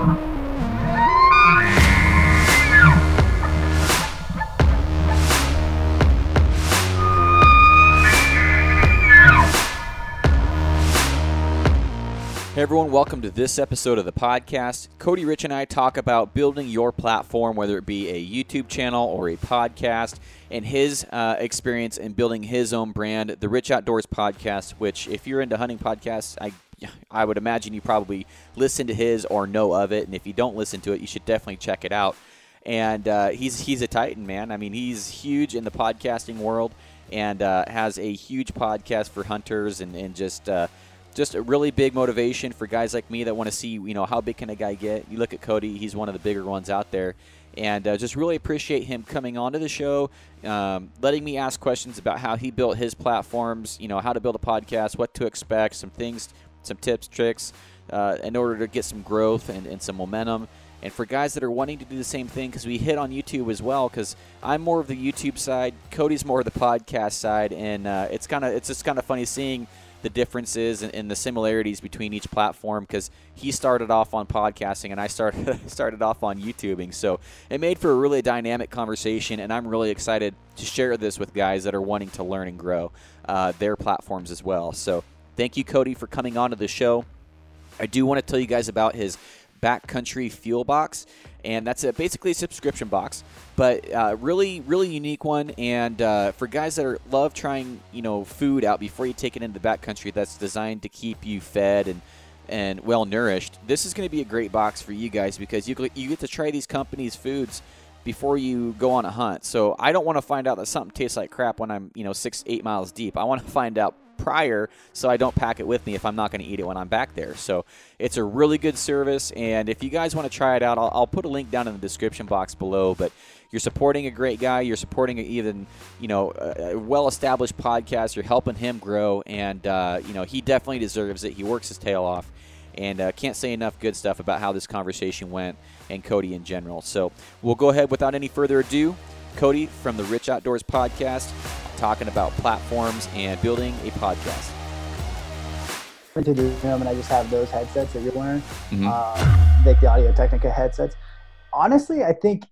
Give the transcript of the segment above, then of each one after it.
Hey everyone, welcome to this episode of the podcast. Cody Rich and I talk about building your platform, whether it be a YouTube channel or a podcast, and his uh, experience in building his own brand, the Rich Outdoors Podcast. Which, if you're into hunting podcasts, I I would imagine you probably listen to his or know of it, and if you don't listen to it, you should definitely check it out. And uh, he's he's a titan, man. I mean, he's huge in the podcasting world and uh, has a huge podcast for hunters and and just uh, just a really big motivation for guys like me that want to see, you know, how big can a guy get. You look at Cody; he's one of the bigger ones out there, and uh, just really appreciate him coming onto the show, um, letting me ask questions about how he built his platforms, you know, how to build a podcast, what to expect, some things, some tips, tricks, uh, in order to get some growth and, and some momentum. And for guys that are wanting to do the same thing, because we hit on YouTube as well, because I'm more of the YouTube side, Cody's more of the podcast side, and uh, it's kind of it's just kind of funny seeing the differences and, and, the similarities between each platform because he started off on podcasting and I started started off on YouTubing. So it made for a really dynamic conversation, and I'm really excited to share this with guys that are wanting to learn and grow uh, their platforms as well. So thank you, Cody, for coming on to the show. I do want to tell you guys about his backcountry fuel box and that's a, basically a subscription box but uh, really really unique one and uh, for guys that are love trying you know food out before you take it into the backcountry that's designed to keep you fed and and well nourished this is going to be a great box for you guys because you, you get to try these companies foods before you go on a hunt so i don't want to find out that something tastes like crap when i'm you know six eight miles deep i want to find out prior so I don't pack it with me if I'm not going to eat it when I'm back there. So it's a really good service. And if you guys want to try it out, I'll, I'll put a link down in the description box below. But you're supporting a great guy. You're supporting a, even, you know, a, well-established podcast. You're helping him grow. And, uh, you know, he definitely deserves it. He works his tail off. And uh, can't say enough good stuff about how this conversation went and Cody in general. So we'll go ahead without any further ado. Cody from the Rich Outdoors Podcast talking about platforms and building a podcast. Into the room, and I just have those headsets that you're wearing, mm-hmm. uh, like the Audio Technica headsets. Honestly, I think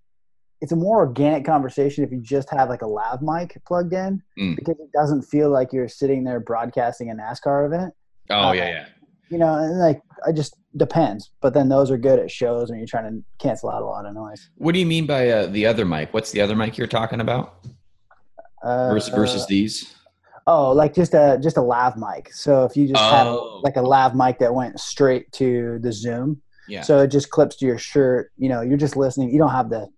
it's a more organic conversation if you just have like a lav mic plugged in mm. because it doesn't feel like you're sitting there broadcasting a NASCAR event. Oh uh, yeah, yeah. You know, and like I just depends. But then those are good at shows when you're trying to cancel out a lot of noise. What do you mean by uh, the other mic? What's the other mic you're talking about? Uh, versus, versus these? Oh, like just a just a lav mic. So if you just oh. have like a lav mic that went straight to the Zoom, yeah. So it just clips to your shirt. You know, you're just listening. You don't have the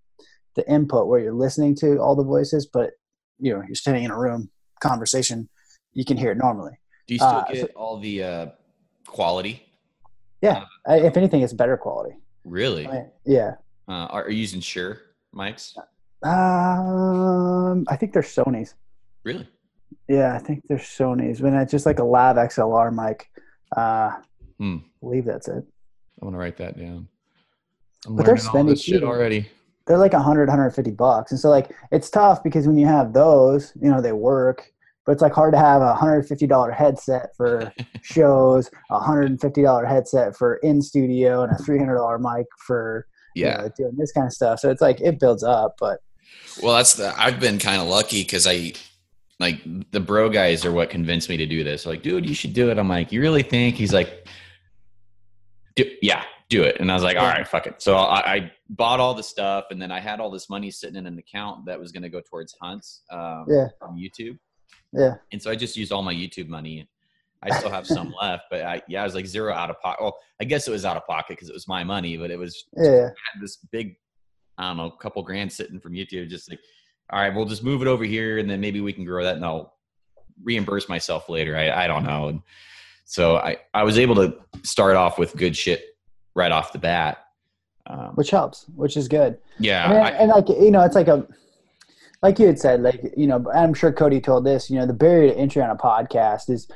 the input where you're listening to all the voices, but you know, you're sitting in a room conversation. You can hear it normally. Do you still uh, get so, all the uh, quality? Yeah, uh, if anything, it's better quality. Really? I mean, yeah. Uh, are you using Shure mics? Um, I think they're Sony's. Really? Yeah, I think they're Sony's. When it's just like a Lav XLR mic. Uh, hmm. I believe that's it. I want to write that down. I'm but they're spending shit already. They're like 100, 150 bucks, and so like it's tough because when you have those, you know, they work, but it's like hard to have a hundred fifty dollar headset for shows, a hundred and fifty dollar headset for in studio, and a three hundred dollar mic for yeah you know, doing this kind of stuff. So it's like it builds up, but well, that's the I've been kind of lucky because I like the bro guys are what convinced me to do this. Like, dude, you should do it. I'm like, you really think? He's like, yeah, do it. And I was like, all right, fuck it. So I, I, bought all the stuff, and then I had all this money sitting in an account that was going to go towards hunts um, yeah. on YouTube. Yeah. And so I just used all my YouTube money. I still have some left, but I, yeah, I was like zero out of pocket. Well, I guess it was out of pocket because it was my money, but it was yeah. this big I don't know, a couple grand sitting from YouTube, just like, all right, we'll just move it over here and then maybe we can grow that and I'll reimburse myself later. I, I don't know. And so I, I was able to start off with good shit right off the bat. Um, which helps, which is good. Yeah. I mean, I, and like, you know, it's like a, like you had said, like, you know, I'm sure Cody told this, you know, the barrier to entry on a podcast is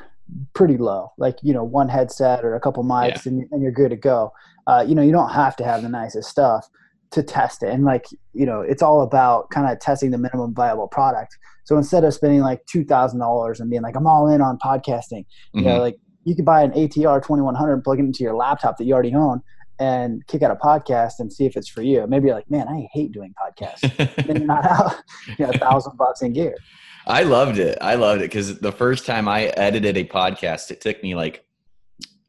pretty low. Like, you know, one headset or a couple mics yeah. and, and, you're good to go. Uh, you know, you don't have to have the nicest stuff to test it. And like, you know, it's all about kind of testing the minimum viable product. So instead of spending like $2,000 and being like, I'm all in on podcasting, you mm-hmm. know, like you could buy an ATR 2100 and plug it into your laptop that you already own and kick out a podcast and see if it's for you. Maybe you're like, man, I hate doing podcasts. then you're not out, you know, a thousand bucks in gear. I loved it. I loved it because the first time I edited a podcast, it took me like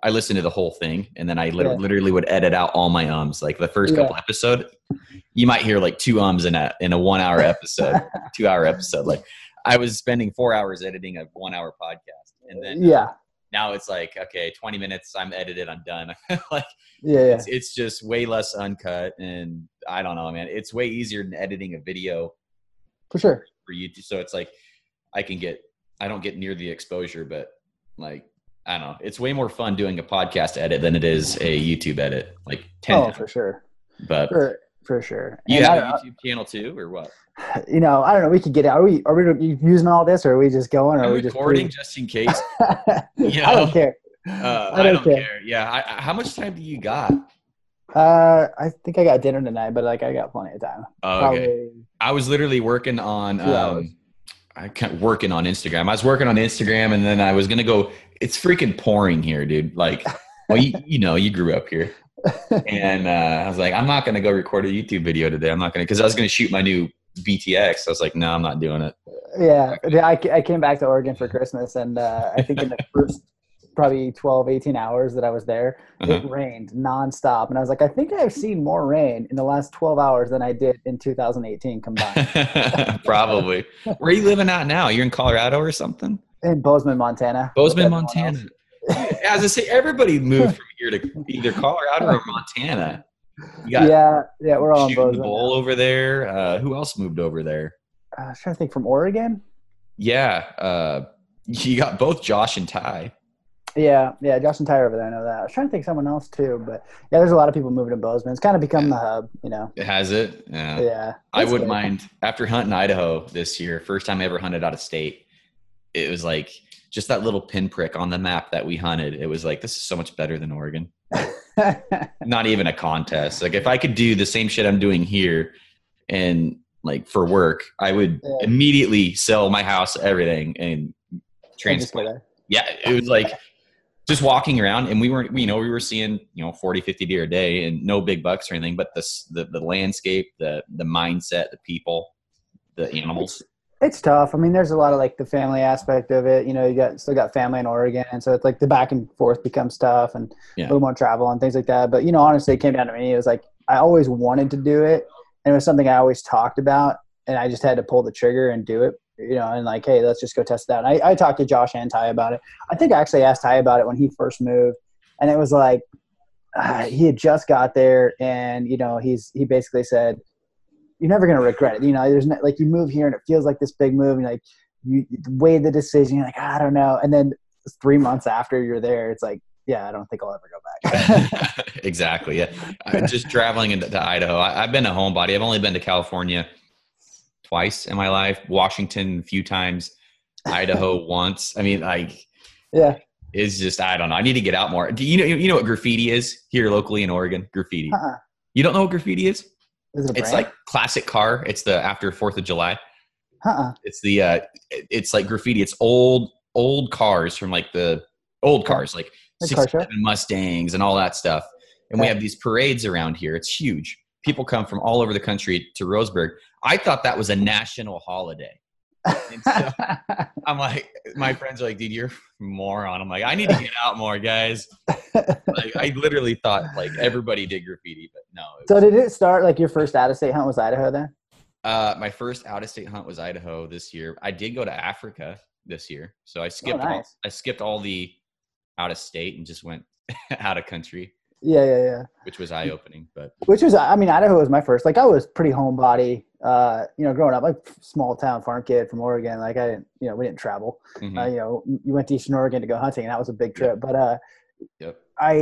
I listened to the whole thing and then I li- Yeah. literally would edit out all my ums. Like the first Yeah. couple episode, you might hear like two ums in a in a one hour episode, two hour episode. Like I was spending four hours editing a one hour podcast, and then uh, Yeah. now it's like okay, twenty minutes. I'm edited. I'm done. like Yeah. Yeah. it's, it's just way less uncut, and I don't know, man. It's way easier than editing a video For sure. for YouTube. So it's like I can get I don't get near the exposure, but like I don't know. It's way more fun doing a podcast edit than it is a YouTube edit. Like ten. Oh, times. for sure. But For, for sure. you And have a YouTube channel too, or what? you know, I don't know. We could get out. Are we are we using all this, or are we just going? Or I'm are we just recording just in case. you I don't care. Uh, I don't care. Yeah. I, I- how much time do you got? Uh, I think I got dinner tonight, but like I got plenty of time. Oh, okay. Probably. I was literally working on um I can't working on Instagram. I was working on Instagram and then I was gonna go it's freaking pouring here, dude. Like well you, you know, you grew up here. And uh, I was like, I'm not gonna go record a YouTube video today. I'm not gonna because I was gonna shoot my new BTX. I was like, no, I'm not doing it. Yeah, yeah, I, I came back to Oregon for Christmas, and uh, I think in the first probably 12, 18 hours that I was there, Uh-huh. it rained nonstop. And I was like, I think I've seen more rain in the last 12 hours than I did in 2018 combined. Probably. Where are you living at now? You're in Colorado or something? In Bozeman, Montana. Bozeman, Montana. As I say, everybody moved from here to either Colorado or Montana. Yeah, yeah, we're all in shooting the Bozeman. bowl over there. Uh, who else moved over there? Uh, I was trying to think from Oregon. Yeah, uh, you got both Josh and Ty. Yeah, yeah, Josh and Ty are over there. I know that. I was trying to think someone else too, but yeah, there's a lot of people moving to Bozeman. It's kind of become the hub, you know. It has it? Yeah. Yeah, I wouldn't good. mind after hunting Idaho this year. First time I ever hunted out of state. It was like just that little pinprick on the map that we hunted. It was like this is so much better than Oregon. Not even a contest. Like if I could do the same shit I'm doing here, and like for work, I would Yeah. immediately sell my house, everything, and transplant. yeah it was like just walking around and we weren't you know we were seeing you know 40 50 deer a day and no big bucks or anything but this the, the landscape the the mindset the people the animals It's tough. I mean, there's a lot of like the family aspect of it. You know, you got still got family in Oregon, and so it's like the back and forth becomes tough, and Yeah. a little more travel and things like that. But you know, honestly, it came down to me. It was like I always wanted to do it, and it was something I always talked about, and I just had to pull the trigger and do it. You know, and like, hey, let's just go test it out. And I, I talked to Josh and Ty about it. I think I actually asked Ty about it when he first moved, and it was like uh, he had just got there, and you know, he's he basically said, "You're never gonna regret it." You know, there's no, like you move here, and it feels like this big move, and like you weigh the decision, you're like, ah, I don't know, and then three months after you're there, it's like, yeah, I don't think I'll ever go back. exactly yeah just traveling into to idaho I, i've been a homebody i've only been to california twice in my life washington a few times idaho once i mean like yeah, it's just i don't know i need to get out more do you know you know what graffiti is here locally in oregon graffiti uh-uh. you don't know what graffiti is is it It's brand? like classic car. It's the after Fourth of July. uh-uh. It's the uh, it's like graffiti. It's old old cars from like the old cars, like Mustangs and all that stuff. And we have these parades around here. It's huge. People come from all over the country to Roseburg. I thought that was a national holiday. And so I'm like, my friends are like, dude, you're a moron. I'm like, I need to get out more, guys. Like, I literally thought like everybody did graffiti, but no. so was- did it start like your first out of state hunt was Idaho then? Uh, my first out of state hunt was Idaho this year. I did go to Africa this year, so I skipped all, nice. I skipped all the out of state and just went out of country, Yeah, yeah, yeah. which was eye opening. But Which was, I mean, Idaho was my first. Like, I was pretty homebody. Uh, you know, growing up, like small town farm kid from Oregon. Like, I didn't, you know, we didn't travel. mhm, Uh, you know, you went to Eastern Oregon to go hunting, and that was a big trip. But uh, yep, I,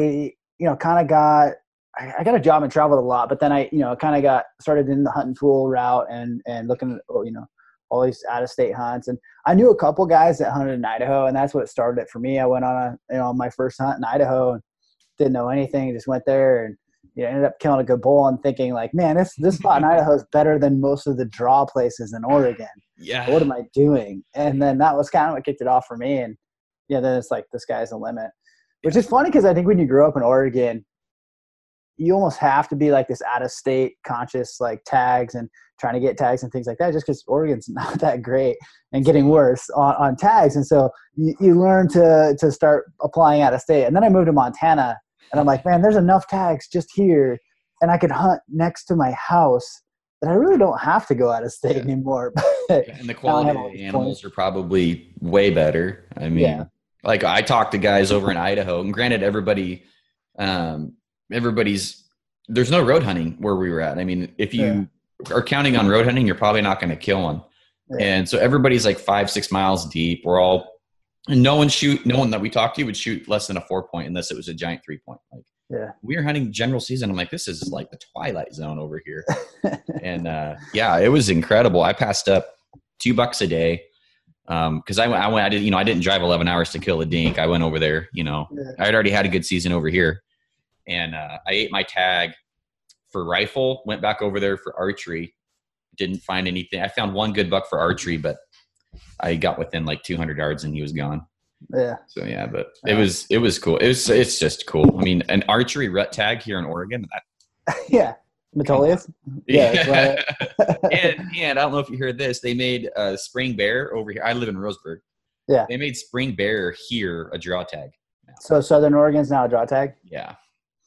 you know, kind of got, I, I got a job and traveled a lot. But then I, you know, kind of got started in the hunting tool route and and looking at, oh, you know, all these out of state hunts. And I knew a couple guys that hunted in Idaho, and that's what started it for me. I went on a, you know, my first hunt in Idaho and didn't know anything, just went there and you know, ended up killing a good bull and thinking like, man, this this spot in Idaho is better than most of the draw places in Oregon. yeah, What am I doing? And then that was kind of what kicked it off for me. And yeah, then it's like the sky's the limit, which is funny because I think when you grow up in Oregon, you almost have to be like this out of state conscious like tags and trying to get tags and things like that just because Oregon's not that great and getting worse on, on tags. And so you, you learn to, to start applying out of state. And then I moved to Montana and I'm like, man, there's enough tags just here and I could hunt next to my house that I really don't have to go out of state yeah. anymore. and the quality of the animals points. are probably way better. I mean, yeah. like I talked to guys over in Idaho and granted everybody, um, everybody's, there's no road hunting where we were at. I mean, if you, yeah are counting on road hunting, you're probably not going to kill one. And so everybody's like five, six miles deep. We're all, and no one shoot, no one that we talked to would shoot less than a four point unless it was a giant three point. Like, yeah, we were hunting general season. I'm like, this is like the twilight zone over here. and uh, yeah, it was incredible. I passed up two bucks a day because um, I, I went, I did, you know, I didn't drive 11 hours to kill a dink. I went over there, you know, yeah. I had already had a good season over here, and uh, I ate my tag for rifle, went back over there for archery. Didn't find anything. I found one good buck for archery, but I got within like 200 yards and he was gone. Yeah. So yeah, but it was it was cool. It was it's just cool. I mean, an archery rut tag here in Oregon. That, yeah. Metolius? Yeah. yeah. and and I don't know if you heard this. They made a spring bear over here. I live in Roseburg. Yeah. They made spring bear here a draw tag. Now. So Southern Oregon's now a draw tag. Yeah.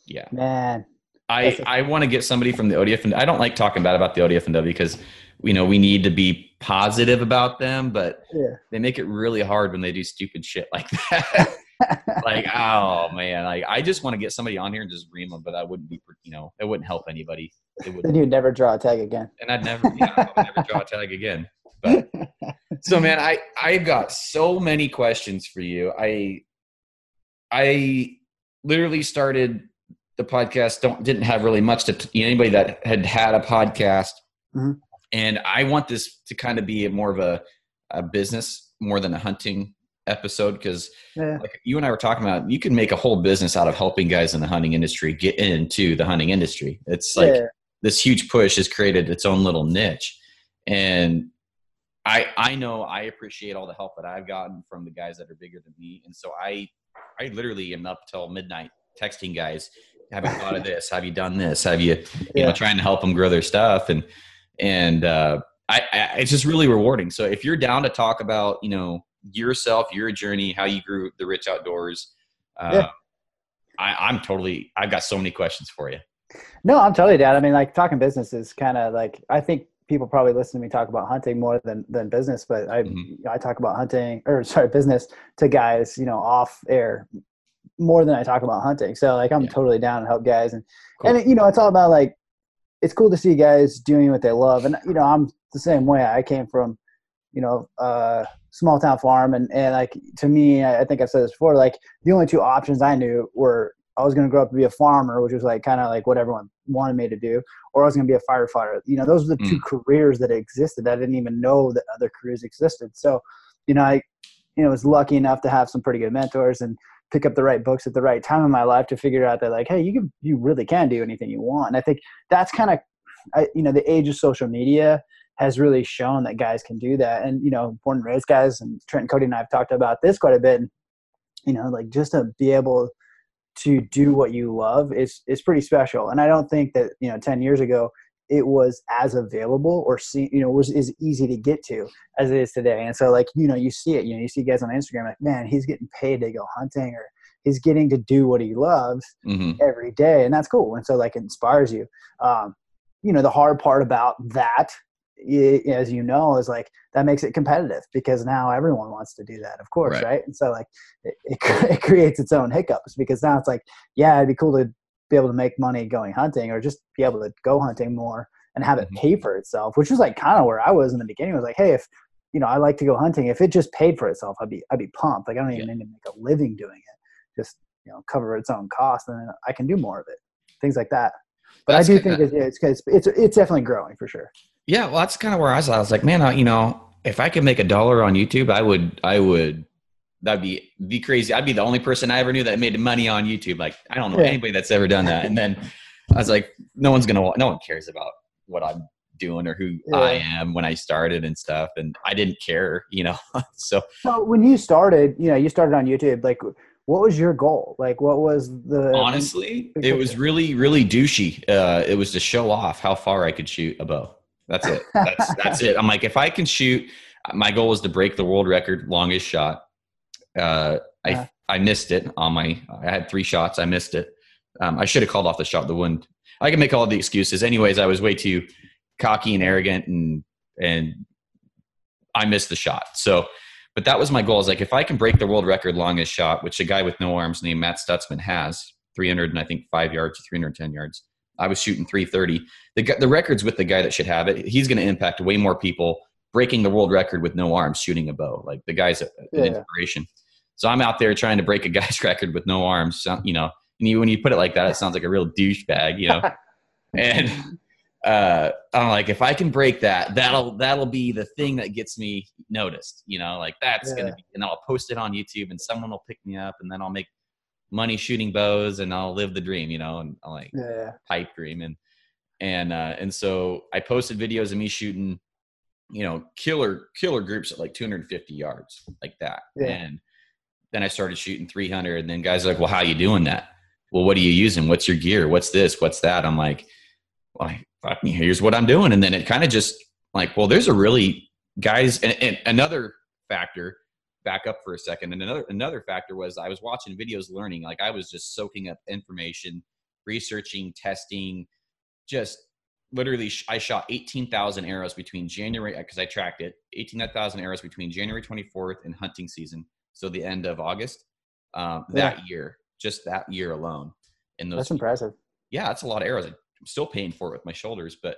Yeah. Man, I, I want to get somebody from the ODF and I don't like talking bad about the ODFW because you know we need to be positive about them, but yeah. they make it really hard when they do stupid shit like that. like oh man, like I just want to get somebody on here and just ream them, but I wouldn't be you know it wouldn't help anybody. It would. Then you'd never draw a tag again. And I'd never yeah, I would never draw a tag again. But so man, I I've got so many questions for you. I I literally started the podcast don't didn't have really much to t- anybody that had had a podcast mm-hmm. And i want this to kind of be more of a, a business more than a hunting episode because yeah. like you and i were talking about you can make a whole business out of helping guys in the hunting industry get into the hunting industry it's like yeah. this huge push has created its own little niche and i i know i appreciate all the help that i've gotten from the guys that are bigger than me and so i i literally am up till midnight texting guys have you thought of this? Have you done this? Have you, you yeah. know, trying to help them grow their stuff? And, and, uh, I, I, it's just really rewarding. So if you're down to talk about, you know, yourself, your journey, how you grew the rich outdoors, uh, yeah. I, I'm totally, I've got so many questions for you. No, I'm totally down. I mean, like talking business is kind of like, I think people probably listen to me talk about hunting more than, than business, but I, mm-hmm. I talk about hunting or sorry, business to guys, you know, off air more than I talk about hunting. So like I'm yeah. totally down to help guys and cool. and you know it's all about like it's cool to see guys doing what they love and you know I'm the same way. I came from you know a small town farm and and like to me I think I've said this before like the only two options I knew were I was going to grow up to be a farmer, which was like kind of like what everyone wanted me to do, or I was going to be a firefighter. You know, those were the mm. two careers that existed. I didn't even know that other careers existed. So, you know, I, you know, was lucky enough to have some pretty good mentors and pick up the right books at the right time in my life to figure out that like hey you can you really can do anything you want. And i think that's kind of you know the age of social media has really shown that guys can do that. And you know born and raised guys and trent and cody and i have talked about this quite a bit. You know like just to be able to do what you love is is pretty special. And i don't think that you know 10 years ago it was as available or see you know was as easy to get to as it is today. And so like you know you see it you know you see guys on instagram like man he's getting paid to go hunting or he's getting to do what he loves mm-hmm. every day. And that's cool. And so like it inspires you. Um, you know the hard part about that as you know is like that makes it competitive because now everyone wants to do that of course right, right? and so like it, it, it creates its own hiccups because now it's like yeah it'd be cool to be able to make money going hunting or just be able to go hunting more and have it mm-hmm. pay for itself, which was like kind of where I was in the beginning. I was like, hey, if you know, I like to go hunting. If it just paid for itself, I'd be I'd be pumped. Like I don't even yeah. need to make a living doing it. Just you know, cover its own cost, and I can do more of it. Things like that. But that's I do think it's, it's it's it's definitely growing for sure. Yeah, well, that's kind of where I was. I was like, man, I, you know, if I could make a dollar on YouTube, I would I would that'd be be crazy. I'd be the only person I ever knew that made money on YouTube. Like I don't know yeah. anybody that's ever done that. And then I was like, no one's gonna, no one cares about what I'm doing or who yeah. I am when I started and stuff. And I didn't care, you know. so, so when you started, you know, you started on YouTube. Like, what was your goal? Like, what was the honestly? It was really, really douchey. Uh, it was to show off how far I could shoot a bow. That's it. That's that's it. I'm like, if I can shoot, my goal was to break the world record longest shot. Uh, I yeah. I missed it on my. I had three shots. I missed it. Um, I should have called off the shot. The wind. I can make all the excuses. Anyways, I was way too cocky and arrogant, and and I missed the shot. So but that was my goal. Is like if I can break the world record longest shot, which a guy with no arms named Matt Stutzman has, 300 and I think five yards, 310 yards. I was shooting 330. The the record's with the guy that should have it. He's going to impact way more people breaking the world record with no arms shooting a bow. Like the guy's an yeah. inspiration. So I'm out there trying to break a guy's record with no arms. You know, and you, when you put it like that, it sounds like a real douchebag. You know, and uh, I'm like, if I can break that, that'll that'll be the thing that gets me noticed. You know, like that's yeah. gonna be, and I'll post it on YouTube, and someone will pick me up, and then I'll make money shooting bows, and I'll live the dream. You know, and I'll like yeah. pipe dream, and and uh, and so I posted videos of me shooting, you know, killer killer groups at like 250 yards, like that, yeah. and then I started shooting 300, and then guys are like, well, how are you doing that? Well, what are you using? What's your gear? What's this? What's that? I'm like, well, fuck me, here's what I'm doing. And then it kind of just like, well, there's a really guys, and, and another factor, back up for a second. And another, another factor was I was watching videos, learning, like I was just soaking up information, researching, testing, just literally I shot 18,000 arrows between January, cause I tracked it 18,000 arrows between January 24th and hunting season. So the end of August, um, that yeah. year, just that year alone. In those, that's impressive. Yeah. That's a lot of arrows. I'm still paying for it with my shoulders, but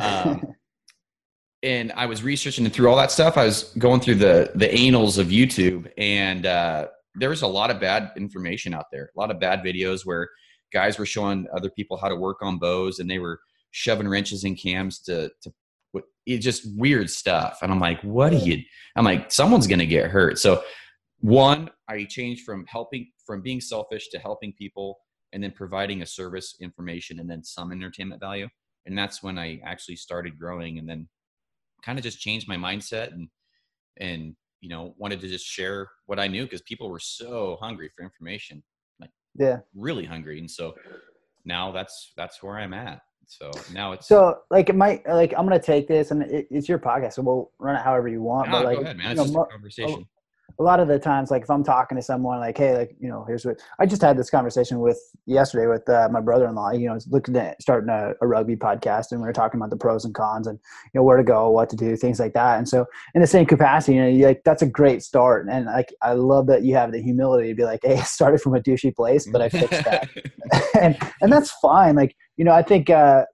um, and I was researching through all that stuff. I was going through the the annals of YouTube, and uh, there was a lot of bad information out there. A lot of bad videos where guys were showing other people how to work on bows, and they were shoving wrenches in cams to to it's just weird stuff. And I'm like, what are you? I'm like, someone's gonna get hurt. So one, I changed from helping from being selfish to helping people and then providing a service information and then some entertainment value. And that's when i actually started growing and then kind of just changed my mindset and and you know wanted to just share what i knew because people were so hungry for information like yeah. really hungry. And so now that's that's where i'm at. So now it's so like it might like i'm gonna take this and it, it's your podcast so we'll run it however you want no, but ah, like go ahead, man. It's you know, just a conversation a lot of the times, like if I'm talking to someone, like, hey, like you know, here's what I just had this conversation with yesterday with uh, my brother-in-law. You know, looking at starting a, a, rugby podcast, and we were talking about the pros and cons, and you know where to go, what to do, things like that. And so, in the same capacity, you know, like that's a great start. And like I love that you have the humility to be like, hey, I started from a douchey place, but I fixed that, and and that's fine. Like you know, I think. uh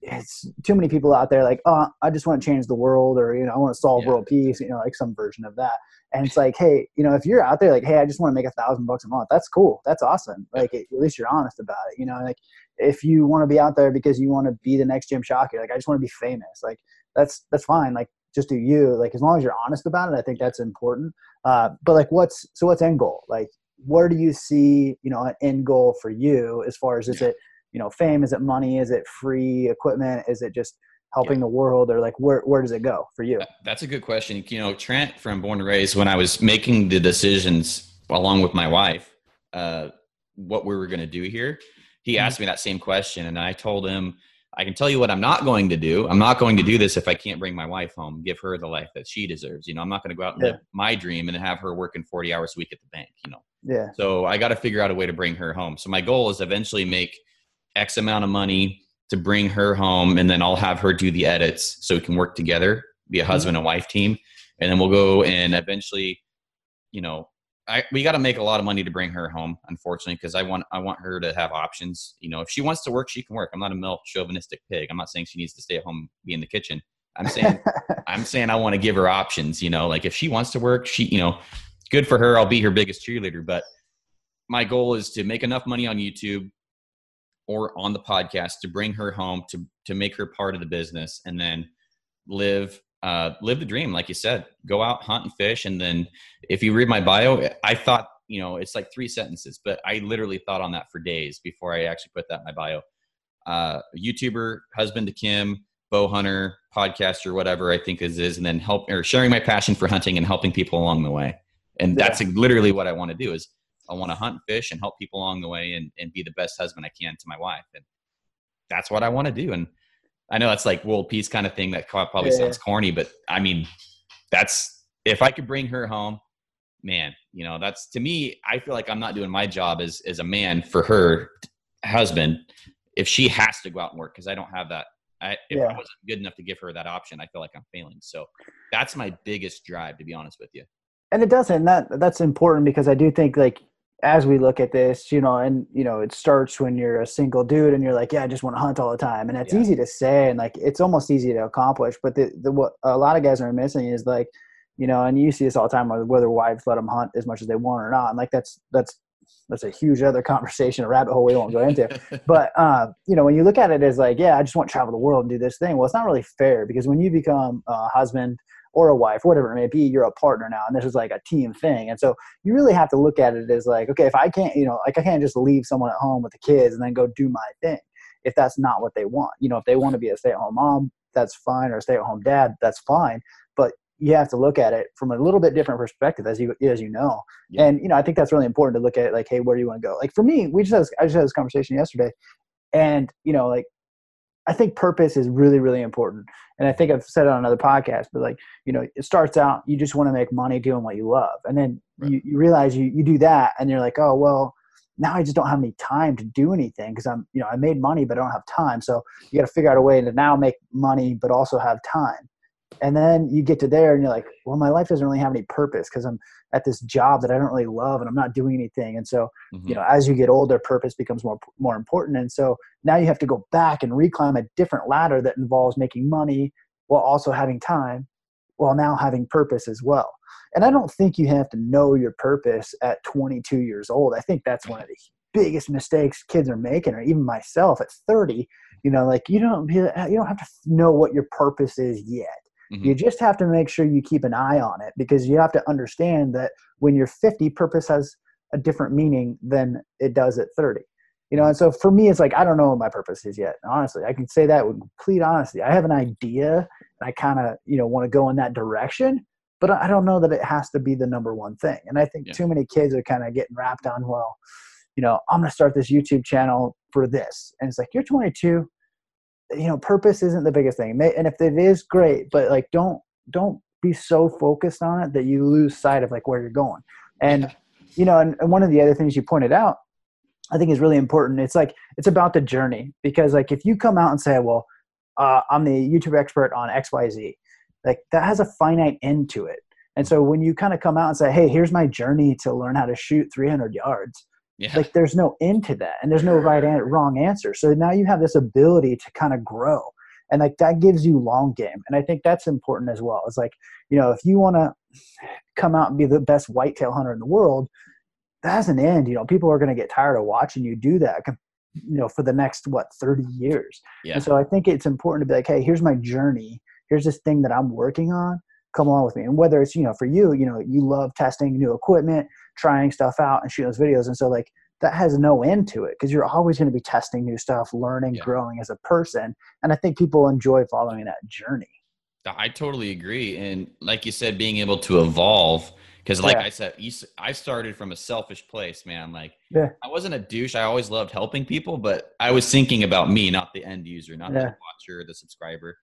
it's too many people out there like oh i just want to change the world or you know i want to solve yeah. world peace you know like some version of that. And it's like hey you know if you're out there like hey i just want to make a thousand bucks a month that's cool that's awesome. Like at least you're honest about it you know like if you want to be out there because you want to be the next jim shockey like i just want to be famous like that's that's fine like just do you like as long as you're honest about it i think that's important. Uh, but like what's so what's end goal? Like where do you see you know an end goal for you as far as is it you know fame is it money is it free equipment is it just helping yeah. the world or like where where does it go for you? That's a good question. You know trent from born and raised when i was making the decisions along with my wife uh, what we were going to do here he mm-hmm. asked me that same question and i told him i can tell you what i'm not going to do. I'm not going to do this if i can't bring my wife home give her the life that she deserves. You know i'm not going to go out and yeah. live my dream and have her working 40 hours a week at the bank you know. Yeah. So i got to figure out a way to bring her home. So my goal is eventually make x amount of money to bring her home and then I'll have her do the edits so we can work together, be a husband mm-hmm. and wife team. And then we'll go and eventually, you know, I, we got to make a lot of money to bring her home, unfortunately, because I want I want her to have options. You know, if she wants to work, she can work. I'm not a milk chauvinistic pig. I'm not saying she needs to stay at home, be in the kitchen. I'm saying I'm saying I want to give her options. You know, like if she wants to work, she you know, good for her. I'll be her biggest cheerleader. But my goal is to make enough money on YouTube or on the podcast to bring her home to to make her part of the business and then live uh, live the dream like you said go out hunt and fish. And then if you read my bio i thought you know it's like three sentences but i literally thought on that for days before i actually put that in my bio. Uh, youtuber husband to kim bow hunter podcaster whatever i think is is and then help or sharing my passion for hunting and helping people along the way. And that's yeah. literally what i want to do is I want to hunt, fish, and help people along the way, and and be the best husband I can to my wife, and that's what I want to do. And I know that's like world peace kind of thing that probably yeah. sounds corny, but I mean, that's if I could bring her home, man, you know, that's to me. I feel like I'm not doing my job as as a man for her husband if she has to go out and work because I don't have that. I, if yeah. I wasn't good enough to give her that option, I feel like I'm failing. So that's my biggest drive, to be honest with you. And it doesn't. That that's important because I do think like as we look at this, you know, and you know, it starts when you're a single dude and you're like, yeah, I just want to hunt all the time, and it's yeah. easy to say and like it's almost easy to accomplish. But the, the what a lot of guys are missing is like, you know, and you see this all the time whether wives let them hunt as much as they want or not, and like that's that's that's a huge other conversation, a rabbit hole we won't go into. but uh, you know, when you look at it as like, yeah, I just want to travel the world and do this thing. Well, it's not really fair because when you become a husband or a wife, whatever it may be, you're a partner now, and this is like a team thing. And so you really have to look at it as like, okay, if I can't, you know, like I can't just leave someone at home with the kids and then go do my thing if that's not what they want. You know, if they want to be a stay-at-home mom, that's fine, or a stay-at-home dad, that's fine. But you have to look at it from a little bit different perspective as you as you know yeah. and you know i think that's really important to look at it like hey where do you want to go like for me we just had i just had this conversation yesterday and you know like i think purpose is really really important and i think i've said it on another podcast but like you know it starts out you just want to make money doing what you love and then right. you, you realize you, you do that and you're like oh well now I just don't have any time to do anything because I'm, you know, I made money, but I don't have time. So you got to figure out a way to now make money, but also have time and then you get to there and you're like well my life doesn't really have any purpose because i'm at this job that i don't really love and i'm not doing anything. And so mm-hmm. you know as you get older purpose becomes more more important. And so now you have to go back and reclimb a different ladder that involves making money while also having time while now having purpose as well. And i don't think you have to know your purpose at 22 years old. I think that's one of the biggest mistakes kids are making or even myself at 30 you know like you don't you don't have to know what your purpose is yet Mm-hmm. You just have to make sure you keep an eye on it because you have to understand that when you're 50, purpose has a different meaning than it does at 30. You know, and so for me, it's like I don't know what my purpose is yet. Honestly, I can say that with complete honesty. I have an idea, and I kind of you know want to go in that direction, but I don't know that it has to be the number one thing. And I think yeah. too many kids are kind of getting wrapped on, well, you know, I'm going to start this YouTube channel for this, and it's like you're 22 you know purpose isn't the biggest thing. And if it is great but like don't don't be so focused on it that you lose sight of like where you're going. And you know and, and one of the other things you pointed out i think is really important. It's like it's about the journey because like if you come out and say well uh, i'm the youtube expert on xyz like that has a finite end to it. And so when you kind of come out and say hey here's my journey to learn how to shoot 300 yards yeah. Like there's no end to that, and there's no right and wrong answer. So now you have this ability to kind of grow, and like that gives you long game. And I think that's important as well. It's like you know if you want to come out and be the best whitetail hunter in the world, that has an end. You know people are going to get tired of watching you do that. You know for the next what 30 years. Yeah. And so I think it's important to be like, hey, here's my journey. Here's this thing that I'm working on come along with me. And whether it's, you know, for you, you know, you love testing new equipment, trying stuff out and shooting those videos. And so like that has no end to it because you're always going to be testing new stuff, learning, yeah. growing as a person. And I think people enjoy following that journey. I totally agree. And like you said, being able to evolve, because like yeah. I said, I started from a selfish place, man. Like yeah. I wasn't a douche. I always loved helping people, but I was thinking about me, not the end user, not the watcher, the subscriber.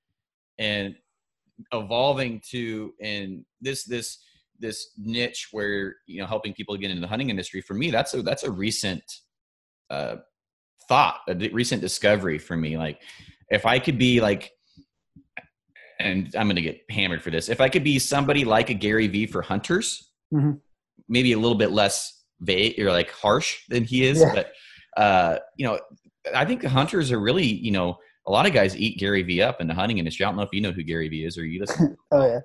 And evolving to in this this this niche where you know helping people get into the hunting industry for me that's a that's a recent uh thought a recent discovery for me like if i could be like and i'm gonna get hammered for this if i could be somebody like a gary vee for hunters mm-hmm. maybe a little bit less vague or like harsh than he is yeah. but uh you know i think hunters are really you know a lot of guys eat Gary Vee up in the hunting industry. I don't know if you know who Gary Vee is or you listen. oh yeah,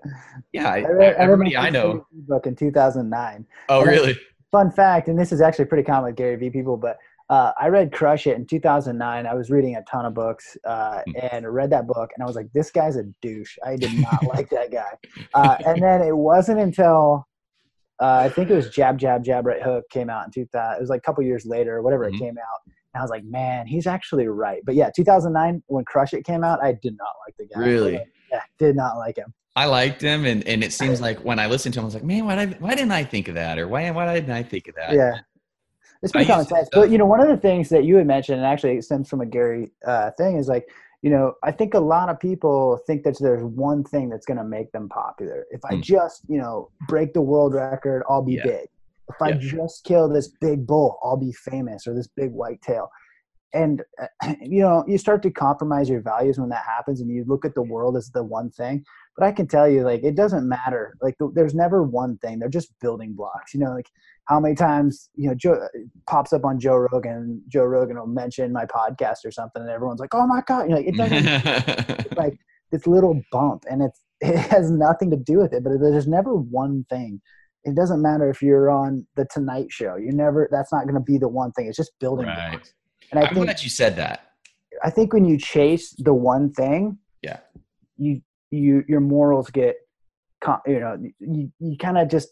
yeah. I, I read, everybody I, I know. Book in 2009. Oh and really? Fun fact, and this is actually pretty common with Gary Vee people, but uh, I read Crush It in 2009. I was reading a ton of books uh, hmm. and read that book, and I was like, this guy's a douche. I did not like that guy. Uh, and then it wasn't until uh, I think it was Jab Jab Jab Right Hook came out in 2000. It was like a couple years later, whatever mm-hmm. it came out and I was like, man, he's actually right. But yeah, 2009 when Crush It came out, I did not like the guy. Really? Yeah, did not like him. I liked him, and, and it seems like when I listened to him, I was like, man, why did I, why didn't I think of that, or why why didn't I think of that? Yeah. It's pretty common sense. But you know, one of the things that you had mentioned, and actually it stems from a Gary uh, thing, is like, you know, I think a lot of people think that there's one thing that's going to make them popular. If I mm. just, you know, break the world record, I'll be yeah. big. If yeah. I just kill this big bull, I'll be famous, or this big white tail. And you know, you start to compromise your values when that happens, and you look at the world as the one thing. But I can tell you, like, it doesn't matter. Like, there's never one thing. They're just building blocks. You know, like how many times you know Joe pops up on Joe Rogan. Joe Rogan will mention my podcast or something, and everyone's like, "Oh my god!" You know, it doesn't like this little bump, and it's it has nothing to do with it. But there's never one thing. It doesn't matter if you're on the Tonight Show. You never. That's not going to be the one thing. It's just building right. blocks. And I I'm think, glad you said that. I think when you chase the one thing, yeah, you you your morals get, you know, you you kind of just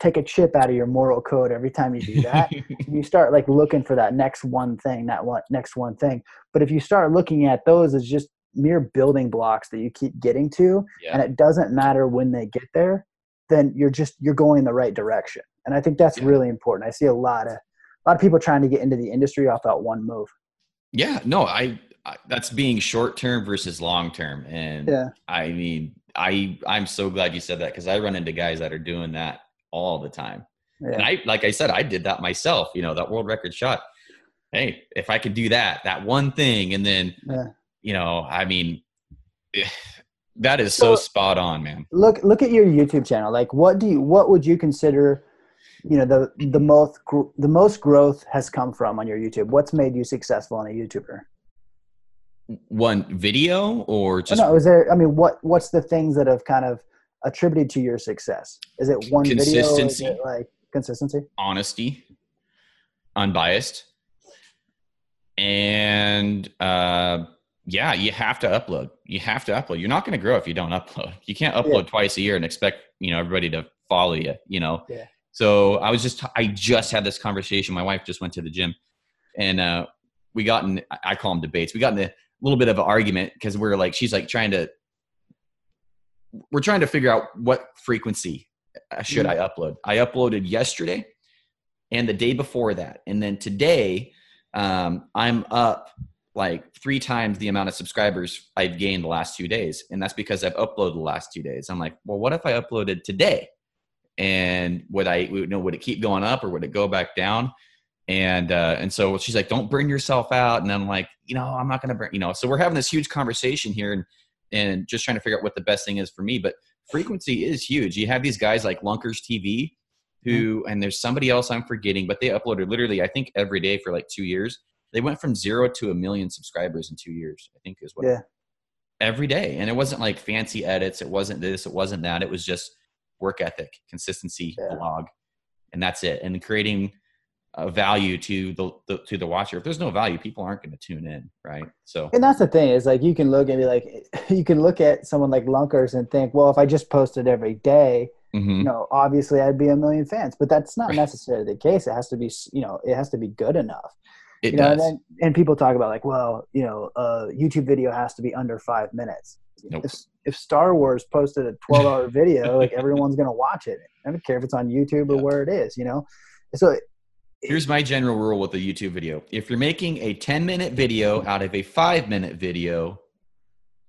take a chip out of your moral code every time you do that. you start like looking for that next one thing, that one next one thing. But if you start looking at those as just mere building blocks that you keep getting to, yeah. and it doesn't matter when they get there, then you're just you're going in the right direction. And I think that's yeah. really important. I see a lot of a lot of people trying to get into the industry off that one move. Yeah, no, I, I that's being short term versus long term, and yeah. I mean, I I'm so glad you said that because I run into guys that are doing that all the time. Yeah. And I, like I said, I did that myself. You know, that world record shot. Hey, if I could do that, that one thing, and then, yeah. you know, I mean, that is so, so spot on, man. Look, look at your YouTube channel. Like, what do you, what would you consider? You know, the the most the most growth has come from on your YouTube. What's made you successful on a YouTuber? One video or just? Oh, no, is there? I mean, what what's the things that have kind of attributed to your success? Is it one consistency, video? like consistency, honesty, unbiased, and uh, yeah, you have to upload. You have to upload. You're not going to grow if you don't upload. You can't upload yeah. twice a year and expect you know everybody to follow you. You know. Yeah. So I was just I just had this conversation. My wife just went to the gym, and uh, we got in. I call them debates. We got in a little bit of an argument because we we're like she's like trying to we're trying to figure out what frequency should mm. I upload. I uploaded yesterday and the day before that, and then today um, I'm up like three times the amount of subscribers I've gained the last two days, and that's because I've uploaded the last two days. I'm like, well, what if I uploaded today? And would I, you know, would it keep going up or would it go back down? And uh, and so she's like, don't burn yourself out. And I'm like, you know, I'm not gonna burn, you know. So we're having this huge conversation here, and and just trying to figure out what the best thing is for me. But frequency is huge. You have these guys like Lunkers TV who, mm-hmm. and there's somebody else I'm forgetting, but they uploaded literally, I think, every day for like two years. They went from zero to a million subscribers in two years, I think is what. Yeah. Every day. And it wasn't like fancy edits. It wasn't this. It wasn't that. It was just work ethic, consistency, yeah. blog. And that's it. And creating uh, value to the, the, to the watcher. If there's no value, people aren't going to tune in, right? So, and that's the thing is like you can look and be like, you can look at someone like Lunkers and think, well, if I just posted every day, mm-hmm. you know, obviously I'd be a million fans. But that's not right. necessarily the case. It has to be, you know, it has to be good enough. It you know, does. And, then, and people talk about like, well, you know, a YouTube video has to be under five minutes. Nope. If, if Star Wars posted a 12 hour video, like everyone's going to watch it. I don't care if it's on YouTube or where it is, you know? So Here's my general rule with a YouTube video. If you're making a 10 minute video out of a five minute video,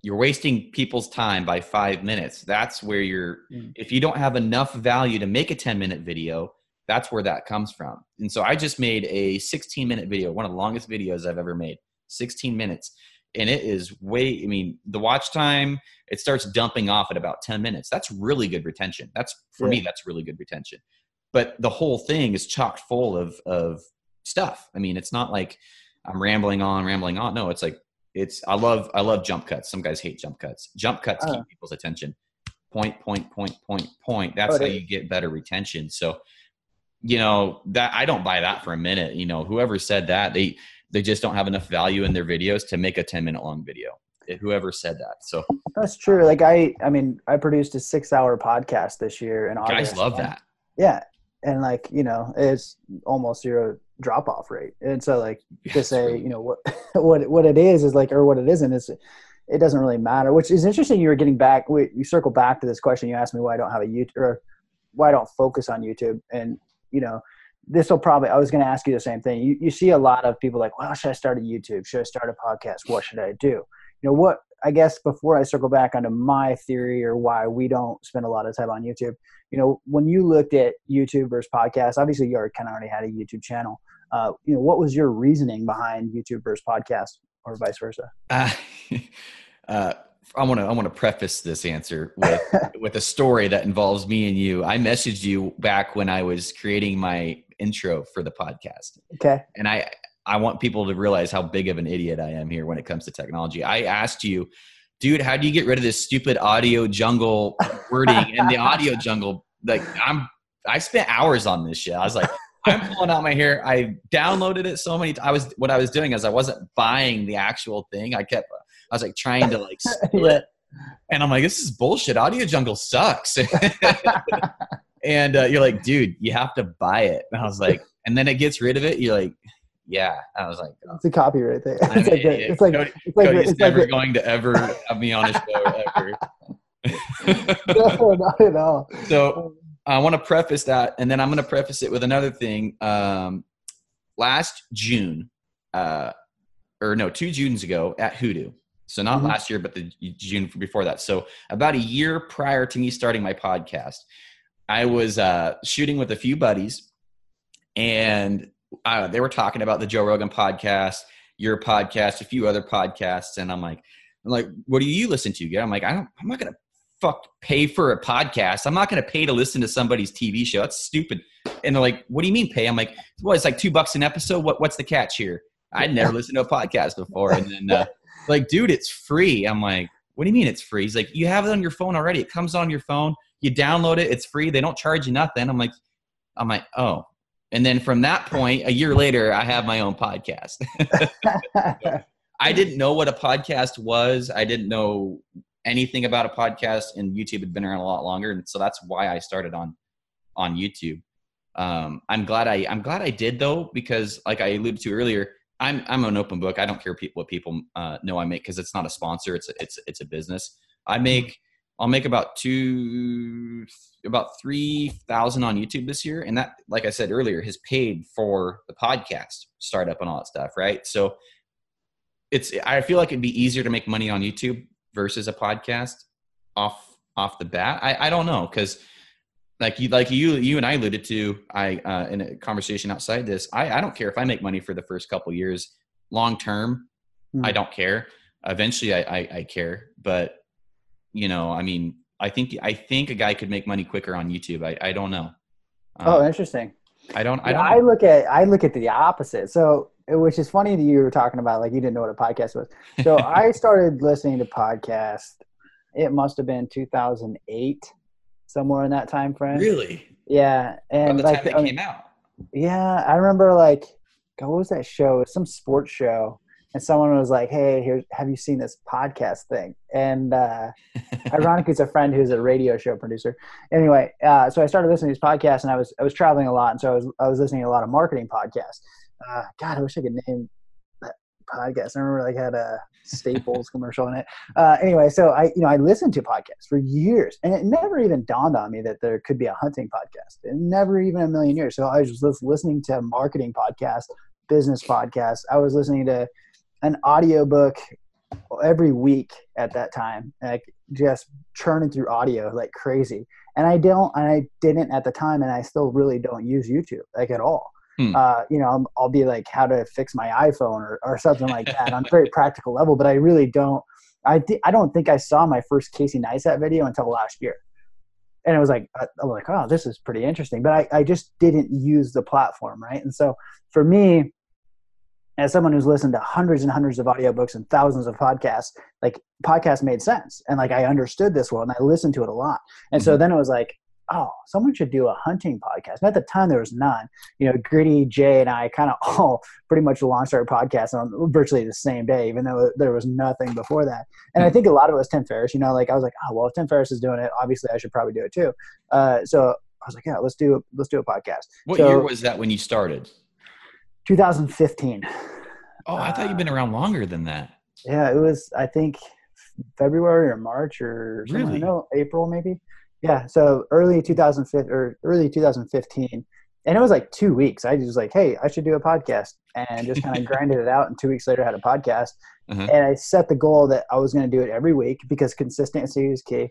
you're wasting people's time by five minutes. That's where you're, mm. if you don't have enough value to make a 10 minute video, that's where that comes from. And so I just made a 16 minute video, one of the longest videos I've ever made, 16 minutes. And it is way, I mean, the watch time, it starts dumping off at about 10 minutes. That's really good retention. That's, for yeah. me, that's really good retention but the whole thing is chock full of of stuff. I mean, it's not like I'm rambling on, rambling on. No, it's like it's I love I love jump cuts. Some guys hate jump cuts. Jump cuts keep uh-huh. people's attention. Point, point, point, point, point. That's how you get better retention. So, you know, that I don't buy that for a minute. You know, whoever said that, they they just don't have enough value in their videos to make a 10 minute long video. Eh, whoever said that. So that's true. Like I I mean, I produced a six hour podcast this year and guys love that. Yeah and like you know it's almost zero drop off rate and so like to say you know what what what it is is like or what it isn't is it doesn't really matter which is interesting you were getting back we, you circle back to this question you asked me why i don't have a youtube or why i don't focus on youtube and you know this will probably, I was going to ask you the same thing. You, you see a lot of people like, well, should I start a YouTube? Should I start a podcast? What should I do? You know, what, I guess before I circle back onto my theory or why we don't spend a lot of time on YouTube, you know, when you looked at YouTube versus podcast, obviously you already kind of already had a YouTube channel. Uh, you know, what was your reasoning behind YouTube versus podcast or vice versa? Uh, uh, I want to I want to preface this answer with with a story that involves me and you. I messaged you back when I was creating my intro for the podcast. Okay. And I I want people to realize how big of an idiot I am here when it comes to technology. I asked you, dude, how do you get rid of this stupid audio jungle wording and the audio jungle? Like I'm I spent hours on this shit. I was like, I'm pulling out my hair. I downloaded it so many. T- I was what I was doing is I wasn't buying the actual thing. I kept I was like trying to like split, and I'm like, this is bullshit. Audio Jungle sucks. and uh, you're like, dude, you have to buy it. And I was like, and then it gets rid of it. You're like, yeah. I was like, oh. it's a copyright thing. It's, like, it's like, Cody, it's like, Cody's it's never like, going to ever have me on a show ever. no, not at all. So I want to preface that, and then I'm going to preface it with another thing. Um, last June, uh, or no, two Junes ago at Hoodoo. So not mm-hmm. last year, but the June before that. So about a year prior to me starting my podcast, I was uh, shooting with a few buddies, and uh, they were talking about the Joe Rogan podcast, your podcast, a few other podcasts, and I'm like, I'm like, what do you listen to? Yeah, I'm like, I don't, I'm not gonna fuck pay for a podcast. I'm not gonna pay to listen to somebody's TV show. That's stupid. And they're like, what do you mean pay? I'm like, well, it's like two bucks an episode. What, what's the catch here? I'd never listened to a podcast before, and then uh, like, dude, it's free. I'm like, what do you mean it's free? He's like, you have it on your phone already. It comes on your phone. You download it. It's free. They don't charge you nothing. I'm like, I'm like, oh. And then from that point, a year later, I have my own podcast. I didn't know what a podcast was. I didn't know anything about a podcast, and YouTube had been around a lot longer, and so that's why I started on on YouTube. Um, I'm glad I I'm glad I did though because, like I alluded to earlier, I'm I'm an open book. I don't care people, what people uh, know I make because it's not a sponsor. It's a, it's it's a business. I mm-hmm. make I'll make about two about three thousand on YouTube this year, and that, like I said earlier, has paid for the podcast startup and all that stuff, right? So it's I feel like it'd be easier to make money on YouTube versus a podcast off off the bat. I I don't know because like you like you you and I alluded to I uh, in a conversation outside this I I don't care if I make money for the first couple years long term mm. I don't care. Eventually I, I, I care but you know I mean I think I think a guy could make money quicker on YouTube. I I don't know. Um, oh interesting. I don't I don't I look at I look at the opposite. So which is funny that you were talking about like you didn't know what a podcast was. So I started listening to podcasts. It must have been 2008 somewhere in that time frame. Really? Yeah, and the like time came out. Yeah, I remember like God, what was that show? It was some sports show, and someone was like, "Hey, here, have you seen this podcast thing?" And uh, ironically, it's a friend who's a radio show producer. Anyway, uh, so I started listening to these podcasts, and I was I was traveling a lot, and so I was I was listening to a lot of marketing podcasts. Uh, God, I wish I could name podcast. I remember like had a Staples commercial in it. Uh, anyway, so I, you know, I listened to podcasts for years, and it never even dawned on me that there could be a hunting podcast. It never even a million years. So I was just listening to marketing podcasts, business podcasts. I was listening to an audiobook every week at that time, like just churning through audio like crazy. And I don't, and I didn't at the time, and I still really don't use YouTube like at all. Hmm. Uh, you know, I'll, I'll, be like how to fix my iPhone or, or something like that on a very practical level, but I really don't. I th- I don't think I saw my first Casey Neistat video until last year, and it was like uh, I was like, oh, this is pretty interesting, but I I just didn't use the platform right, and so for me. As someone who's listened to hundreds and hundreds of audiobooks and thousands of podcasts, like podcasts made sense. And like I understood this well and I listened to it a lot. And mm-hmm. so then it was like, oh, someone should do a hunting podcast. And at the time, there was none. You know, Gritty, Jay, and I kind of all pretty much launched our podcast on virtually the same day, even though there was nothing before that. And I think a lot of it was Tim Ferriss. You know, like I was like, oh, well, if Tim Ferriss is doing it, obviously I should probably do it too. Uh, so I was like, yeah, let's do let's do a podcast. What so, year was that when you started? 2015. Oh, I thought you'd been around longer than that. Yeah, it was. I think February or March or really? no April maybe yeah so early 2015 or early 2015 and it was like two weeks. I was like, hey, I should do a podcast, and just kind of grinded it out. And two weeks later, I had a podcast, uh-huh. and I set the goal that I was going to do it every week because consistency is key.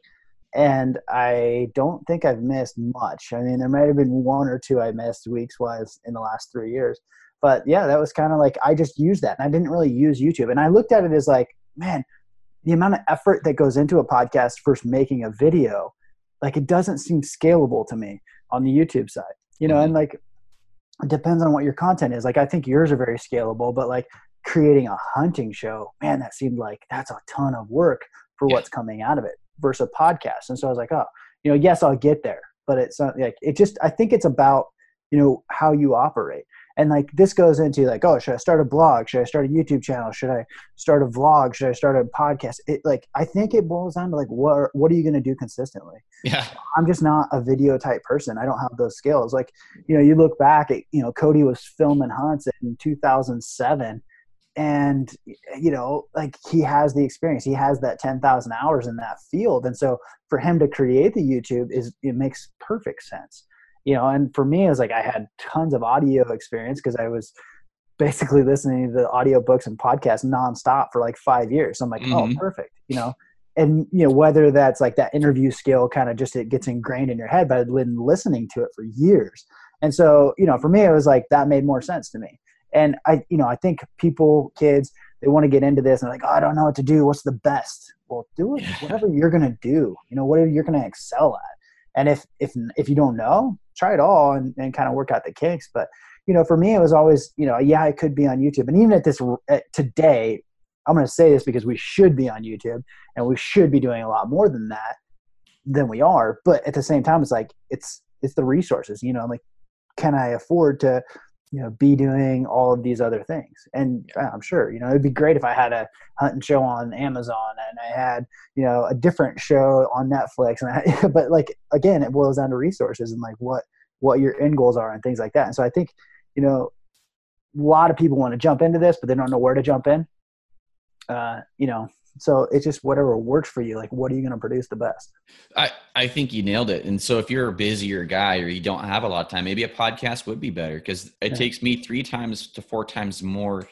And I don't think I've missed much. I mean, there might have been one or two I missed weeks wise in the last three years. But yeah, that was kind of like I just used that, and I didn't really use YouTube. And I looked at it as like, man, the amount of effort that goes into a podcast versus making a video, like it doesn't seem scalable to me on the YouTube side you know, mm-hmm. and like it depends on what your content is. Like I think yours are very scalable, but like creating a hunting show, man, that seemed like that's a ton of work for yeah. what's coming out of it versus a podcast. And so I was like, oh, you know, yes, I'll get there, but it's not like it just I think it's about, you know, how you operate and like this goes into like oh should i start a blog? Should i start a youtube channel? Should i start a vlog? Should i start a podcast? It like i think it boils down to like what what are you going to do consistently? Yeah. I'm just not a video type person. I don't have those skills. Like you know you look back at you know cody was filming hunts in 2007 and you know like he has the experience. He has that 10,000 hours in that field. And so for him to create the youtube is it makes perfect sense you know and for me it was like i had tons of audio experience because i was basically listening to the audiobooks and podcasts nonstop for like five years. So i'm like oh, mm-hmm. oh perfect you know? And you know whether that's like that interview skill kind of just it gets ingrained in your head but i'd been listening to it for years. And so you know for me it was like that made more sense to me. And i you know i think people kids they want to get into this and like oh, i don't know what to do. What's the best? Well do it whatever you're gonna do you know whatever you're gonna excel at and if if if you don't know try it all and, and kind of work out the kinks. But you know for me it was always you know yeah i could be on youtube. And even at this at today i'm going to say this because we should be on youtube and we should be doing a lot more than that than we are. But at the same time it's like it's it's the resources you know like can i afford to you know be doing all of these other things. And i'm sure you know it'd be great if i had a hunting show on amazon and i had you know a different show on netflix and I, but like again it boils down to resources and like what what your end goals are and things like that. And so i think you know a lot of people want to jump into this but they don't know where to jump in. Uh, you know so it's just whatever works for you like what are you going to produce the best? I i think you nailed it. And so if you're a busier guy or you don't have a lot of time maybe a podcast would be better because it yeah. takes me three times to four times more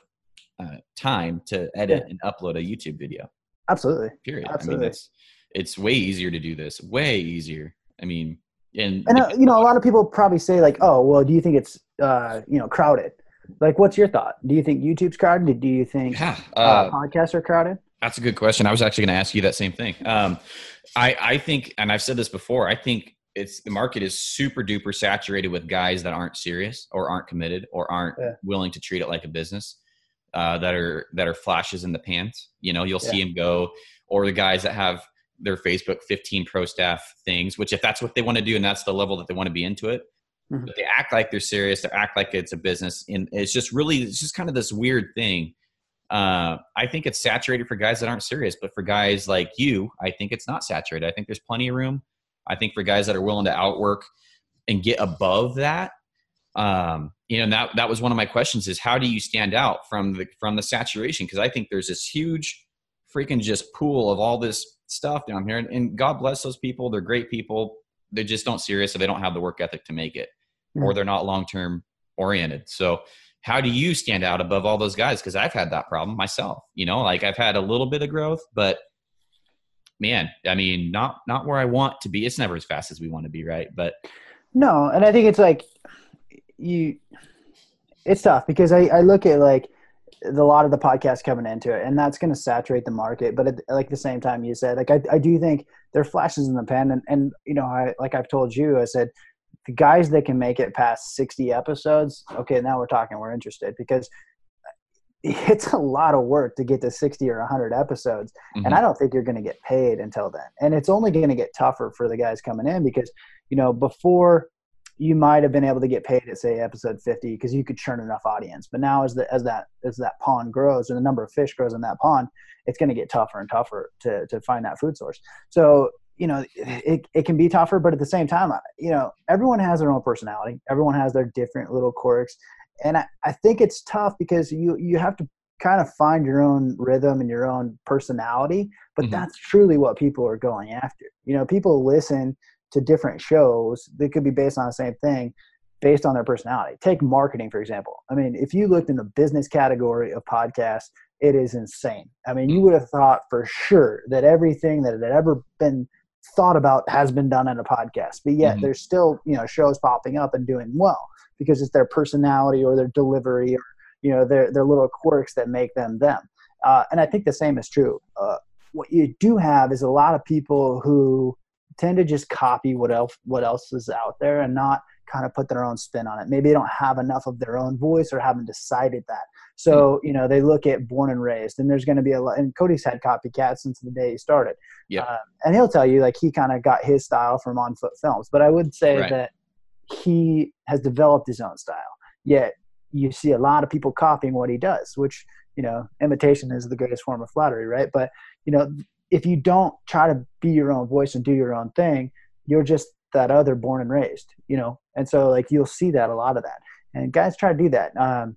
uh, time to edit yeah. and upload a youtube video. Absolutely. Period. Absolutely. i mean it's it's way easier to do this way easier. I mean and, and uh, you know a lot of people probably say like oh well do you think it's uh you know crowded? Like what's your thought? Do you think youtube's crowded? Do you think yeah, uh, uh, podcasts are crowded that's a good question. I was actually going to ask you that same thing. Um, I, I think, and I've said this before, I think it's the market is super duper saturated with guys that aren't serious or aren't committed or aren't yeah. willing to treat it like a business. Uh, that are that are flashes in the pants. You know, you'll yeah. see them go, or the guys that have their Facebook 15 pro staff things. Which, if that's what they want to do and that's the level that they want to be into it, mm-hmm. but they act like they're serious. They act like it's a business, and it's just really it's just kind of this weird thing uh, I think it's saturated for guys that aren't serious, but for guys like you, I think it's not saturated. I think there's plenty of room. I think for guys that are willing to outwork and get above that, um, you know, that that was one of my questions: is how do you stand out from the from the saturation? Because I think there's this huge, freaking just pool of all this stuff down here, and, and God bless those people. They're great people. They just don't serious, so they don't have the work ethic to make it, mm-hmm. or they're not long term oriented. So how do you stand out above all those guys? Because I've had that problem myself. You know, like I've had a little bit of growth, but man, I mean, not not where I want to be. It's never as fast as we want to be, right? But no, and I think it's like you. It's tough because I, I look at like the, lot of the podcasts coming into it, and that's going to saturate the market. But at like the same time, you said like I, I do think there are flashes in the pan, and, and you know I like I've told you, I said the guys that can make it past 60 episodes, okay, now we're talking, we're interested because it's a lot of work to get to 60 or 100 episodes. Mm-hmm. And I don't think you're going to get paid until then. And it's only going to get tougher for the guys coming in because, you know, before you might have been able to get paid at say episode 50 because you could churn enough audience. But now as the, as that, as that pond grows and the number of fish grows in that pond, it's going to get tougher and tougher to, to find that food source. So you know it, it can be tougher but at the same time you know everyone has their own personality everyone has their different little quirks and I, I think it's tough because you you have to kind of find your own rhythm and your own personality but mm-hmm. that's truly what people are going after you know people listen to different shows that could be based on the same thing based on their personality. Take marketing, for example. I mean, if you looked in the business category of podcasts, it is insane. I mean, you would have thought for sure that everything that had ever been thought about has been done in a podcast, but yet mm-hmm. there's still, you know, shows popping up and doing well because it's their personality or their delivery or, you know, their, their little quirks that make them them. Uh, and I think the same is true. Uh, what you do have is a lot of people who tend to just copy what else what else is out there and not kind of put their own spin on it. Maybe they don't have enough of their own voice or haven't decided that. So, hmm. you know, they look at born and raised and there's going to be a lot, and Cody's had copycats since the day he started. Yeah. Uh, and he'll tell you like he kind of got his style from on foot films, but I would say right. that he has developed his own style. Yet you see a lot of people copying what he does, which, you know, imitation is the greatest form of flattery, right? But, you know, if you don't try to be your own voice and do your own thing, you're just that other born and raised, you know? And so like you'll see that a lot of that. And guys try to do that. Um,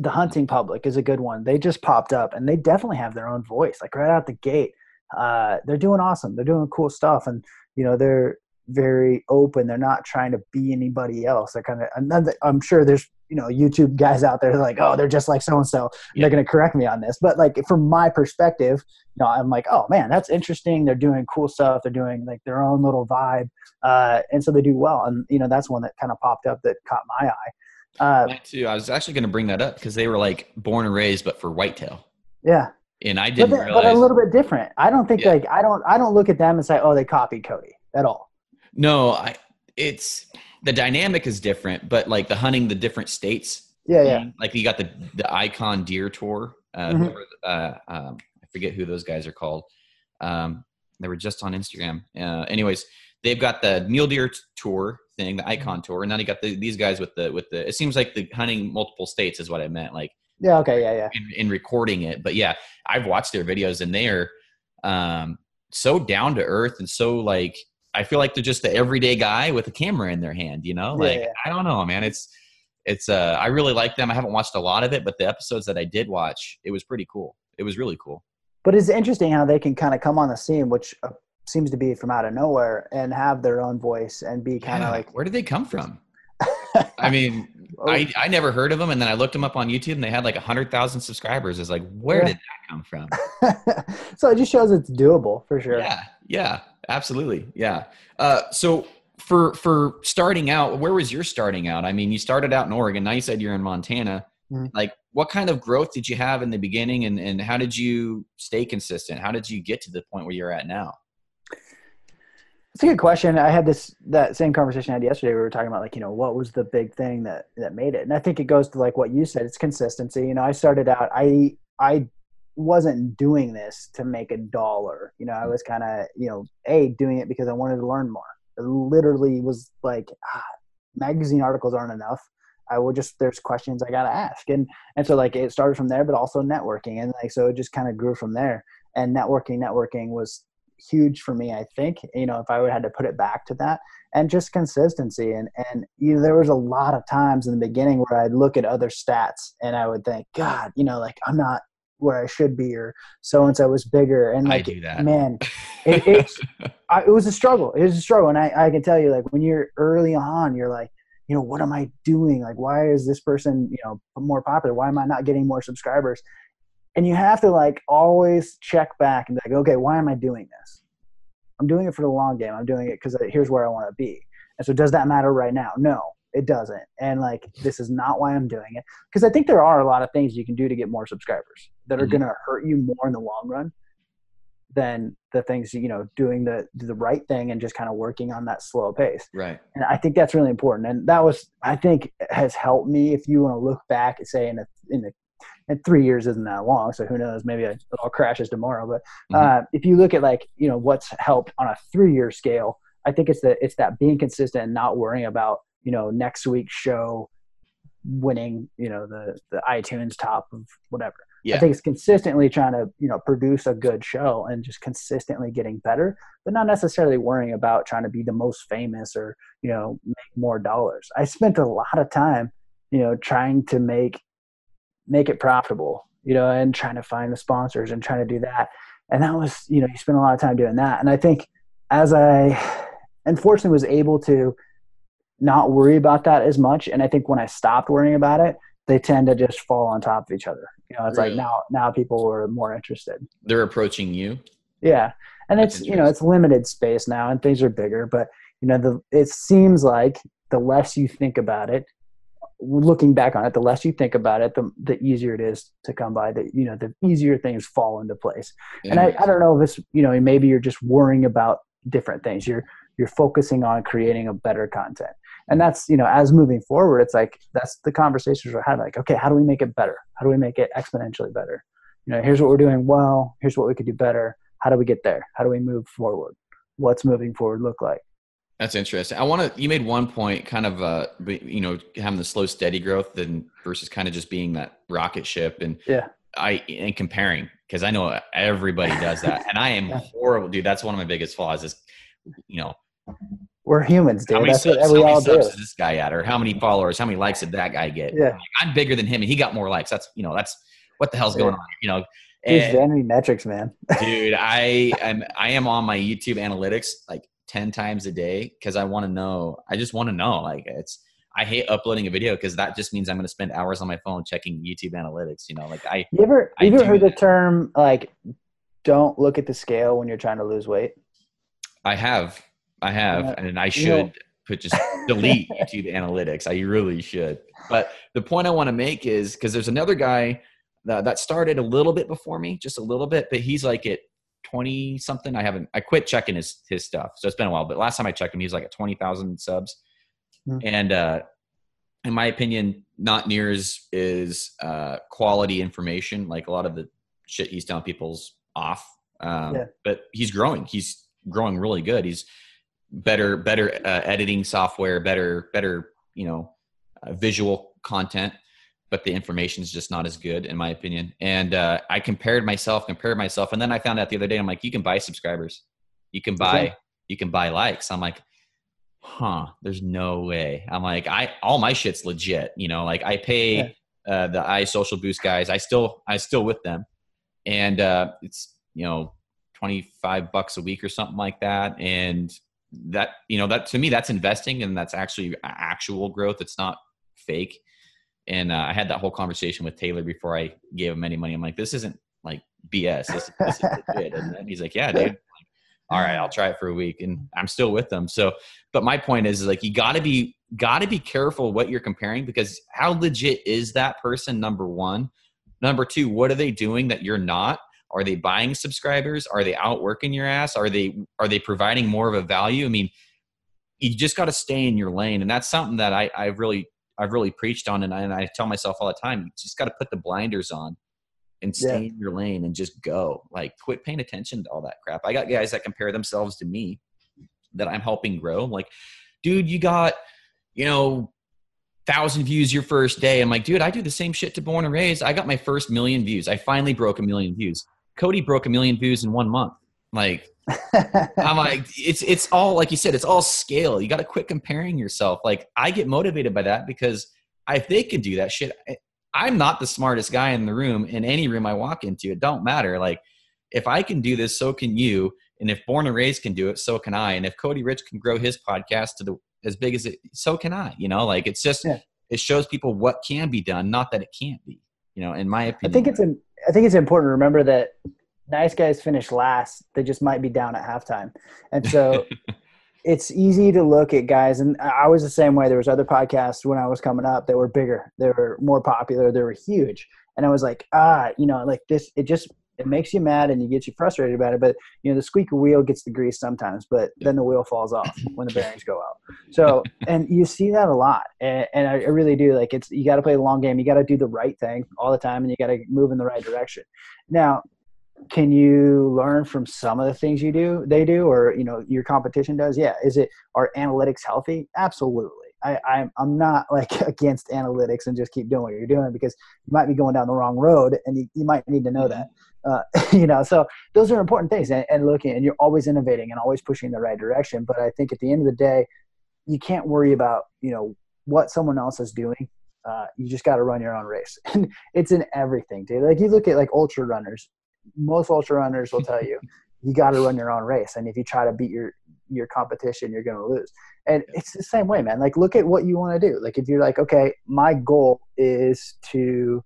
the hunting public is a good one. They just popped up and they definitely have their own voice, like right out the gate. Uh, they're doing awesome. They're doing cool stuff. And, you know, they're very open. They're not trying to be anybody else. They're kind of, I'm sure there's, you know, YouTube guys out there like, oh, they're just like so and so. They're going to correct me on this. But like from my perspective, you know, I'm like, oh man, that's interesting. They're doing cool stuff. They're doing like their own little vibe. Uh, and so they do well. And, you know, that's one that kind of popped up that caught my eye. Uh, too. I was actually going to bring that up because they were like born and raised, but for whitetail. Yeah. And I didn't but, realize, but a little bit different. I don't think yeah. like I don't I don't look at them and say, oh, they copied Cody at all. No, I. It's the dynamic is different, but like the hunting the different states. Yeah, yeah. Like you got the the Icon Deer Tour. Uh, mm-hmm. uh, um, I forget who those guys are called. Um, they were just on Instagram. Uh, anyways, they've got the mule deer tour thing, the icon mm-hmm. tour, and then you got the, these guys with the with the. It seems like the hunting multiple states is what I meant. Like yeah, okay, yeah, yeah. In, in recording it, but yeah, I've watched their videos and they're um, so down to earth and so like I feel like they're just the everyday guy with a camera in their hand. You know, like yeah, yeah. I don't know, man. It's it's uh I really like them. I haven't watched a lot of it, but the episodes that I did watch, it was pretty cool. It was really cool. But it's interesting how they can kind of come on the scene, which uh, seems to be from out of nowhere and have their own voice and be kind of yeah, like where did they come from? I mean oh. I, I never heard of them and then i looked them up on youtube and they had like a hundred thousand subscribers. It's like where yeah. did that come from? So it just shows it's doable for sure. Yeah yeah absolutely yeah. Uh, so for for starting out where was your starting out? I mean you started out in oregon. Now you said you're in montana. Mm-hmm. like what kind of growth did you have in the beginning and, and how did you stay consistent? How did you get to the point where you're at now it's a good question. I had this that same conversation I had yesterday. We were talking about like you know what was the big thing that that made it, and I think it goes to like what you said. It's consistency. You know, I started out. I I wasn't doing this to make a dollar. You know, I was kind of you know a doing it because I wanted to learn more. It literally was like ah, magazine articles aren't enough. I will just there's questions I gotta ask, and and so like it started from there, but also networking, and like so it just kind of grew from there. And networking, networking was huge for me. I think you know if I would had to put it back to that, and just consistency. And and you know there was a lot of times in the beginning where I'd look at other stats and I would think, God, you know, like I'm not where I should be, or so and so was bigger. And like, man, it, it's I, it was a struggle. It was a struggle, and I I can tell you, like when you're early on, you're like you know what am i doing like why is this person you know more popular why am i not getting more subscribers and you have to like always check back and be like okay why am i doing this? I'm doing it for the long game. I'm doing it because here's where i want to be. And so does that matter right now? No it doesn't. And like this is not why i'm doing it. Because i think there are a lot of things you can do to get more subscribers that are mm-hmm. going to hurt you more in the long run than the things you know doing the the right thing and just kind of working on that slow pace. Right. And i think that's really important. And that was i think has helped me if you want to look back and say in a in the and three years isn't that long, so who knows? Maybe it all crashes tomorrow. But mm-hmm. uh, if you look at like you know what's helped on a three-year scale, I think it's that it's that being consistent and not worrying about you know next week's show winning you know the the iTunes top of whatever. Yeah. I think it's consistently trying to you know produce a good show and just consistently getting better, but not necessarily worrying about trying to be the most famous or you know make more dollars. I spent a lot of time you know trying to make make it profitable, you know, and trying to find the sponsors and trying to do that. And that was, you know, you spend a lot of time doing that. And I think as I unfortunately was able to not worry about that as much. And I think when I stopped worrying about it, they tend to just fall on top of each other. You know, it's really? like now now people are more interested. They're approaching you. Yeah, and That's it's you know it's limited space now, and things are bigger. But you know, the it seems like the less you think about it, looking back on it, the less you think about it, the the easier it is to come by. That you know, the easier things fall into place. Yeah. And I, I don't know if it's you know maybe you're just worrying about different things. You're you're focusing on creating a better content and that's you know as moving forward it's like that's the conversations we're having like okay how do we make it better how do we make it exponentially better you know here's what we're doing well here's what we could do better how do we get there how do we move forward what's moving forward look like that's interesting i want to you made one point kind of uh you know having the slow steady growth then versus kind of just being that rocket ship and yeah i and comparing because i know everybody does that and i am yeah. horrible dude that's one of my biggest flaws is you know we're humans, dude. How many That's subs, what we all do. Is this guy at, or how many followers, how many likes did that guy get? Yeah, I'm bigger than him, and he got more likes. That's you know, that's what the hell's going on. You know, and, vanity metrics, man. dude, I am I am on my YouTube analytics like ten times a day because I want to know. I just want to know. Like it's. I hate uploading a video because that just means I'm going to spend hours on my phone checking YouTube analytics. You know, like I. You ever I you ever heard that. the term like, "Don't look at the scale when you're trying to lose weight"? I have. I have, and I should you know, put just delete YouTube analytics. I really should. But the point I want to make is because there's another guy that, that started a little bit before me, just a little bit, but he's like at 20 something. I haven't, I quit checking his, his stuff. So it's been a while, but last time I checked him, he was like at 20,000 subs. Mm-hmm. And, uh, in my opinion, not near as is uh, quality information. Like a lot of the shit he's telling people's off. Um, yeah. But he's growing. He's growing really good. He's better better uh, editing software, better better you know uh, visual content, but the information is just not as good in my opinion. And uh, I compared myself, compared myself, and then I found out the other day I'm like, you can buy subscribers, you can buy okay. you can buy likes. I'm like, huh? There's no way. I'm like, I all my shit's legit. You know, like I pay. Yeah. Uh, the i social boost guys i still i still with them and uh it's you know 25 bucks a week or something like that and that you know that to me that's investing and that's actually actual growth it's not fake and uh, i had that whole conversation with taylor before i gave him any money. I'm like this isn't like bs this, this is legit. And he's like yeah dude. Like, all right i'll try it for a week. And i'm still with them so but my point is, is like you got to be got to be careful what you're comparing because how legit is that person number one? Number two what are they doing that you're not? Are they buying subscribers? Are they outworking your ass? Are they are they providing more of a value? I mean, you just got to stay in your lane, and that's something that I I really I've really preached on, and I, and I tell myself all the time, you just got to put the blinders on and stay yeah. in your lane and just go. Like, quit paying attention to all that crap. I got guys that compare themselves to me that I'm helping grow. I'm like, dude, you got, you know, thousand views your first day. I'm like, dude, I do the same shit to Born and Raised. I got my first million views. I finally broke a million views. Cody broke a million views in one month. Like, I'm like, it's it's all like you said, it's all scale. You got to quit comparing yourself. Like, I get motivated by that because if they can do that shit, I'm not the smartest guy in the room. In any room I walk into, it don't matter. Like, if I can do this, so can you. And if Born and Raised can do it, so can I. And if Cody Rich can grow his podcast to the as big as it, so can I. You know, like it's just yeah. it shows people what can be done, not that it can't be. You know, in my opinion, I think it's an I think it's important to remember that nice guys finish last. They just might be down at halftime, and so it's easy to look at guys. And I was the same way. There was other podcasts when I was coming up that were bigger, they were more popular, they were huge, and I was like, ah, you know, like this. It just it makes you mad and you get you frustrated about it. But you know, the squeaky wheel gets the grease sometimes, but then the wheel falls off when the bearings go out. So, and you see that a lot, and, and I, really do. Like it's you got to play the long game. You got to do the right thing all the time, and you got to move in the right direction. Now, can you learn from some of the things you do they do or you know your competition does yeah is it are analytics healthy absolutely I, I'm, I'm not like against analytics and just keep doing what you're doing because you might be going down the wrong road and you, you might need to know that. Uh, you know, so those are important things and, and looking and you're always innovating and always pushing in the right direction. But I think at the end of the day, you can't worry about, you know, what someone else is doing. Uh, you just got to run your own race and it's in everything, dude. Like you look at like ultra runners, most ultra runners will tell you, you got to run your own race. And if you try to beat your, your competition, you're going to lose. And it's the same way, man. Like, look at what you want to do. Like, if you're like, okay, my goal is to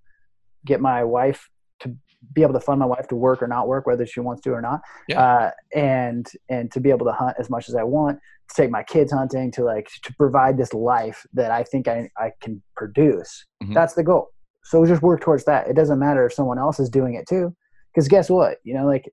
get my wife to be able to fund my wife to work or not work, whether she wants to or not, Yeah. uh, and and to be able to hunt as much as I want, to take my kids hunting, to like to provide this life that I think I I can produce. Mhm. That's the goal. So just work towards that. It doesn't matter if someone else is doing it too, because guess what? You know, like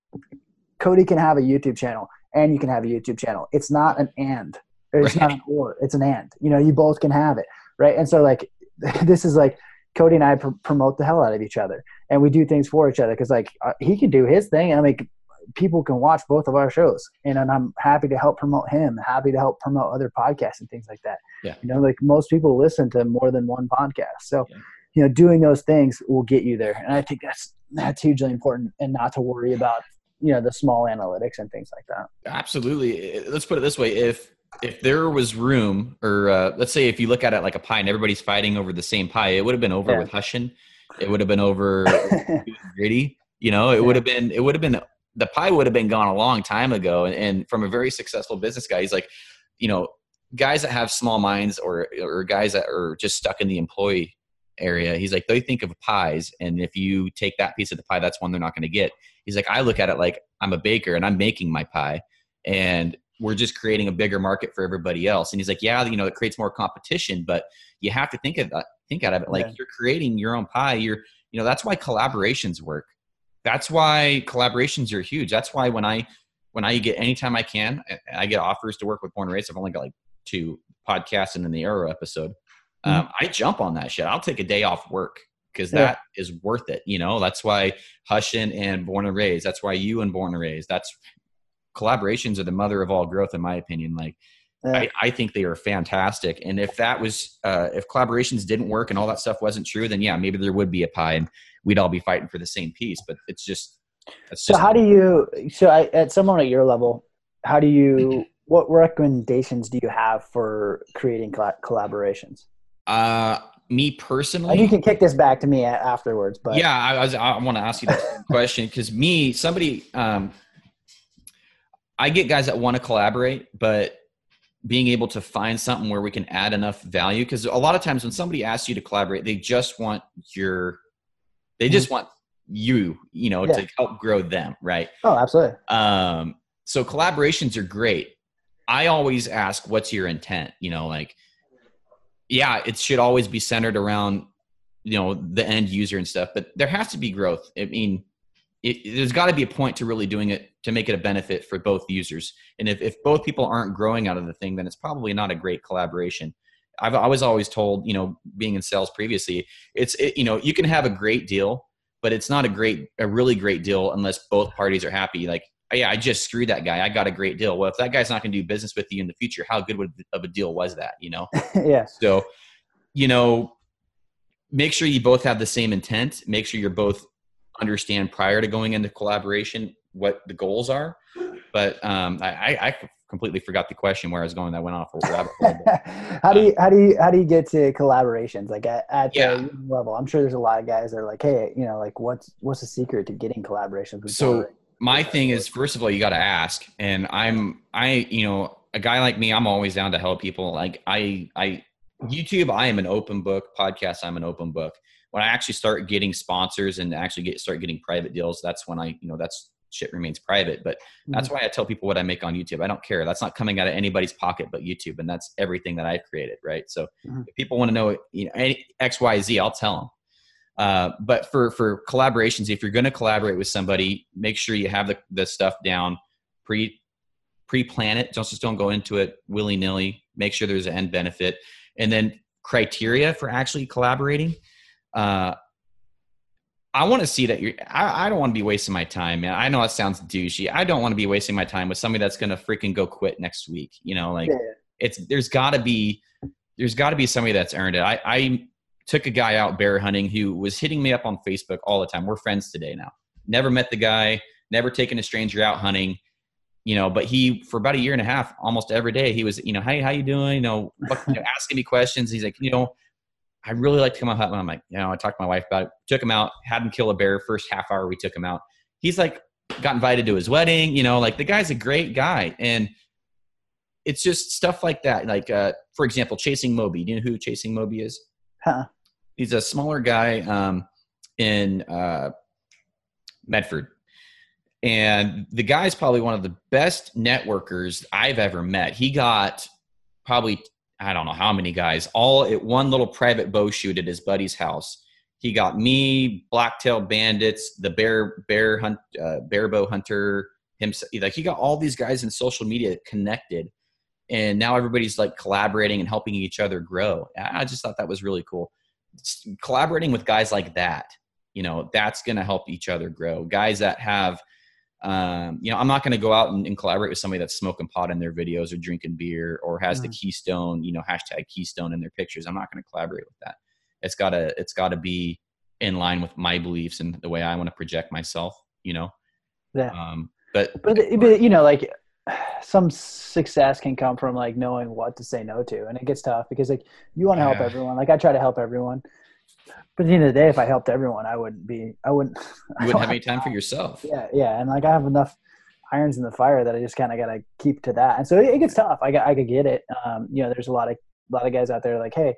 Cody can have a YouTube channel and you can have a YouTube channel. It's not an and. It's not an or. It's an and. You know, you both can have it, right? And so like this is like Cody and I pr- promote the hell out of each other, and we do things for each other because like uh, he can do his thing, and I mean people can watch both of our shows, and, and I'm happy to help promote him, happy to help promote other podcasts and things like that. Yeah. You know, like most people listen to more than one podcast, so Yeah. you know, doing those things will get you there, and I think that's that's hugely important, and not to worry about you know the small analytics and things like that. Absolutely. Eh, Let's put it this way: if if there was room, or uh, let's say if you look at it like a pie, and everybody's fighting over the same pie, it would have been over Yeah. with Hushin. It would have been over gritty. You know, it would have been. It would have been. The pie would have been gone a long time ago. And, and from a very successful business guy, he's like, you know, guys that have small minds or or guys that are just stuck in the employee area. He's like, they think of pies, and if you take that piece of the pie, that's one they're not going to get. He's like, I look at it like I'm a baker and I'm making my pie, and we're just creating a bigger market for everybody else. And he's like, yeah, you know, it creates more competition, but you have to think of that, think out of it like Yeah. you're creating your own pie. You're, you know, that's why collaborations work. That's why collaborations are huge. That's why when I when I get anytime I can, I- get offers to work with Born Raised. I've only got like two podcasts and then the Arrow episode. Um, I jump on that shit. I'll take a day off work because Yeah. that is worth it. You know, that's why Hushin and Born and Raised. That's why you and Born and Raised. That's collaborations are the mother of all growth, in my opinion. Like Yeah. I, I think they are fantastic. And if that was, uh, if collaborations didn't work and all that stuff wasn't true, then yeah, maybe there would be a pie and we'd all be fighting for the same piece. But it's just, it's So just how do you? So I, at someone at your level, how do you? What recommendations do you have for creating collaborations? Uh, me And you can kick this back to me afterwards, but yeah, I, was, I want to ask you that question because me, somebody, um, I get guys that want to collaborate, but being able to find something where we can add enough value because a lot of times when somebody asks you to collaborate, they just want your, they just want you, you know, Yeah. to help grow them, right? oh, absolutely. Um, so collaborations are great. I always ask, what's your intent? You know, like, yeah, it should always be centered around, you know, the end user and stuff, but there has to be growth. I mean, it, there's got to be a point to really doing it to make it a benefit for both users. And if, if both people aren't growing out of the thing, then it's probably not a great collaboration. I've, I was always told, you know, being in sales previously, it's, it, you know, you can have a great deal, but it's not a great, a really great deal unless both parties are happy. Like, yeah, I just screwed that guy. I got a great deal. Well, if that guy's not going to do business with you in the future, how good would, of a deal was that? You know? yeah. So, you know, make sure you both have the same intent. Make sure you're both understand prior to going into collaboration what the goals are. But um, I, I completely forgot the question where I was going. That went off a rabbit hole. how do you how do you how do you get to collaborations like at, at Yeah. the level? I'm sure there's a lot of guys that are like, hey, you know, like what's what's the secret to getting collaborations? So Born? My thing is, first of all, you got to ask. And I'm, I, you know, a guy like me, I'm always down to help people. Like I, I, YouTube, I am an open book. Podcast, I'm an open book. When I actually start getting sponsors and actually get start getting private deals, that's when I, you know, that's shit remains private. But that's why I tell people what I make on YouTube. I don't care. That's not coming out of anybody's pocket but YouTube, and that's everything that I've created, right? So Mhm. if people want to know, you know, any X, Y, Z, I'll tell them. Uh, but for for collaborations, if you're going to collaborate with somebody, make sure you have the, the stuff down pre pre plan it. Don't just don't go into it willy nilly. Make sure there's an end benefit, and then criteria for actually collaborating. Uh, I want to see that you're. I, I don't want to be wasting my time, man. I know it sounds douchey. I don't want to be wasting my time with somebody that's going to freaking go quit next week. You know, like Yeah. it's there's got to be there's got to be somebody that's earned it. I, I took a guy out bear hunting who was hitting me up on Facebook all the time. We're friends today now. Never met the guy. Never taken a stranger out hunting. You know, but he for about a year and a half, almost every day, he was, you know, hey, how you doing? You know, you know asking me questions. He's like, you know, I really like to come out hunting. I'm like, you know, I talked to my wife about it. Took him out, had him kill a bear. First half hour, we took him out. He's like, got invited to his wedding. You know, like the guy's a great guy, and it's just stuff like that. Like, uh, for example, Chasing Moby. Do you know who Chasing Moby is? Huh. He's a smaller guy um, in uh, Medford. And the guy's probably one of the best networkers I've ever met. He got probably, I don't know how many guys, all at one little private bow shoot at his buddy's house. He got me, Blacktail Bandits, the bear bear hunt, uh, bear bow hunter. Himself, like he got all these guys in social media connected, and now everybody's like collaborating and helping each other grow. I just thought that was really cool. Collaborating with guys like that, you know, that's going to help each other grow. Guys that have um, you know, I'm not going to go out and, and, collaborate with somebody that's smoking pot in their videos or drinking beer or has mm. the Keystone, you know, hashtag Keystone in their pictures. I'm not going to collaborate with that. It's gotta, it's gotta be in line with my beliefs and the way I want to project myself, you know? Yeah. Um, but, but, but, you know, like some success can come from like knowing what to say no to. And it gets tough because like you want to help everyone. Like I try to help everyone but at the end of the day, if I helped everyone, I wouldn't be. I wouldn't. You wouldn't have any time for yourself. Yeah, yeah, and like I have enough irons in the fire that I just kind of got to keep to that. And so it, it gets tough. I got I could get it. Um, you know, there's a lot of a lot of guys out there like, hey,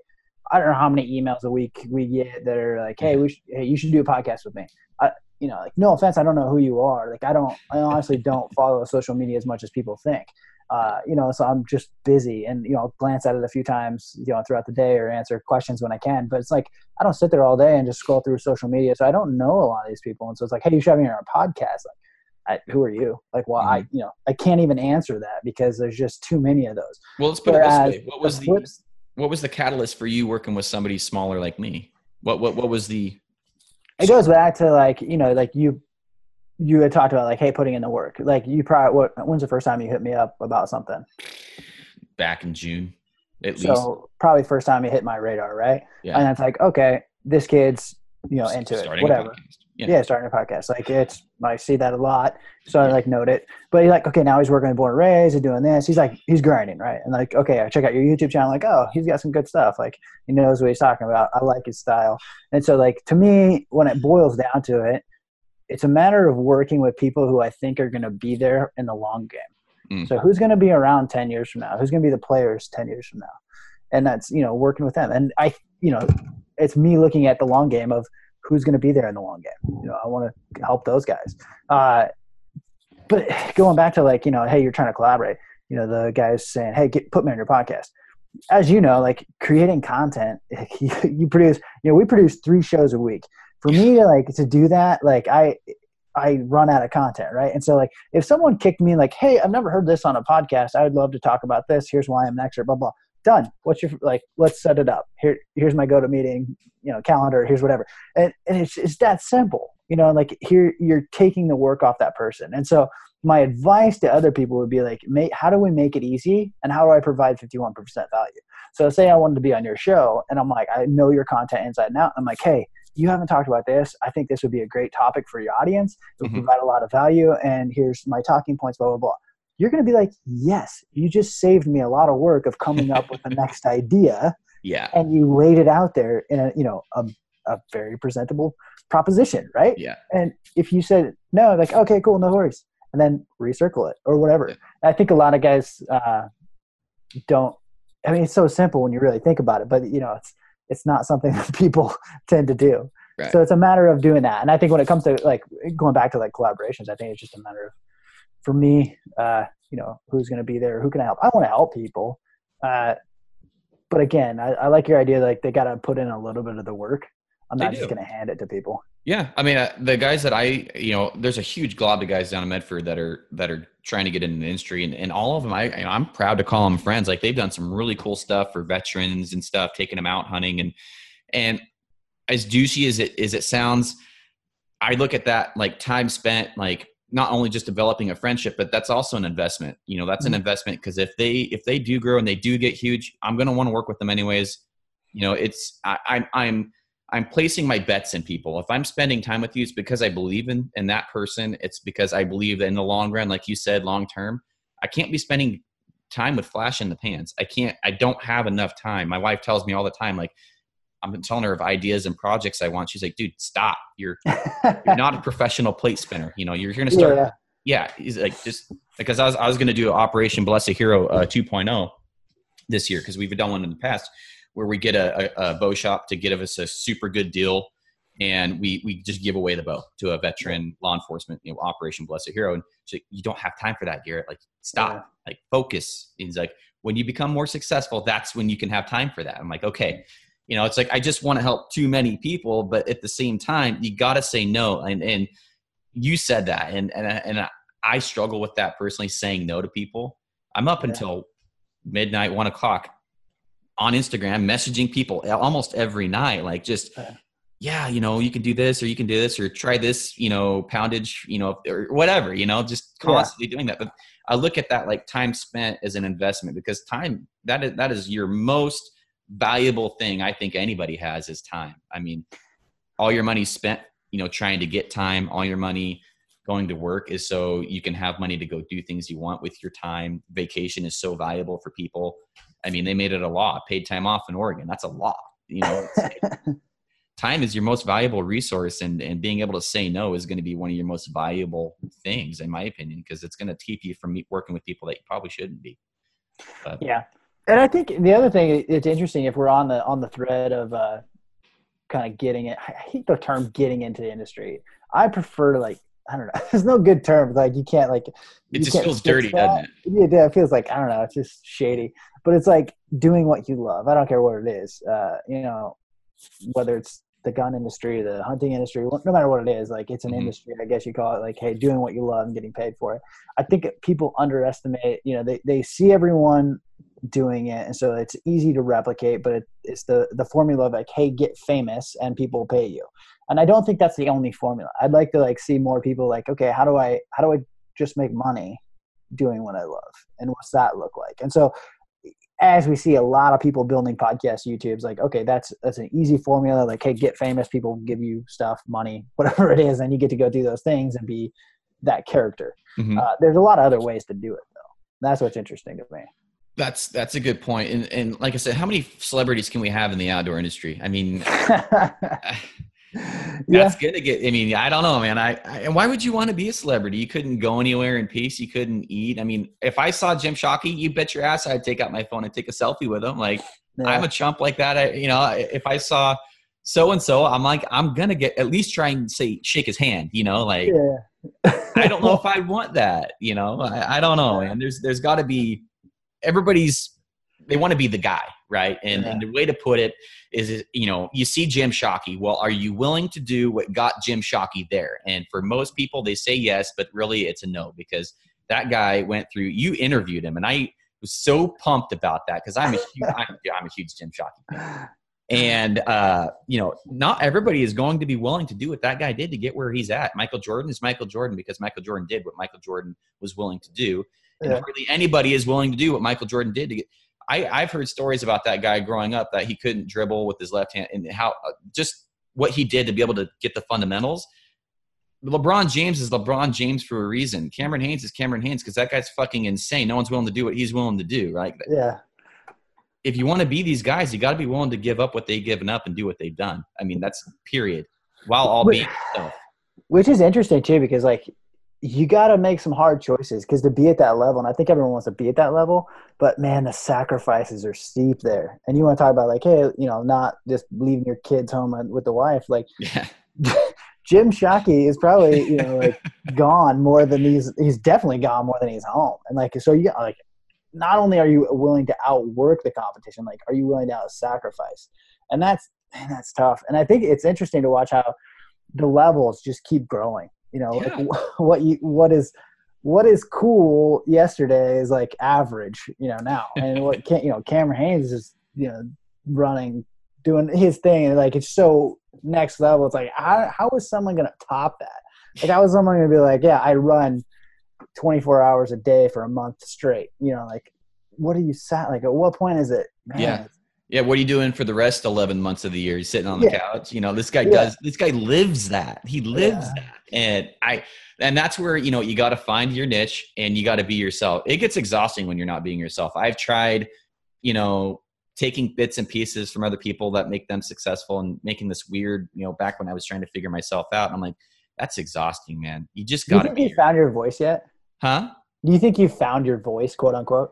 I don't know how many emails a week we get that are like, hey, we should, hey, you should do a podcast with me. I, you know, like no offense, I don't know who you are. Like I don't, I honestly don't follow social media as much as people think uh, you know, so I'm just busy and, you know, I'll glance at it a few times, you know, throughout the day or answer questions when I can. But it's like, I don't sit there all day and just scroll through social media. So I don't know a lot of these people. And so it's like, hey, you should have me on a podcast. Like, I, who are you? Like, well, mm-hmm. I, you know, I can't even answer that because there's just too many of those. Well, let's put Whereas, it this way. What was the, flips, what was the catalyst for you working with somebody smaller like me? What, what, what was the, it goes back to like, you know, like you you had talked about like, hey, putting in the work. Like you probably what? When's the first time you hit me up about something? Back in June, at so least. So probably first time you hit my radar, right? Yeah. And it's like, okay, this kid's you know into starting it, whatever. Yeah. yeah. starting a podcast. Like it's I see that a lot, so I like note it. But he's like, okay, now he's working in Born and Raised and doing this. He's like, he's grinding, right? And like, okay, I check out your YouTube channel. Like, oh, he's got some good stuff. Like he knows what he's talking about. I like his style. And so like to me, when it boils down to it, it's a matter of working with people who I think are going to be there in the long game. Mm. So who's going to be around 10 years from now? Who's going to be the players 10 years from now? And that's, you know, working with them. And I, you know, it's me looking at the long game of who's going to be there in the long game. You know, I want to help those guys. Uh, but going back to like, you know, hey, you're trying to collaborate. You know, the guys saying, hey, get, put me on your podcast. As you know, like creating content, you, you produce, you know, we produce three shows a week for me to like to do that like i i run out of content right and so like if someone kicked me like hey i've never heard this on a podcast i would love to talk about this here's why i'm an expert blah blah done what's your like let's set it up here here's my go to meeting you know calendar here's whatever and, and it's, it's that simple you know like here you're taking the work off that person and so my advice to other people would be like how do we make it easy and how do i provide 51% value so say i wanted to be on your show and i'm like i know your content inside and out i'm like hey you haven't talked about this. I think this would be a great topic for your audience. It would mm-hmm. provide a lot of value. And here's my talking points, blah, blah, blah. You're going to be like, yes, you just saved me a lot of work of coming up with the next idea. Yeah. And you laid it out there in a, you know, a, a very presentable proposition, right? Yeah. And if you said no, like, okay, cool, no worries. And then recircle it or whatever. Yeah. I think a lot of guys uh, don't, I mean, it's so simple when you really think about it, but you know, it's, it's not something that people tend to do. Right. So it's a matter of doing that. And I think when it comes to like going back to like collaborations, I think it's just a matter of, for me, uh, you know, who's going to be there, who can I help? I want to help people. Uh, but again, I, I, like your idea. Like they got to put in a little bit of the work. I'm not just going to hand it to people. Yeah, I mean, uh, the guys that I, you know, there's a huge glob of guys down in Medford that are that are trying to get into the industry, and, and all of them, I, you know, I'm proud to call them friends. Like they've done some really cool stuff for veterans and stuff, taking them out hunting, and and as juicy as it as it sounds, I look at that like time spent, like not only just developing a friendship, but that's also an investment. You know, that's mm-hmm. an investment because if they if they do grow and they do get huge, I'm going to want to work with them anyways. You know, it's I, I'm I'm I'm placing my bets in people. If I'm spending time with you, it's because I believe in in that person. It's because I believe that in the long run, like you said, long term, I can't be spending time with flash in the pants. I can't. I don't have enough time. My wife tells me all the time, like I'm telling her of ideas and projects I want. She's like, dude, stop. You're you're not a professional plate spinner. You know, you're going to start. Yeah. yeah, he's like just because I was I was going to do Operation Bless a Hero uh, 2.0 this year because we've done one in the past where we get a, a, a bow shop to give us a super good deal and we we just give away the bow to a veteran law enforcement you know operation bless a hero and she's like you don't have time for that garrett like stop yeah. like focus and he's like when you become more successful that's when you can have time for that i'm like okay you know it's like i just want to help too many people but at the same time you got to say no and and you said that and and and i struggle with that personally saying no to people i'm up yeah. until midnight one o'clock on instagram messaging people almost every night like just yeah, you know, you can do this or you can do this or try this, you know, poundage, you know, or whatever, you know, just constantly yeah. doing that. But I look at that like time spent as an investment because time that is that is your most valuable thing I think anybody has is time. I mean, all your money spent, you know, trying to get time, all your money going to work is so you can have money to go do things you want with your time. Vacation is so valuable for people. I mean, they made it a law, paid time off in Oregon. That's a law. You know, time is your most valuable resource and, and being able to say no is going to be one of your most valuable things in my opinion because it's going to keep you from working with people that you probably shouldn't be but, yeah and i think the other thing it's interesting if we're on the on the thread of uh kind of getting it i hate the term getting into the industry i prefer like I don't know. There's no good term. Like you can't like. It just feels dirty, that. doesn't it? Yeah, it feels like I don't know. It's just shady. But it's like doing what you love. I don't care what it is. Uh, you know, whether it's the gun industry, the hunting industry, no matter what it is, like it's an mm-hmm. industry, I guess you call it like, hey, doing what you love and getting paid for it. I think people underestimate, you know, they, they see everyone doing it. And so it's easy to replicate, but it, it's the, the formula of like, hey, get famous and people will pay you. And I don't think that's the only formula. I'd like to like see more people like, okay, how do I, how do I just make money doing what I love? And what's that look like? And so as we see a lot of people building podcasts, YouTube's like, okay, that's that's an easy formula. Like, hey, get famous, people give you stuff, money, whatever it is, and you get to go do those things and be that character. Mm-hmm. Uh, there's a lot of other ways to do it, though. That's what's interesting to me. That's that's a good point. And and like I said, how many celebrities can we have in the outdoor industry? I mean, that's yeah. gonna get. I mean, I don't know, man. I, I, and why would you want to be a celebrity? You couldn't go anywhere in peace. You couldn't eat. I mean, if I saw Jim Shockey, you bet your ass I'd take out my phone and take a selfie with him. Like yeah. I'm a chump like that. I, you know, if I saw so and so, I'm like, I'm gonna get at least try and say shake his hand. You know, like yeah. I don't know if I want that. You know, I, I don't know, man. There's there's got to be everybody's they want to be the guy, right? And, yeah. and the way to put it is, you know, you see Jim Shockey. Well, are you willing to do what got Jim Shockey there? And for most people, they say yes, but really it's a no because that guy went through. You interviewed him, and I was so pumped about that because I'm a huge, I'm, I'm, a huge Jim Shockey fan. And uh, you know, not everybody is going to be willing to do what that guy did to get where he's at. Michael Jordan is Michael Jordan because Michael Jordan did what Michael Jordan was willing to do, and yeah. hardly anybody is willing to do what Michael Jordan did to get I, I've heard stories about that guy growing up that he couldn't dribble with his left hand and how uh, just what he did to be able to get the fundamentals. LeBron James is LeBron James for a reason. Cameron Hanes is Cameron Hanes because that guy's fucking insane. No one's willing to do what he's willing to do, right? Yeah. If you want to be these guys, you got to be willing to give up what they've given up and do what they've done. I mean, that's period. While all being stuff. Which is interesting too, because like you got to make some hard choices because to be at that level, and I think everyone wants to be at that level, but man, the sacrifices are steep there. And you want to talk about like, hey, you know, not just leaving your kids home with the wife. Like, yeah. Jim Shockey is probably you know like gone more than he's he's definitely gone more than he's home. And like, so you got like, not only are you willing to outwork the competition, like, are you willing to out sacrifice? And that's man, that's tough. And I think it's interesting to watch how the levels just keep growing you know yeah. like what you what is what is cool yesterday is like average you know now. And what can you know cameron hanes is you know running doing his thing. And like it's so next level. It's like how, how is someone gonna top that? Like how is someone gonna be like yeah i run 24 hours a day for a month straight? You know like what are you sat like at what point is it man, yeah yeah, what are you doing for the rest eleven months of the year? He's sitting on the yeah. couch. You know, this guy yeah. does. This guy lives that. He lives yeah. that, and I, and that's where you know you got to find your niche and you got to be yourself. It gets exhausting when you're not being yourself. I've tried, you know, taking bits and pieces from other people that make them successful and making this weird. You know, back when I was trying to figure myself out, I'm like, that's exhausting, man. You just Do you got to think be, you found your voice yet? huh? Do you think you found your voice, quote unquote?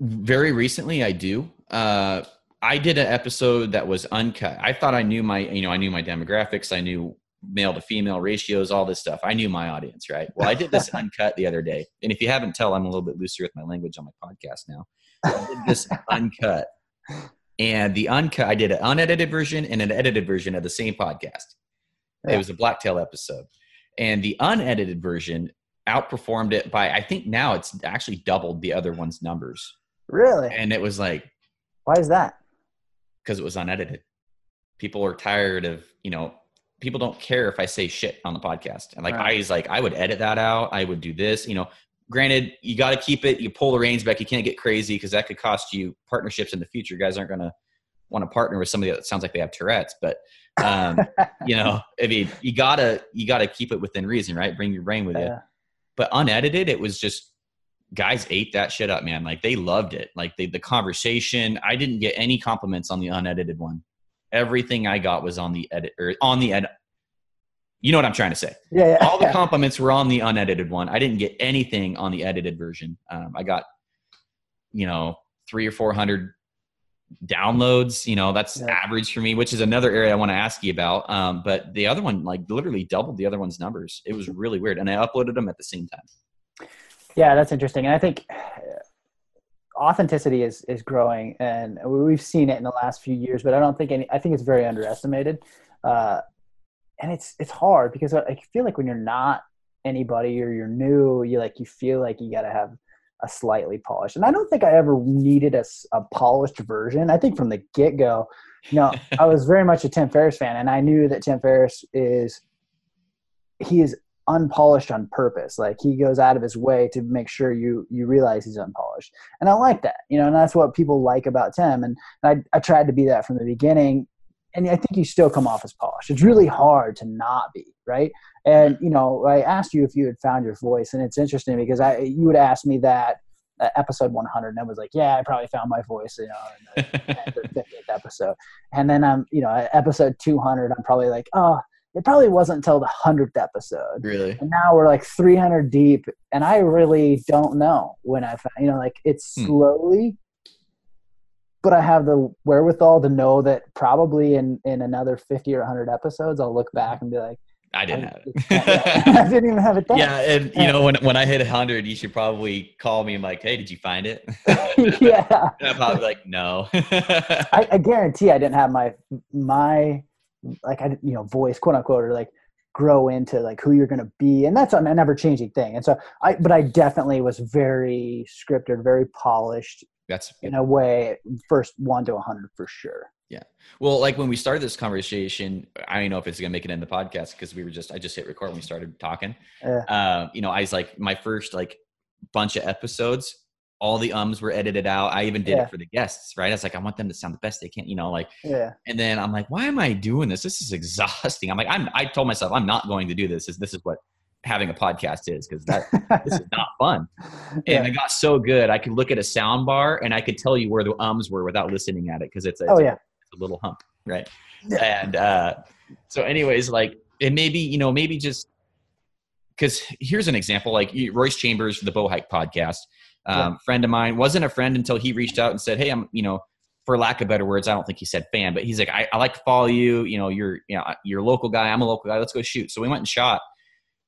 Very recently, I do. Uh, I did an episode that was uncut. I thought I knew my, you know, I knew my demographics. I knew male to female ratios, all this stuff. I knew my audience, right? Well, I did this uncut the other day, and if you haven't tell, I'm a little bit looser with my language on my podcast now. I did this uncut, and the uncut, I did an unedited version and an edited version of the same podcast. It was a Blacktail episode, and the unedited version outperformed it by I think now it's actually doubled the other one's numbers, Really? and it was like Why is that? because it was unedited. People are tired of, you know, people don't care if I say shit on the podcast. And like Right. I was like, I would edit that out. I would do this, you know. Granted, you got to keep it. You pull the reins back. You can't get crazy because that could cost you partnerships in the future. You guys aren't going to want to partner with somebody that sounds like they have Tourette's. But um, you know, I mean, you gotta you gotta keep it within reason, right? Bring your brain with you but unedited it was just guys ate that shit up man. Like they loved it. Like they, the conversation i didn't get any compliments on the unedited one. Everything i got was on the edit or on the edit you know what i'm trying to say. Yeah. yeah. all the compliments were on the unedited one. I didn't get anything on the edited version. Um, i got you know three or four hundred downloads you know that's Yeah. average for me which is another area i want to ask you about. Um, but the other one like literally doubled the other one's numbers. It was really weird and i uploaded them at the same time Yeah, that's interesting, and I think uh, authenticity is is growing, and we've seen it in the last few years. But I don't think any. I think it's very underestimated, uh, and it's it's hard because I I feel like when you're not anybody or you're new, you like you feel like you got to have a slightly polished. And I don't think I ever needed a polished version. I think from the get go, you know, I was very much a Tim Ferriss fan, and I knew that Tim Ferriss is he is unpolished on purpose. Like he goes out of his way to make sure you you realize he's unpolished, and I like that. You know, and that's what people like about Tim. And I I tried to be that from the beginning, and I think you still come off as polished. It's really hard to not be right. And you know, I asked you if you had found your voice, and it's interesting because I you would ask me that at episode 100, and I was like, yeah, I probably found my voice. You know, in the 10th 50th episode. And then I'm, you know, episode 200, I'm probably like, oh, it probably wasn't until the 100th episode. really And now we're like 300 deep. And I really don't know when I found, you know, like it's Hmm. slowly, but I have the wherewithal to know that probably in, in another 50 or 100 episodes, I'll look back and be like, i didn't I, have yeah, I it didn't even have it done. yeah and you know when, when i hit 100 you should probably call me and like hey did you find it yeah. and i'm probably like no I, I guarantee I didn't have my my like I you know voice quote unquote or like grow into like who you're gonna be, and that's a never changing thing. And so I, but I definitely was very scripted, very polished that's in a way. First one to a hundred for sure. Yeah. Well, like when we started this conversation, I don't know if it's gonna make it in the podcast because we were just I just hit record when we started talking. Yeah. Uh, you know, I was like my first like bunch of episodes, all the ums were edited out. I even did Yeah. it for the guests, right? I was like, I want them to sound the best they can, you know, like Yeah, and then I'm like, why am I doing this? This is exhausting. I'm like, I'm I told myself I'm not going to do this. This, this is what having a podcast is because that this is not fun. And Yeah. it got so good, I could look at a sound bar and I could tell you where the ums were without listening at it because it's, a, Oh it's a- yeah, a little hump, right? Yeah. And uh, so, anyways, like it maybe you know maybe just because here's an example like Royce Chambers, the Bow Hike podcast, um, friend of mine, wasn't a friend until he reached out and said, "Hey, I'm you know." For lack of better words, I don't think he said fan, but he's like, I, I like to follow you. You know, you're, you know, you're a local guy. I'm a local guy. Let's go shoot. So we went and shot,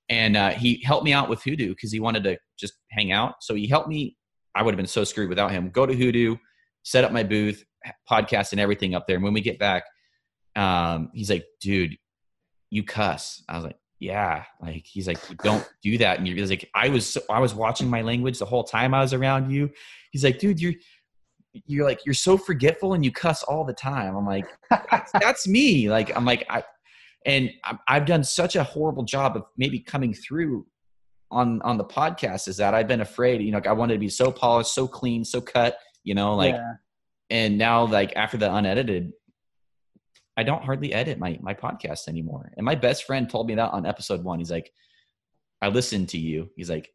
and uh, he helped me out with Hoodoo because he wanted to just hang out. So he helped me. I would have been so screwed without him. Go to Hoodoo, set up my booth, podcast, and everything up there. And when we get back, um, he's like, "Dude, you cuss." I was like, "Yeah." Like he's like, "Don't do that." And he's like, "I was so, I was watching my language the whole time I was around you." He's like, "Dude, you're." You're like you're so forgetful and you cuss all the time. I'm like, that's, that's me. Like I'm like I, and I've done such a horrible job of maybe coming through on on the podcast is that I've been afraid. You know, I wanted to be so polished, so clean, so cut. You know, like, yeah. and now like after the unedited, I don't hardly edit my my podcast anymore. And my best friend told me that on episode one. He's like, I listened to you. He's like,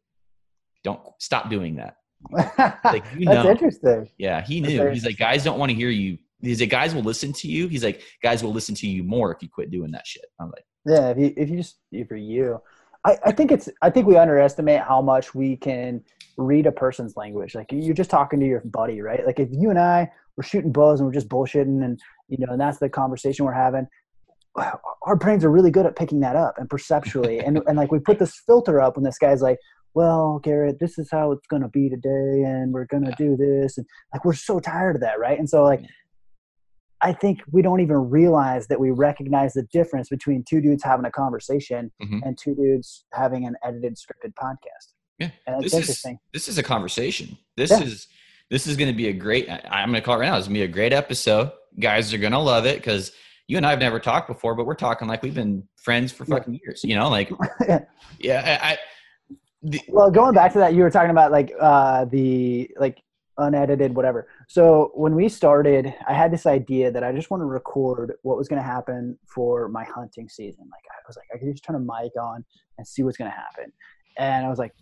don't stop doing that. Like, you That's know. interesting. Yeah, he knew. He's like, guys don't want to hear you. He's like, guys will listen to you. He's like, guys will listen to you more if you quit doing that shit. I'm like, Yeah, if you if you just if you're you, I, I think it's I think we underestimate how much we can read a person's language. Like you're just talking to your buddy, right? Like if you and I were shooting bows and we're just bullshitting and you know, and that's the conversation we're having, our brains are really good at picking that up and perceptually. and and like we put this filter up when this guy's like, Well, Garrett, this is how it's gonna be today and we're gonna do this and like we're so tired of that, right? And so like I think we don't even realize that we recognize the difference between two dudes having a conversation mm-hmm. and two dudes having an edited scripted podcast. Yeah, this is this is a conversation. This yeah. is this is going to be a great. I'm going to call it right now. It's going to be a great episode. Guys are going to love it because you and I have never talked before, but we're talking like we've been friends for fucking yeah. years. You know, like yeah, I. The, well, going back to that, you were talking about like uh, the like unedited, whatever. So when we started, I had this idea that I just want to record what was going to happen for my hunting season. Like I was like, I could just turn a mic on and see what's going to happen. And I was like,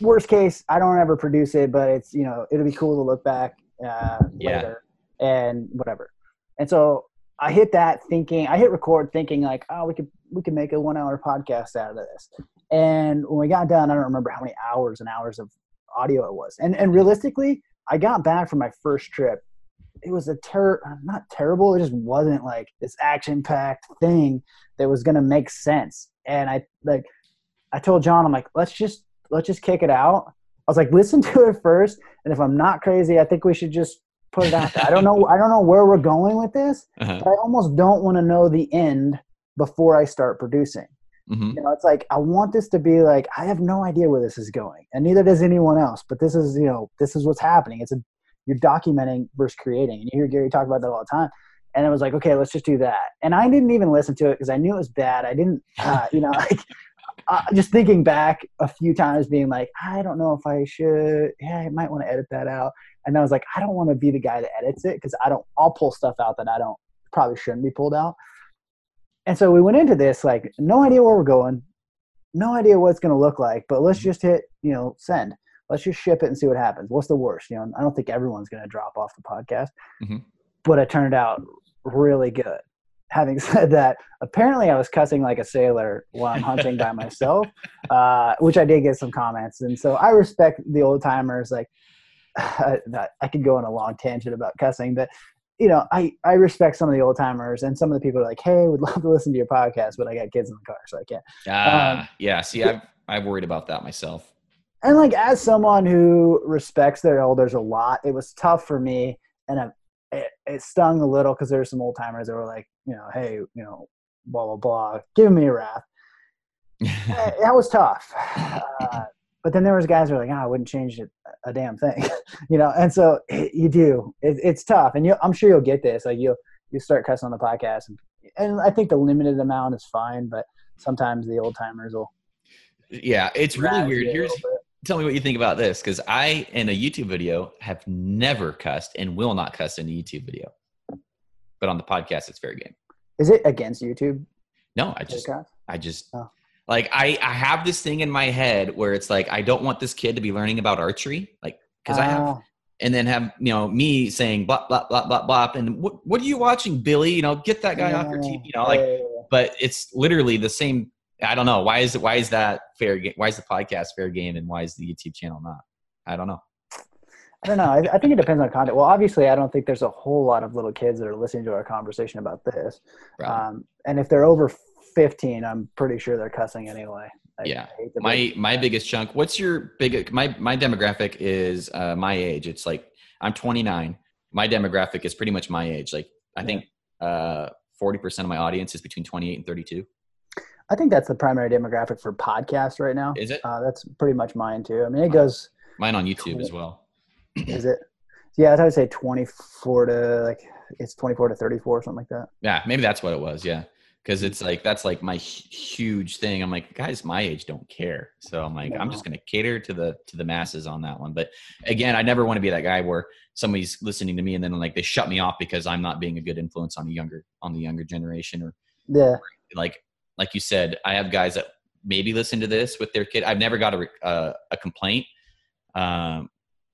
worst case, I don't ever produce it, but it's you know it'll be cool to look back uh, yeah. later and whatever. And so I hit that thinking, I hit record thinking like, oh, we could we could make a one hour podcast out of this. And when we got done, I don't remember how many hours and hours of audio it was. And and realistically, I got back from my first trip. It was a ter not terrible. It just wasn't like this action packed thing that was gonna make sense. And I like I told John, I'm like, let's just let's just kick it out. I was like, listen to it first, and if I'm not crazy, I think we should just put it out there. I don't know. I don't know where we're going with this, uh-huh. but I almost don't want to know the end before I start producing. Mm-hmm. You know, it's like I want this to be like I have no idea where this is going, and neither does anyone else. But this is, you know, this is what's happening. It's a you're documenting versus creating, and you hear Gary talk about that all the time. And it was like, okay, let's just do that. And I didn't even listen to it because I knew it was bad. I didn't, uh, you know, like uh, just thinking back a few times, being like, I don't know if I should. Yeah, I might want to edit that out. And I was like, I don't want to be the guy that edits it because I don't. I'll pull stuff out that I don't probably shouldn't be pulled out. And so we went into this like no idea where we're going, no idea what it's going to look like, but let's mm-hmm. just hit you know send. Let's just ship it and see what happens. What's the worst? You know, I don't think everyone's going to drop off the podcast, mm-hmm. but it turned out really good having said that, apparently I was cussing like a sailor while I'm hunting by myself, uh, which I did get some comments. And so I respect the old timers. Like, I, I could go on a long tangent about cussing, but you know, I, I respect some of the old timers and some of the people are like, Hey, would love to listen to your podcast, but I got kids in the car, so I can't. Ah, um, yeah. See, I've, I've worried about that myself. And like, as someone who respects their elders a lot, it was tough for me. And it, it stung a little because there's some old timers that were like, you know, hey, you know, blah blah blah, give me a wrath. Eh, that was tough. Uh, but then there was guys who were like, oh, I wouldn't change it a damn thing, you know. And so it, you do. It, it's tough, and you, I'm sure you'll get this. Like you, you start cussing on the podcast, and, and I think the limited amount is fine, but sometimes the old timers will. Yeah, it's really weird. Here's tell me what you think about this because I, in a YouTube video, have never cussed and will not cuss in a YouTube video. But on the podcast, it's fair game. Is it against YouTube? No, I just, I just, oh. like, I, I have this thing in my head where it's like, I don't want this kid to be learning about archery, like, because. I have, ah. and then have you know me saying blah blah blah blah blah, and what what are you watching, Billy? You know, get that guy yeah. off your TV. You know, like, but it's literally the same I don't know why is it why is that fair game? Why is the podcast fair game and why is the YouTube channel not? I don't know. I don't know. I, I, think it depends on content. Well, obviously, I don't think there's a whole lot of little kids that are listening to our conversation about this. Right. Um, and if they're over 15, I'm pretty sure they're cussing anyway. I yeah. My my biggest chunk. What's your big? My my demographic is uh, my age. It's like I'm 29. My demographic is pretty much my age. Like I think uh, 40% of my audience is between 28 and 32. I think that's the primary demographic for podcasts right now. Is it? Uh, that's pretty much mine too. I mean, it goes. Mine on YouTube 20, as well. Is it? Yeah, I would say 24 to like it's 24 to 34 or something like that. Yeah, maybe that's what it was. Yeah, because it's like that's like my huge thing. I'm like, guys, my age don't care. So I'm like, no. I'm just gonna cater to the to the masses on that one. But again, I never want to be that guy where somebody's listening to me and then like they shut me off because I'm not being a good influence on the younger on the younger generation or yeah, like like you said, I have guys that maybe listen to this with their kid. I've never got a uh, a complaint, um,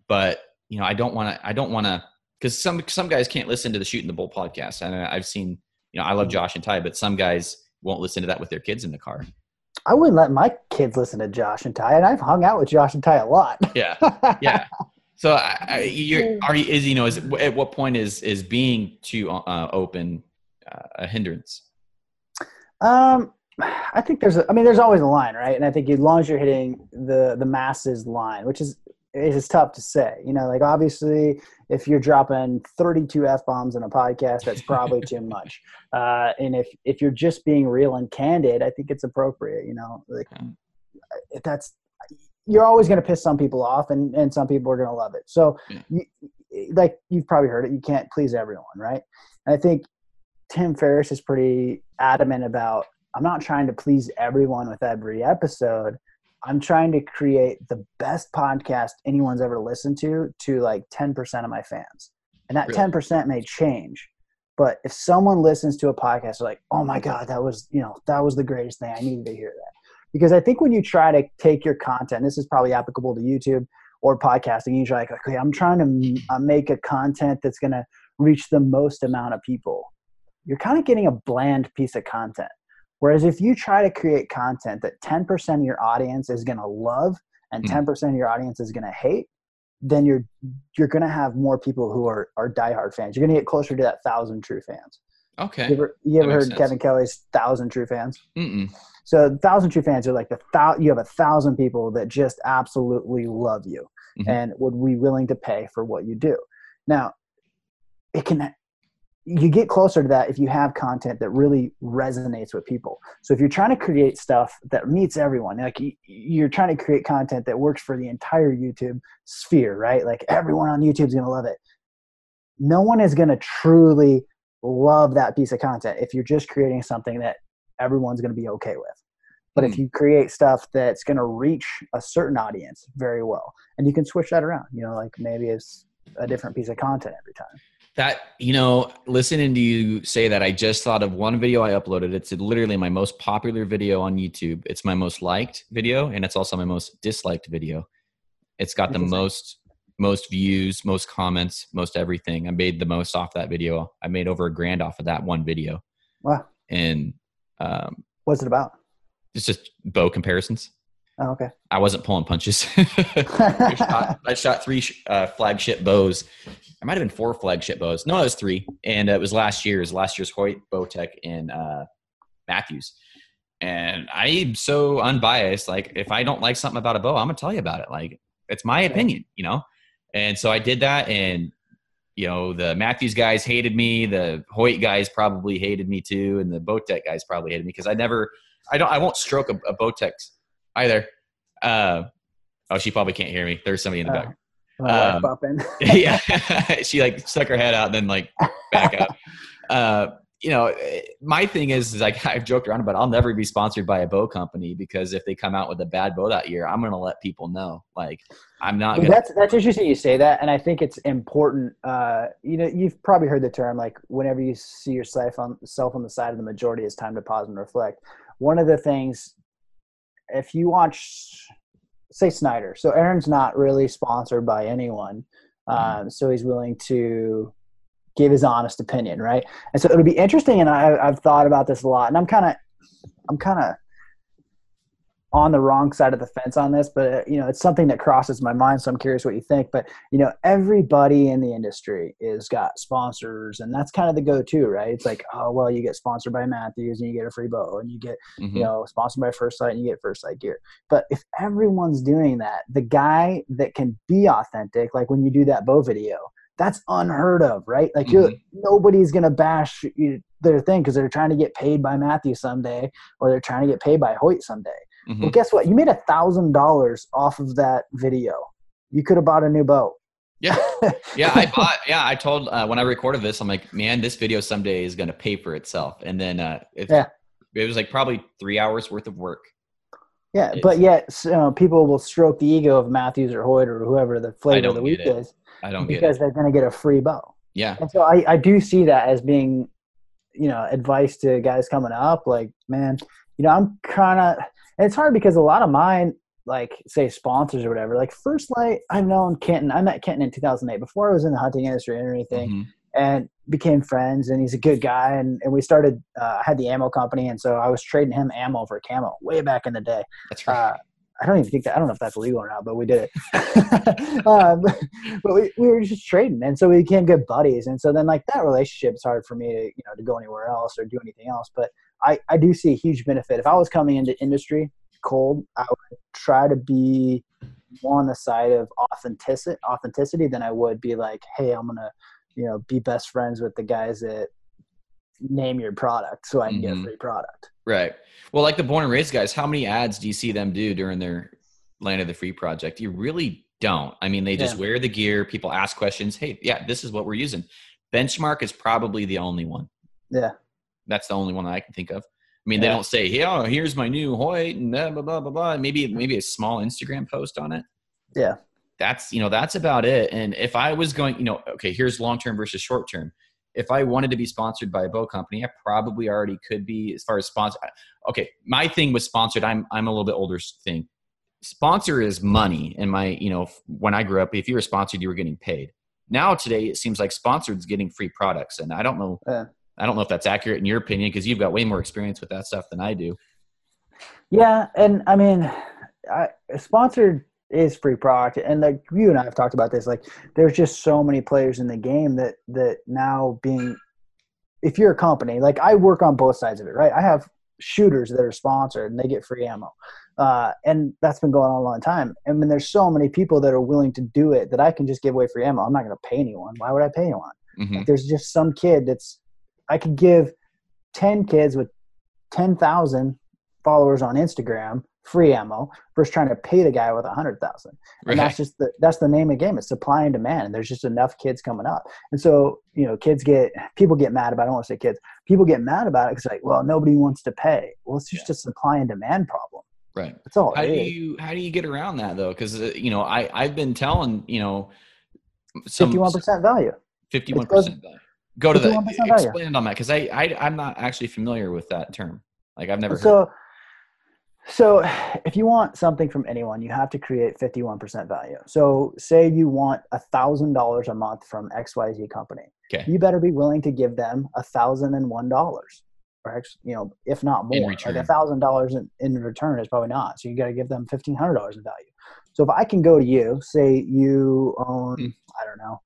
but you know, I don't want to. I don't want to because some some guys can't listen to the Shooting the Bull podcast, and I've seen. You know, I love Josh and Ty, but some guys won't listen to that with their kids in the car. I wouldn't let my kids listen to Josh and Ty, and I've hung out with Josh and Ty a lot. Yeah, yeah. So, I, I, you're, are you, is you know is at what point is is being too uh, open uh, a hindrance? Um, I think there's, a, I mean, there's always a line, right? And I think as long as you're hitting the the masses line, which is is tough to say. You know, like obviously, if you're dropping 32 f bombs in a podcast, that's probably too much. Uh, and if if you're just being real and candid, I think it's appropriate. You know, like if that's you're always going to piss some people off, and and some people are going to love it. So, yeah. you, like you've probably heard it, you can't please everyone, right? And I think Tim Ferriss is pretty adamant about. I'm not trying to please everyone with every episode I'm trying to create the best podcast anyone's ever listened to to like 10% of my fans. And that really? 10% may change. But if someone listens to a podcast, they're like, oh my God, that was, you know, that was the greatest thing. I needed to hear that. Because I think when you try to take your content, this is probably applicable to YouTube or podcasting, you try like, okay, I'm trying to uh, make a content that's going to reach the most amount of people. You're kind of getting a bland piece of content. Whereas if you try to create content that 10% of your audience is going to love and 10% mm. of your audience is going to hate, then you're you're going to have more people who are are diehard fans. You're going to get closer to that thousand true fans. Okay. You ever, you ever heard sense. Kevin Kelly's thousand true fans? Mm-mm. So thousand true fans are like the thou, you have a thousand people that just absolutely love you mm-hmm. and would be willing to pay for what you do. Now, it can you get closer to that if you have content that really resonates with people. So if you're trying to create stuff that meets everyone, like you're trying to create content that works for the entire YouTube sphere, right? Like everyone on YouTube is going to love it. No one is going to truly love that piece of content if you're just creating something that everyone's going to be okay with. But mm. if hmm. you create stuff that's going to reach a certain audience very well, and you can switch that around, you know, like maybe it's a different piece of content every time. That you know, listening to you say that, I just thought of one video I uploaded. It's literally my most popular video on YouTube. It's my most liked video, and it's also my most disliked video. It's got the most most views, most comments, most everything. I made the most off that video. I made over a grand off of that one video. Wow! And um, what's it about? It's just bow comparisons. Oh, okay. I wasn't pulling punches. I, shot, I, shot, three uh, flagship bows. I might have been four flagship bows. No, it was three, and it was last year's last year's Hoyt Bowtech in uh, Mathews. And I'm so unbiased. Like, if I don't like something about a bow, I'm gonna tell you about it. Like, it's my opinion, you know. And so I did that, and you know, the Mathews guys hated me. The Hoyt guys probably hated me too, and the Bowtech guys probably hated me because I never, I don't, I won't stroke a, a Bowtech either. Uh, oh, she probably can't hear me. There's somebody in the back. Uh, um, yeah, she like stuck her head out and then like back up. Uh, you know, my thing is, is like I've joked around about. I'll never be sponsored by a bow company because if they come out with a bad bow that year, I'm going to let people know. Like I'm not. Gonna- that's that's interesting you say that, and I think it's important. Uh, you know, you've probably heard the term like whenever you see yourself on self on the side of the majority, it's time to pause and reflect. One of the things if you watch, say Snyder, so Aaron's not really sponsored by anyone, mm-hmm. um, so he's willing to give his honest opinion, right? And so it'll be interesting, and I, I've thought about this a lot, and I'm kind of, I'm kind of on the wrong side of the fence on this, but you know, it's something that crosses my mind. So I'm curious what you think. But you know, everybody in the industry is got sponsors, and that's kind of the go-to, right? It's like, oh well, you get sponsored by Mathews, and you get a free bow, and you get mm-hmm. you know sponsored by First Lite, and you get First Lite gear. But if everyone's doing that, the guy that can be authentic, like when you do that bow video, that's unheard of, right? Like mm-hmm. nobody's gonna bash their thing because they're trying to get paid by Matthew someday, or they're trying to get paid by Hoyt someday Mm-hmm. Well, guess what? You made a thousand dollars off of that video. You could have bought a new boat. Yeah, yeah. I bought. Yeah, I told uh, when I recorded this, I'm like, man, this video someday is going to pay for itself. And then uh, it, yeah. it was like probably three hours worth of work. Yeah, it's, but yet you know, people will stroke the ego of Mathews or Hoyt or whoever the flavor of the week is. I don't because they're going to get a free bow. Yeah, and so I, I do see that as being, you know, advice to guys coming up. Like, man, you know, I'm kind of and it's hard because a lot of mine, like say sponsors or whatever, like First Lite I've known Kenton. I met Kenton in 2008 before I was in the hunting industry or anything. Mm-hmm. And became friends and he's a good guy and, and we started uh, I had the ammo company and so I was trading him ammo for camo way back in the day. That's right. Uh, I don't even think that I don't know if that's legal or not, but we did it. um, but we, we were just trading, and so we became good buddies. And so then, like that relationship, it's hard for me to you know to go anywhere else or do anything else. But I I do see a huge benefit. If I was coming into industry cold, I would try to be more on the side of authenticity authenticity than I would be like, hey, I'm gonna you know be best friends with the guys that name your product so I can mm-hmm. get a mm-hmm. free product. Right. Well, like the born and raised guys, how many ads do you see them do during their Land of the Free project? You really don't. I mean, they just yeah. wear the gear. People ask questions. Hey, yeah, this is what we're using. Benchmark is probably the only one. Yeah. That's the only one that I can think of. I mean, yeah. they don't say, "Hey, oh, here's my new Hoyt," and blah blah blah blah blah. Maybe maybe a small Instagram post on it. Yeah. That's you know that's about it. And if I was going, you know, okay, here's long term versus short term if I wanted to be sponsored by a bow company, I probably already could be as far as sponsor. Okay, my thing was sponsored. I'm I'm a little bit older thing. Sponsor is money, and my you know when I grew up, if you were sponsored, you were getting paid. Now today, it seems like sponsored is getting free products, and I don't know. Yeah. I don't know if that's accurate in your opinion because you've got way more experience with that stuff than I do. Yeah, and I mean, I, sponsored is free product and like you and i have talked about this like there's just so many players in the game that that now being if you're a company like i work on both sides of it right i have shooters that are sponsored and they get free ammo uh, and that's been going on a long time I mean, there's so many people that are willing to do it that I can just give away free ammo. I'm not going to pay anyone. Why would I pay anyone? Mm-hmm. Like, there's just some kid that's I could give ten kids with ten thousand followers on Instagram free ammo versus trying to pay the guy with a hundred thousand. And right. that's just the that's the name of the game. It's supply and demand. And there's just enough kids coming up. And so, you know, kids get people get mad about I don't want to say kids, people get mad about it because like, well, nobody wants to pay. Well, it's just yeah. a supply and demand problem. Right. That's all. How do you how do you get around that though? Because uh, you know, I I've been telling you know, fifty one percent value. Fifty one percent value. Go to the expand on that because I, I I'm not actually familiar with that term. Like I've never. So so if you want something from anyone, you have to create 51% value. So say you want a thousand dollars a month from XYZ company. Okay. You better be willing to give them a thousand and one dollars. Or you know, if not more. Like a thousand dollars in return is probably not. So you gotta give them fifteen hundred dollars in value. So if I can go to you, say you own, mm. I don't know,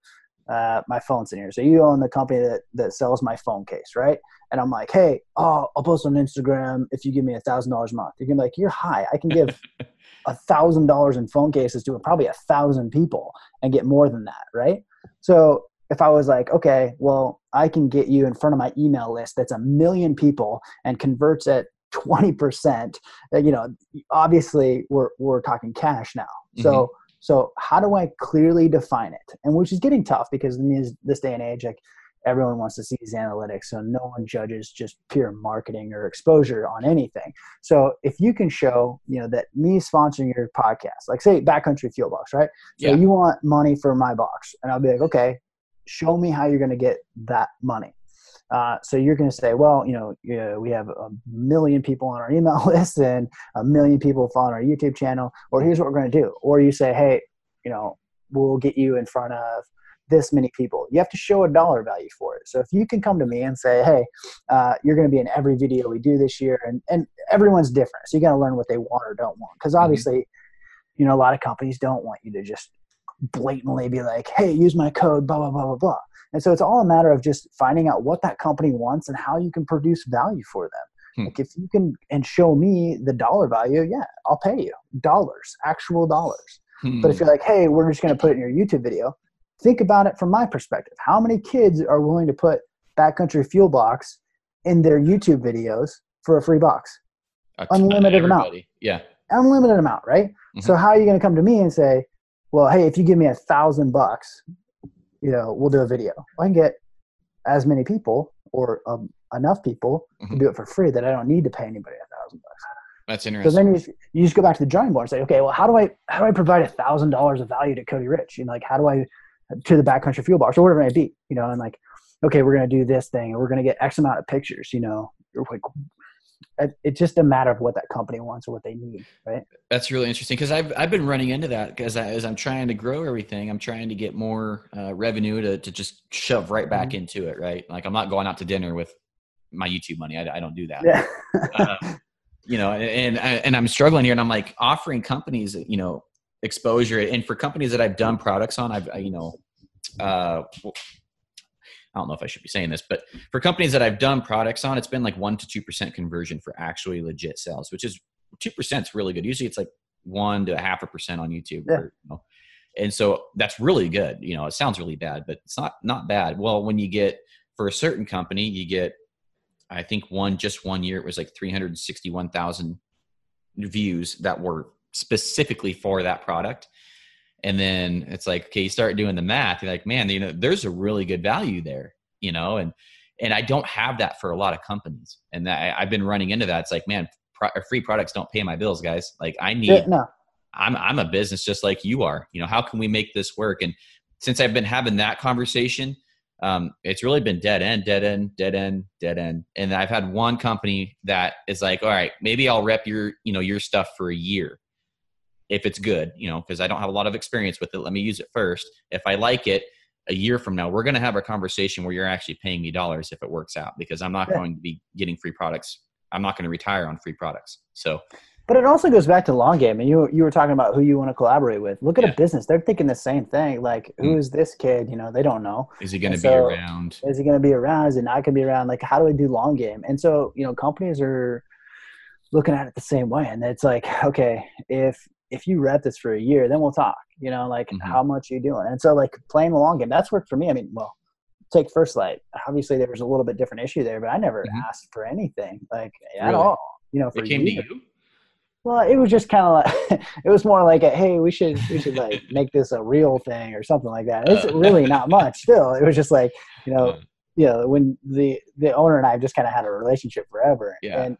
uh, my phone's in here. So you own the company that, that sells my phone case, right? And I'm like, hey, oh, I'll post on Instagram if you give me a thousand dollars a month. You can be like, you're high. I can give a thousand dollars in phone cases to probably a thousand people and get more than that, right? So if I was like, okay, well, I can get you in front of my email list that's a million people and converts at 20%, uh, you know, obviously we're, we're talking cash now. So mm-hmm so how do I clearly define it? And which is getting tough because in this day and age, like everyone wants to see these analytics, so no one judges just pure marketing or exposure on anything. So if you can show, you know, that me sponsoring your podcast, like say Backcountry Fuel Box, right? So yeah. you want money for my box, and I'll be like, okay, show me how you're going to get that money. Uh, so you're going to say, well, you know, we have a million people on our email list and a million people following our YouTube channel, or here's what we're going to do. Or you say, hey, you know, we'll get you in front of this many people. You have to show a dollar value for it. So if you can come to me and say, hey, uh, you're going to be in every video we do this year, and, and everyone's different. So you got to learn what they want or don't want. Because mm-hmm. obviously, mm-hmm. you know, a lot of companies don't want you to just blatantly be like, hey, use my code, blah, blah, blah, blah, blah. And so it's all a matter of just finding out what that company wants and how you can produce value for them. Hmm. Like if you can and show me the dollar value, yeah, I'll pay you dollars, actual dollars. Hmm. But if hmm. you're like, hey, we're just going to put it in your YouTube video, think about it from my perspective. How many kids are willing to put backcountry fuel box in their YouTube videos for a free box? Unlimited amount. Yeah. Unlimited amount, right? Mm-hmm. So how are you going to come to me and say, well, hey, if you give me a thousand bucks, you know, we'll do a video. I can get as many people or um, enough people mm-hmm. to do it for free that I don't need to pay anybody a thousand bucks. That's interesting. So then you, you just go back to the drawing board and say, okay, well, how do I how do I provide a thousand dollars of value to Cody Rich? You know, like how do I to the backcountry fuel box or whatever it may be? You know, and like, okay, we're gonna do this thing, and we're gonna get X amount of pictures. You know, like it's just a matter of what that company wants or what they need, right? That's really interesting because I've I've been running into that because as I'm trying to grow everything, I'm trying to get more uh, revenue to to just shove right back mm-hmm. into it, right? Like I'm not going out to dinner with my YouTube money. I, I don't do that. Yeah. uh, you know, and, and and I'm struggling here, and I'm like offering companies, you know, exposure, and for companies that I've done products on, I've you know, uh, I don't know if I should be saying this, but for companies that I've done products on, it's been like one to two percent conversion for actually legit sales, which is two percent is really good. Usually it's like one to a half a percent on YouTube. Yeah. Or, you know, and so that's really good. You know, it sounds really bad, but it's not not bad. Well, when you get for a certain company, you get I think one just one year it was like 361,000 views that were specifically for that product and then it's like okay you start doing the math you're like man you know there's a really good value there you know? And and i don't have that for a lot of companies. And that, I, have been running into that. It's like man pro, free products don't pay my bills guys. Like i need no. i'm i'm a business just like you are. You know how can we make this work? And since i've been having that conversation um, it's really been dead end, dead end, dead end, dead end. And I've had one company that is like, all right, maybe I'll rep your, you know, your stuff for a year if it's good, you know, because I don't have a lot of experience with it. Let me use it first. If I like it, a year from now, we're going to have a conversation where you're actually paying me dollars if it works out because I'm not yeah. going to be getting free products. I'm not going to retire on free products. So, but it also goes back to long game. And you you were talking about who you want to collaborate with. Look at yeah. a business; they're thinking the same thing. Like, who mm. is this kid? You know, they don't know. Is he going to be so, around? Is he going to be around? Is it not going to be around? Like, how do I do long game? And so, you know, companies are looking at it the same way. And it's like, okay, if if you rep this for a year, then we'll talk. You know, like mm-hmm. how much are you doing? And so, like playing the long game, that's worked for me. I mean, well, take First Lite. Obviously, there was a little bit different issue there, but I never mm-hmm. asked for anything like at really? all. You know, for it came years. to you. Well, it was just kind of like it was more like a hey, we should we should like make this a real thing or something like that. It's uh, really not much. Still, it was just like you know, uh, you know, when the the owner and I just kind of had a relationship forever. Yeah. And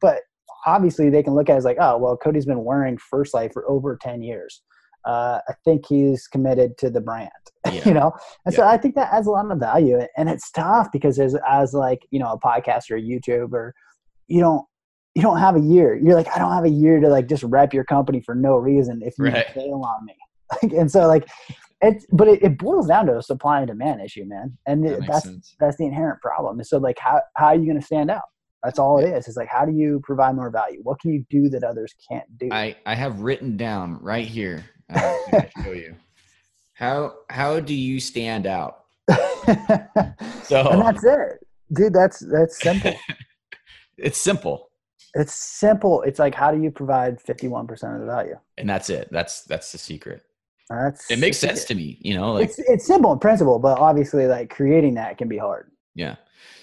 but obviously they can look at it as like, oh well, Cody's been wearing First Lite for over ten years. Uh, I think he's committed to the brand, yeah. you know? And yeah. so I think that adds a lot of value. And it's tough because as, as like, you know, a podcast or a YouTuber, you don't, you don't have a year. You're like, I don't have a year to like just rep your company for no reason if you right. fail on me. and so like, it's, but it, it, boils down to a supply and demand issue, man. And that that's, sense. that's the inherent problem. And so like, how, how are you going to stand out? That's all it is. It's like, how do you provide more value? What can you do that others can't do? I, I have written down right here. Uh, show you. How, how do you stand out? so, and that's it, dude. That's, that's simple. it's simple it's simple. It's like how do you provide 51% of the value? And that's it. That's that's the secret. That's it makes sense to me, you know, like it's it's simple in principle, but obviously like creating that can be hard. Yeah.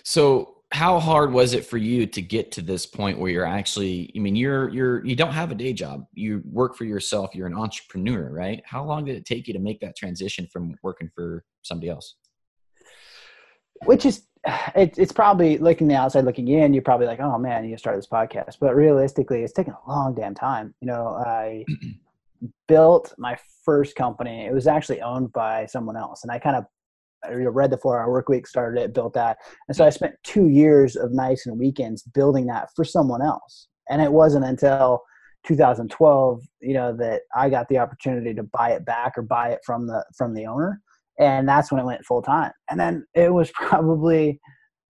So how hard was it for you to get to this point where you're actually I mean you're you're you don't have a day job. You work for yourself, you're an entrepreneur, right? How long did it take you to make that transition from working for somebody else? Which is it, it's probably looking the outside looking in, you're probably like, oh man, you start this podcast. But realistically, it's taken a long damn time. You know, I built my first company. It was actually owned by someone else, and I kind of I read the four hour work week, started it, built that, and so I spent two years of nights and weekends building that for someone else. And it wasn't until 2012, you know, that I got the opportunity to buy it back or buy it from the from the owner. And that's when it went full time. And then it was probably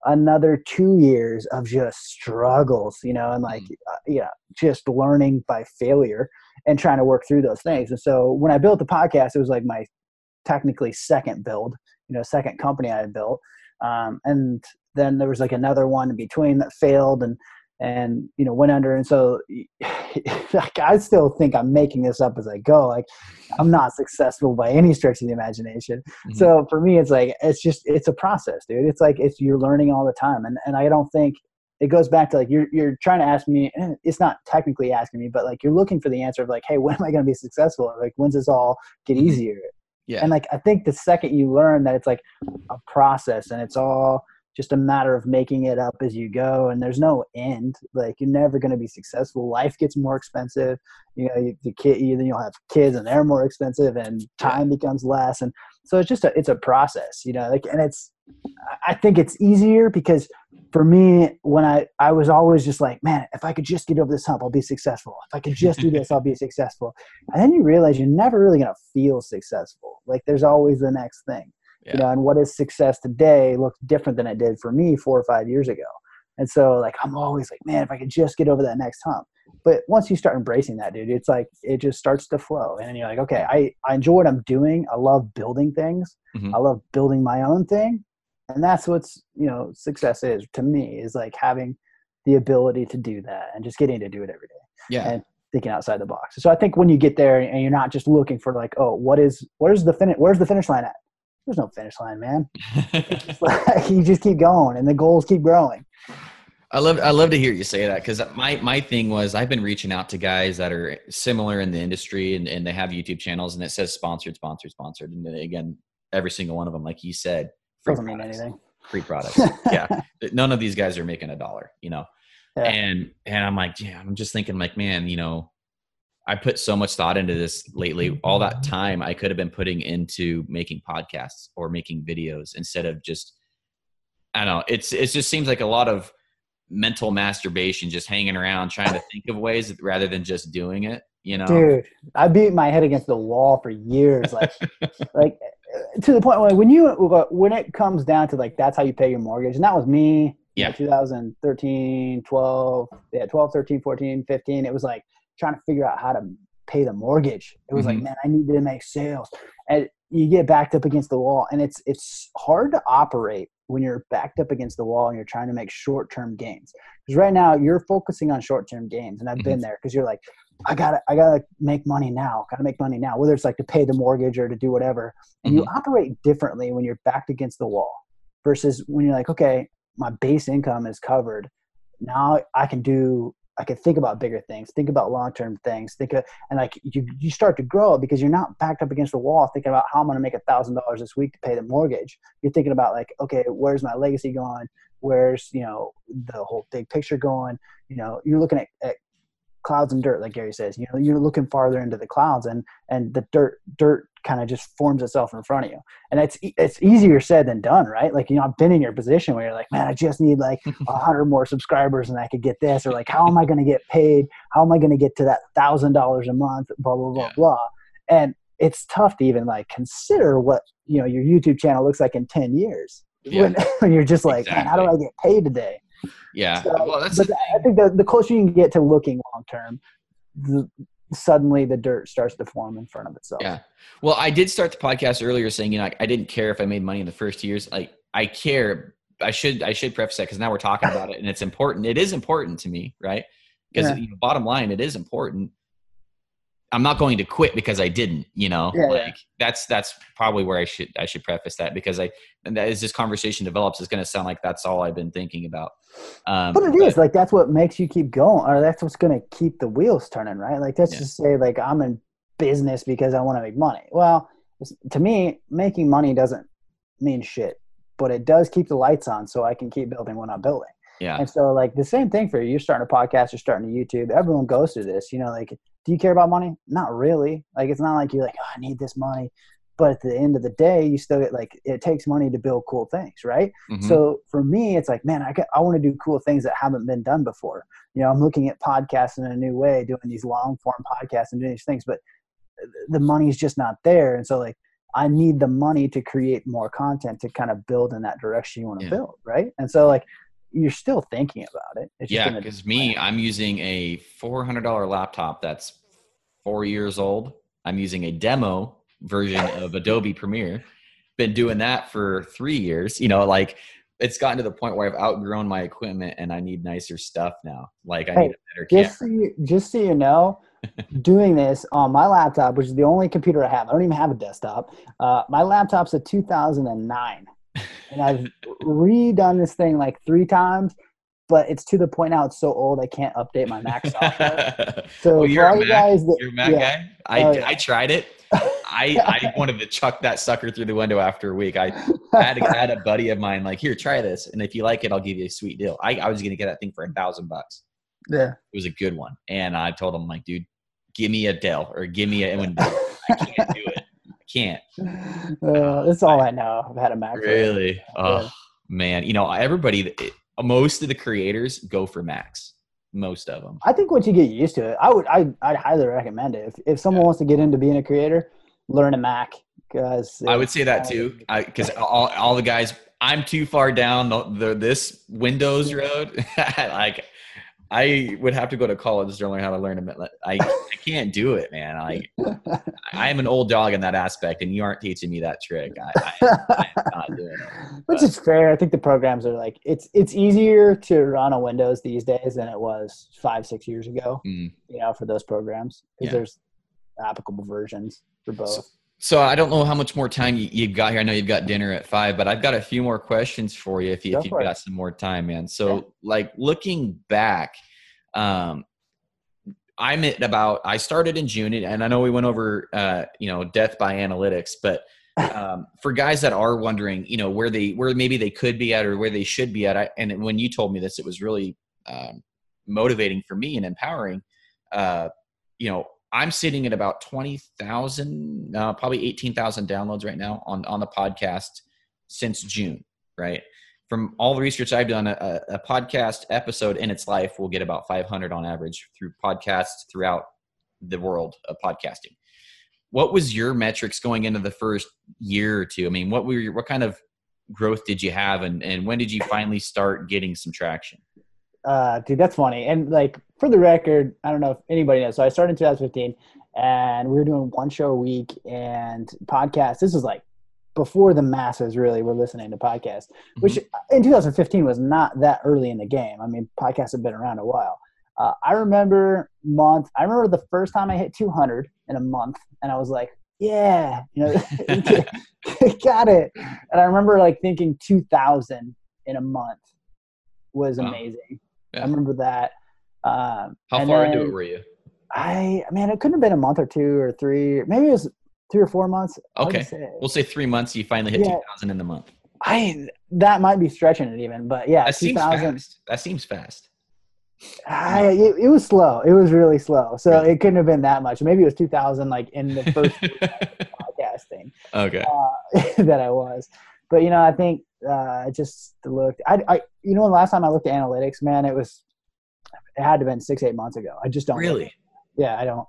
another two years of just struggles you know and like mm. uh, yeah just learning by failure and trying to work through those things. And so when i built the podcast it was like my technically second build you know second company i had built. Um, and then there was like another one in between that failed and and you know went under. And so like i still think i'm making this up as i go. Like i'm not successful by any stretch of the imagination. Mm-hmm. so for me it's like it's just it's a process dude. It's like it's you're learning all the time. And and i don't think it goes back to like you're you're trying to ask me eh, it's not technically asking me but like you're looking for the answer of like hey when am i going to be successful? Like when's this all get mm-hmm. easier yeah. And like i think the second you learn that it's like a process and it's all just a matter of making it up as you go and there's no end like you're never going to be successful. Life gets more expensive you know you, the kid you, then you'll have kids and they're more expensive and time becomes less and so it's just a it's a process you know like and it's I think it's easier because for me, when I, I was always just like, man, if I could just get over this hump, I'll be successful. If I could just do this, I'll be successful. And then you realize you're never really going to feel successful. Like there's always the next thing, yeah. you know, and what is success today looks different than it did for me four or five years ago. And so like, I'm always like, man, if I could just get over that next hump. But once you start embracing that, dude, it's like, it just starts to flow. And then you're like, okay, I, I enjoy what I'm doing. I love building things. Mm-hmm. I love building my own thing and that's what's you know success is to me is like having the ability to do that and just getting to do it every day yeah. and thinking outside the box. So i think when you get there and you're not just looking for like oh what is where's the finish where's the finish line at? There's no finish line man. Like, you just keep going and the goals keep growing. I love I love to hear you say that because my my thing was I've been reaching out to guys that are similar in the industry and, and they have YouTube channels and it says sponsored, sponsored, sponsored, and again every single one of them, like you said, free doesn't products. mean anything. Free products. yeah. None of these guys are making a dollar, you know? Yeah. And, and I'm like, yeah, I'm just thinking like, man, you know, I put so much thought into this lately. All that mm-hmm. time I could have been putting into making podcasts or making videos instead of just, I don't know. It's, it just seems like a lot of mental masturbation, just hanging around trying to think of ways rather than just doing it. You know, dude, I beat my head against the wall for years. Like, like to the point where when you when it comes down to like that's how you pay your mortgage and that was me yeah 2013 12 yeah 12 13 14 15 it was like trying to figure out how to pay the mortgage it was mm-hmm. like man i need to make sales and you get backed up against the wall and it's it's hard to operate when you're backed up against the wall and you're trying to make short-term gains because right now you're focusing on short-term gains and i've mm-hmm. been there because you're like I gotta I gotta make money now. Gotta make money now. Whether it's like to pay the mortgage or to do whatever. And mm-hmm. you operate differently when you're backed against the wall versus when you're like, okay, my base income is covered. Now I can do I can think about bigger things, think about long term things, think of and like you you start to grow because you're not backed up against the wall thinking about how I'm gonna make a thousand dollars this week to pay the mortgage. You're thinking about like, okay, where's my legacy going? Where's, you know, the whole big picture going? You know, you're looking at, at clouds and dirt like gary says you know you're looking farther into the clouds and and the dirt dirt kind of just forms itself in front of you and it's it's easier said than done right like you know i've been in your position where you're like man i just need like a hundred more subscribers and i could get this or like how am i going to get paid how am i going to get to that thousand dollars a month blah blah blah yeah. blah and it's tough to even like consider what you know your youtube channel looks like in 10 years yeah. when, when you're just like exactly. man how do i get paid today yeah. So, well, that's but I think the, the closer you can get to looking long term, the, suddenly the dirt starts to form in front of itself. Yeah. Well, I did start the podcast earlier saying, you know, I, I didn't care if I made money in the first years. Like I care. I should I should preface that because now we're talking about it and it's important. It is important to me, right? Because yeah. you know, bottom line, it is important. I'm not going to quit because I didn't, you know, yeah, like yeah. that's, that's probably where I should, I should preface that because I, and as this conversation develops, it's going to sound like that's all I've been thinking about. Um, but it but, is like, that's what makes you keep going or that's what's going to keep the wheels turning, right? Like let's yeah. just say like I'm in business because I want to make money. Well, to me, making money doesn't mean shit, but it does keep the lights on so I can keep building what I'm building. Yeah. And so like the same thing for you. You're starting a podcast, you're starting a YouTube. Everyone goes through this. You know, like do you care about money? Not really. Like it's not like you're like, oh, I need this money. But at the end of the day, you still get like it takes money to build cool things, right? Mm-hmm. So for me, it's like, man, I I want to do cool things that haven't been done before. You know, I'm looking at podcasts in a new way, doing these long form podcasts and doing these things, but the money's just not there. And so like I need the money to create more content to kind of build in that direction you want to yeah. build, right? And so like you're still thinking about it. It's yeah, because me, I'm using a $400 laptop that's four years old. I'm using a demo version of Adobe Premiere. Been doing that for three years. You know, like it's gotten to the point where I've outgrown my equipment and I need nicer stuff now. Like I hey, need a better just camera. So you, just so you know, doing this on my laptop, which is the only computer I have. I don't even have a desktop. Uh, my laptop's a 2009 and I've redone this thing like three times, but it's to the point now it's so old I can't update my Mac software. So well, you're, a Mac, guys that, you're a Mac yeah. guy. I, uh, I tried it. I, I wanted to chuck that sucker through the window after a week. I had, a, had a buddy of mine like, here, try this, and if you like it, I'll give you a sweet deal. I, I was gonna get that thing for a thousand bucks. Yeah, it was a good one, and I told him like, dude, give me a Dell or give me a. I can't do it can't. Uh, that's all I know. I've had a Mac. Really? Oh man, you know everybody. Most of the creators go for Macs. Most of them. I think once you get used to it, I would. I I'd highly recommend it. If if someone yeah. wants to get into being a creator, learn a Mac because I would say that too. Because all all the guys, I'm too far down the, the this Windows road. like I would have to go to college to learn how to learn it. I, I can't do it, man. I I'm an old dog in that aspect, and you aren't teaching me that trick. I, I, am not doing it. Which is fair. I think the programs are like it's it's easier to run on Windows these days than it was five six years ago. Mm. You know, for those programs because yeah. there's applicable versions for both. So, so, I don't know how much more time you, you, got here. I know you've got dinner at five, but I've got a few more questions for you if, you, if you've got some more time, man. So, yeah. like looking back, um, I'm at about. I started in June, and I know we went over, uh, you know, death by analytics, but um, for guys that are wondering, you know, where they where maybe they could be at or where they should be at, I, and when you told me this, it was really um, motivating for me and empowering. Uh, you know, I'm sitting at about 20,000, uh, probably 18,000 downloads right now on, on the podcast since June, right? From all the research I've done, a, a podcast episode in its life will get about 500 on average through podcasts throughout the world of podcasting. What was your metrics going into the first year or two? I mean, what were your, what kind of growth did you have and, and when did you finally start getting some traction? Uh, dude, that's funny. And like for the record, I don't know if anybody knows. So I started in 2015, and we were doing one show a week and podcast. This was like before the masses really were listening to podcasts, mm-hmm. which in 2015 was not that early in the game. I mean, podcasts have been around a while. Uh, I remember month. I remember the first time I hit 200 in a month, and I was like, "Yeah, you know, got it." And I remember like thinking 2,000 in a month was amazing. Yeah. I remember that. Um, How far into it were you? I, I mean, it couldn't have been a month or two or three. Maybe it was three or four months. Okay, say. we'll say three months. You finally hit yeah. two thousand in the month. I that might be stretching it even, but yeah, that seems fast. That seems fast. I, it, it, was slow. It was really slow. So really? it couldn't have been that much. Maybe it was 2000, like in the first podcasting. Okay. Uh, that I was, but you know, I think uh, I just looked. I, I, you know, the last time I looked at analytics, man, it was it had to have been six, eight months ago. I just don't really. yeah, I don't.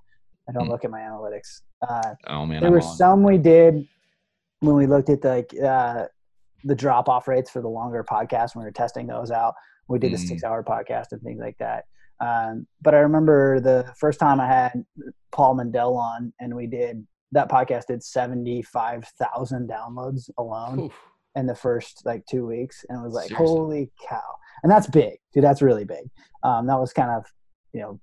I don't hmm. look at my analytics. Uh, oh man, there I'm were on. some we did when we looked at the like, uh, the drop off rates for the longer podcasts when we were testing those out. We did mm. a hmm. six hour podcast and things like that. Um, but I remember the first time I had Paul Mandel on, and we did that podcast did seventy five thousand downloads alone. Oof in the first like two weeks, and it was like, Seriously? holy cow! And that's big, dude. That's really big. Um, that was kind of, you know,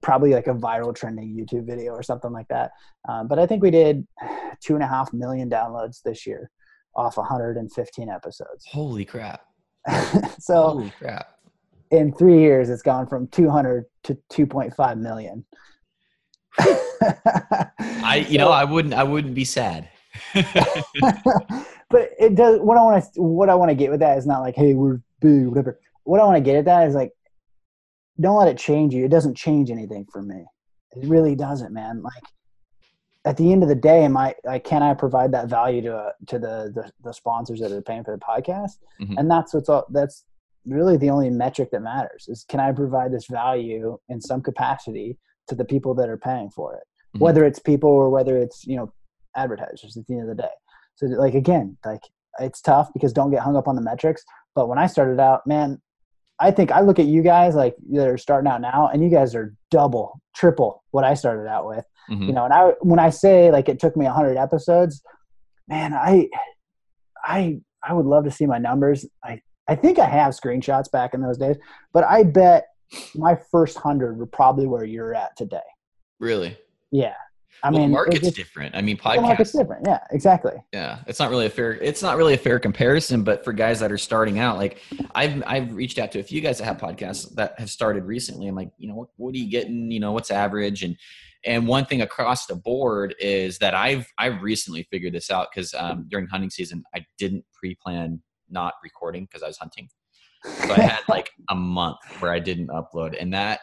probably like a viral trending YouTube video or something like that. Um, but I think we did two and a half million downloads this year off 115 episodes. Holy crap! so holy crap! In three years, it's gone from 200 to 2.5 million. I, you know, I wouldn't, I wouldn't be sad. but it does. What I want to what I want to get with that is not like, hey, we're big, whatever. What I want to get at that is like, don't let it change you. It doesn't change anything for me. It really doesn't, man. Like at the end of the day, am I like can I provide that value to uh, to the, the, the sponsors that are paying for the podcast? Mm-hmm. And that's what's all. That's really the only metric that matters is can I provide this value in some capacity to the people that are paying for it, mm-hmm. whether it's people or whether it's you know advertisers at the end of the day. So like again, like it's tough because don't get hung up on the metrics. But when I started out, man, I think I look at you guys like that are starting out now, and you guys are double, triple what I started out with. Mm-hmm. You know, and I when I say like it took me hundred episodes, man, I, I, I would love to see my numbers. I I think I have screenshots back in those days, but I bet my first hundred were probably where you're at today. Really? Yeah. I well, mean, the market's just, different. I mean, podcasts. The market's different. Yeah, exactly. Yeah, it's not really a fair. It's not really a fair comparison. But for guys that are starting out, like I've I've reached out to a few guys that have podcasts that have started recently. I'm like, you know, what, what are you getting? You know, what's average? And and one thing across the board is that I've I've recently figured this out because um, during hunting season I didn't pre-plan not recording because I was hunting. So I had like a month where I didn't upload, and that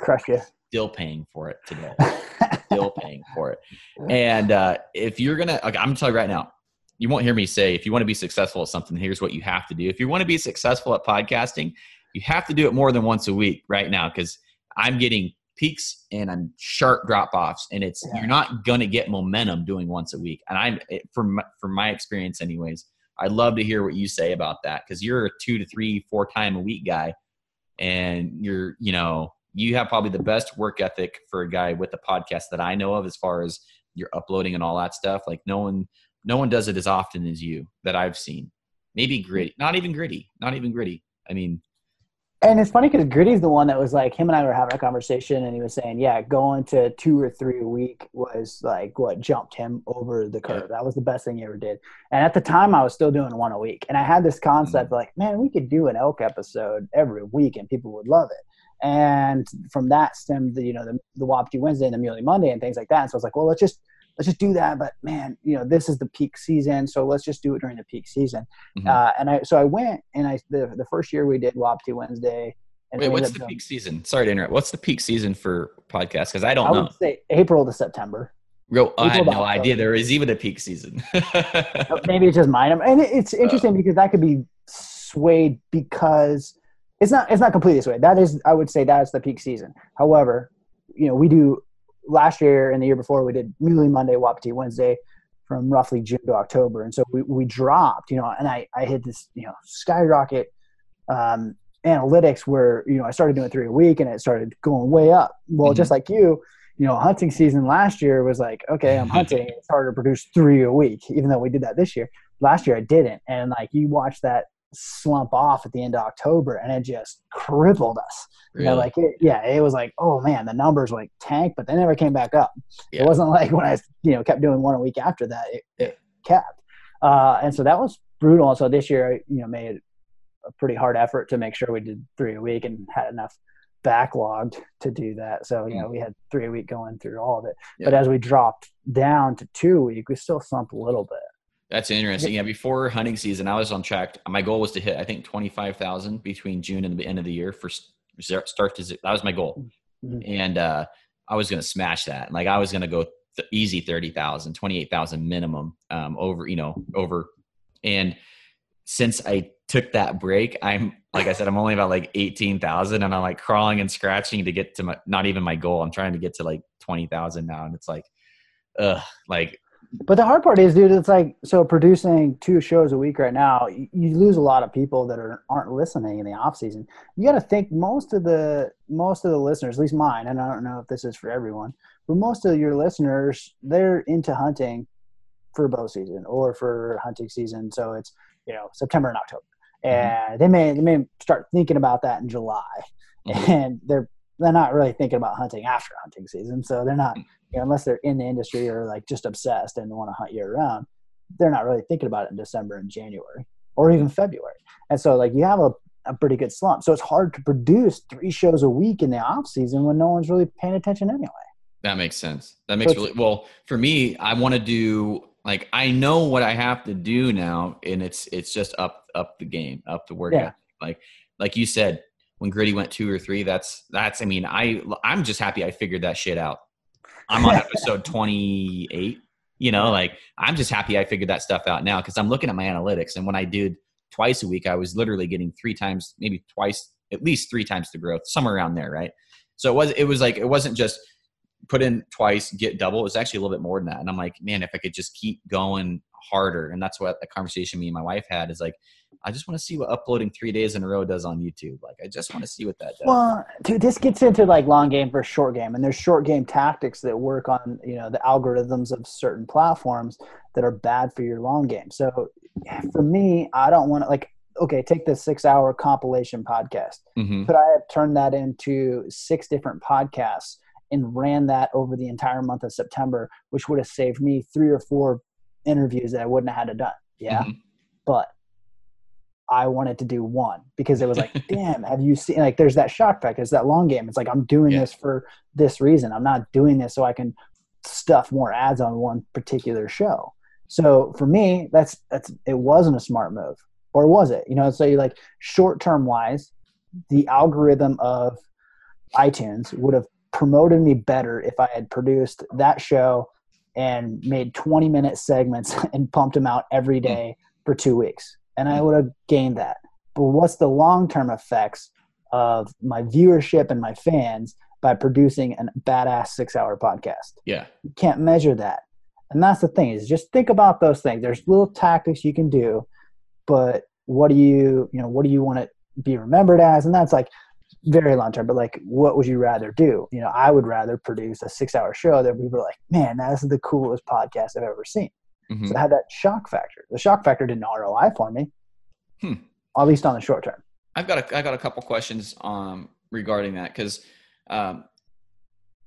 crush you still paying for it today. still paying for it. And uh, if you're gonna, okay, I'm gonna tell you right now, you won't hear me say if you want to be successful at something, here's what you have to do. If you want to be successful at podcasting, you have to do it more than once a week right now because I'm getting peaks and I'm sharp drop offs, and it's yeah. you're not gonna get momentum doing once a week. And I'm from from my experience, anyways. I'd love to hear what you say about that because you're a two to three, four time a week guy, and you're you know you have probably the best work ethic for a guy with a podcast that I know of as far as you're uploading and all that stuff. Like no one no one does it as often as you that I've seen. Maybe gritty, not even gritty, not even gritty. I mean, and it's funny because Gritty's the one that was like him and I were having a conversation, and he was saying, "Yeah, going to two or three a week was like what jumped him over the curve. That was the best thing he ever did." And at the time, I was still doing one a week, and I had this concept mm-hmm. like, "Man, we could do an elk episode every week, and people would love it." And from that stemmed the you know the the Wapiti Wednesday and the Muley Monday and things like that. And so I was like, "Well, let's just let's just do that. But man, you know, this is the peak season, so let's just do it during the peak season. Mm-hmm. Uh, and I so I went and I the the first year we did Wapiti Wednesday. Wait, what's the peak season? Sorry to interrupt. What's the peak season for podcasts? Because I don't I know. would say April to September. Real, I had no idea there is even a peak season. Maybe it's just mine, and it's uh. interesting uh, because that could be swayed because it's not it's not completely this way. That is, I would say, that is the peak season. However, you know, we do last year and the year before we did Muley Monday, Wapiti Wednesday from roughly June to October. And so we, we dropped, you know, and I, I hit this, you know, skyrocket um, analytics where, you know, I started doing three a week and it started going way up. Well, mm-hmm. just like you, you know, hunting season last year was like, okay, I'm hunting. it's harder to produce three a week, even though we did that this year. Last year I didn't. And like you watch that slump off at the end of October and it just crippled us. Really? You know, like it, yeah, it was like, oh man, the numbers like tanked, but they never came back up. Yeah. It wasn't like when I you know kept doing one a week after that, it, it kept. Uh, and so that was brutal. And so this year, I, you know, made a pretty hard effort to make sure we did three a week and had enough backlogged to do that. So, you know, mm. we had three a week going through all of it. Yeah. But as we dropped down to two a week, we still slumped a little bit. That's interesting. Yeah, before hunting season, I was on track. My goal was to hit, I think, twenty five thousand between June and the end of the year for start to. That was my goal, mm-hmm. and uh, I was going to smash that. Like I was going to go th- easy 30,000, 28,000 minimum um, over, you know, over. And since I took that break, I'm like I said, I'm only about like eighteen thousand, and I'm like crawling and scratching to get to my not even my goal. I'm trying to get to like twenty thousand now, and it's like, ugh, like but the hard part is, dude, it's like so producing two shows a week right now. You, you lose a lot of people that are aren't listening in the off season. You got to think most of the most of the listeners, at least mine, and I don't know if this is for everyone, but most of your listeners they're into hunting for bow season or for hunting season. So it's you know September and October, mm-hmm. and they may they may start thinking about that in July, mm-hmm. and they're they're not really thinking about hunting after hunting season. So they're not, mm. you know, unless they're in the industry or like just obsessed and want to hunt year round, they're not really thinking about it in December and January or even February. And so like you have a, a pretty good slump. So it's hard to produce three shows a week in the off season when no one's really paying attention anyway. That makes sense. That makes so really well for me. I want to do like I know what I have to do now, and it's it's just up up the game, up the workout. Yeah. Like like you said, when Gritty went two or three, that's that's. I mean, I I'm just happy I figured that shit out. I'm on episode 28. You know, like I'm just happy I figured that stuff out now because I'm looking at my analytics, and when I did twice a week, I was literally getting three times, maybe twice, at least three times the growth, somewhere around there, right? So it was it was like it wasn't just put in twice, get double. It was actually a little bit more than that. And I'm like, man, if I could just keep going harder, and that's what the conversation me and my wife had is like, I just want to see what uploading three days in a row does on YouTube. Like, I just want to see what that does. Well, dude, this gets into like long game versus short game, and there's short game tactics that work on you know the algorithms of certain platforms that are bad for your long game. So, for me, I don't want to like. Okay, take the six-hour compilation podcast. Mm-hmm. Could I have turned that into six different podcasts and ran that over the entire month of September, which would have saved me three or four interviews that I wouldn't have had to done. Yeah, mm-hmm. but I wanted to do one because it was like, damn, have you seen like there's that shock factor, that long game. It's like I'm doing yeah. this for this reason. I'm not doing this so I can stuff more ads on one particular show. So for me, that's that's it wasn't a smart move. Or was it? You know, so like short term wise, the algorithm of iTunes would have promoted me better if I had produced that show and made 20 minute segments and pumped them out every hmm. day for two weeks. And I hmm. would have gained that. But what's the long term effects of my viewership and my fans by producing a badass six hour podcast? Yeah. You can't measure that. And that's the thing is just think about those things. There's little tactics you can do, but what do you, you know, what do you want to be remembered as? And that's like very long term, but like, what would you rather do? You know, I would rather produce a six hour show that people are like, man, that is the coolest podcast I've ever seen. Mm-hmm. So I had that shock factor. The shock factor didn't ROI for me, hmm. at least on the short term. I've got a, I got a couple questions um, regarding that because, um,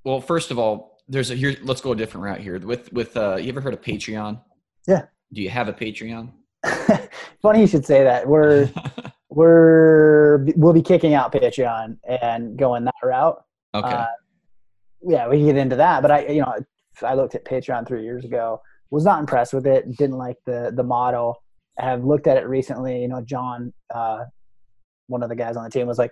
well, first of all, there's a here. Let's go a different route here. With with uh, you ever heard of Patreon? Yeah. Do you have a Patreon? Funny you should say that. We're we're we'll be kicking out Patreon and going that route. Okay. Uh, yeah, we can get into that. But I, you know, I looked at Patreon three years ago. Was not impressed with it. Didn't like the the model. I have looked at it recently. You know, John, uh, one of the guys on the team, was like,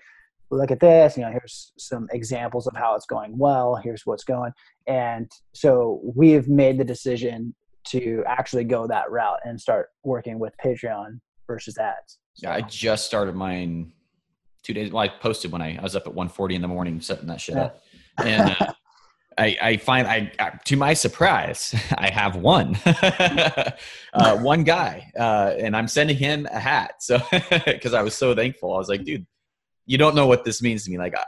"Look at this. You know, here's some examples of how it's going well. Here's what's going." And so we've made the decision to actually go that route and start working with Patreon versus ads. Yeah, I just started mine two days. Well, I posted when I, I was up at 1:40 in the morning setting that shit up, and uh, I, I find I, to my surprise, I have one, uh, one guy, uh, and I'm sending him a hat. So because I was so thankful, I was like, dude, you don't know what this means to me. Like I,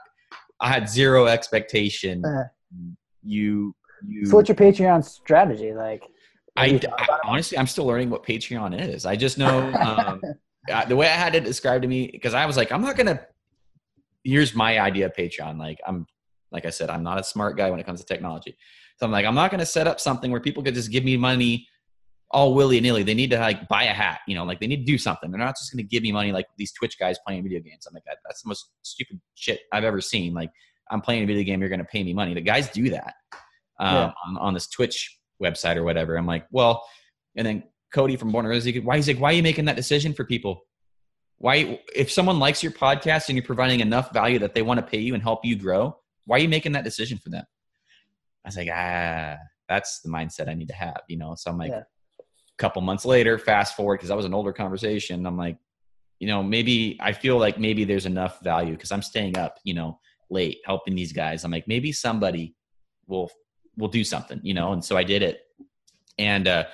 I had zero expectation. Uh-huh. You, you. So what's your Patreon strategy? Like, I, I honestly, I'm still learning what Patreon is. I just know um, the way I had it described to me because I was like, I'm not gonna. Here's my idea of Patreon. Like I'm, like I said, I'm not a smart guy when it comes to technology. So I'm like, I'm not gonna set up something where people could just give me money all willy nilly. They need to like buy a hat, you know, like they need to do something. They're not just gonna give me money like these Twitch guys playing video games. I'm like, that, that's the most stupid shit I've ever seen. Like I'm playing a video game, you're gonna pay me money. The guys do that um, yeah. on, on this Twitch website or whatever. I'm like, well, and then Cody from Born Rosy, why he's like, why are you making that decision for people? Why, if someone likes your podcast and you're providing enough value that they want to pay you and help you grow, why are you making that decision for them? I was like, ah, that's the mindset I need to have, you know? So I'm like, yeah. a couple months later, fast forward, because that was an older conversation. I'm like, you know, maybe I feel like maybe there's enough value because I'm staying up, you know, late helping these guys. I'm like, maybe somebody will will do something, you know? And so I did it. And uh,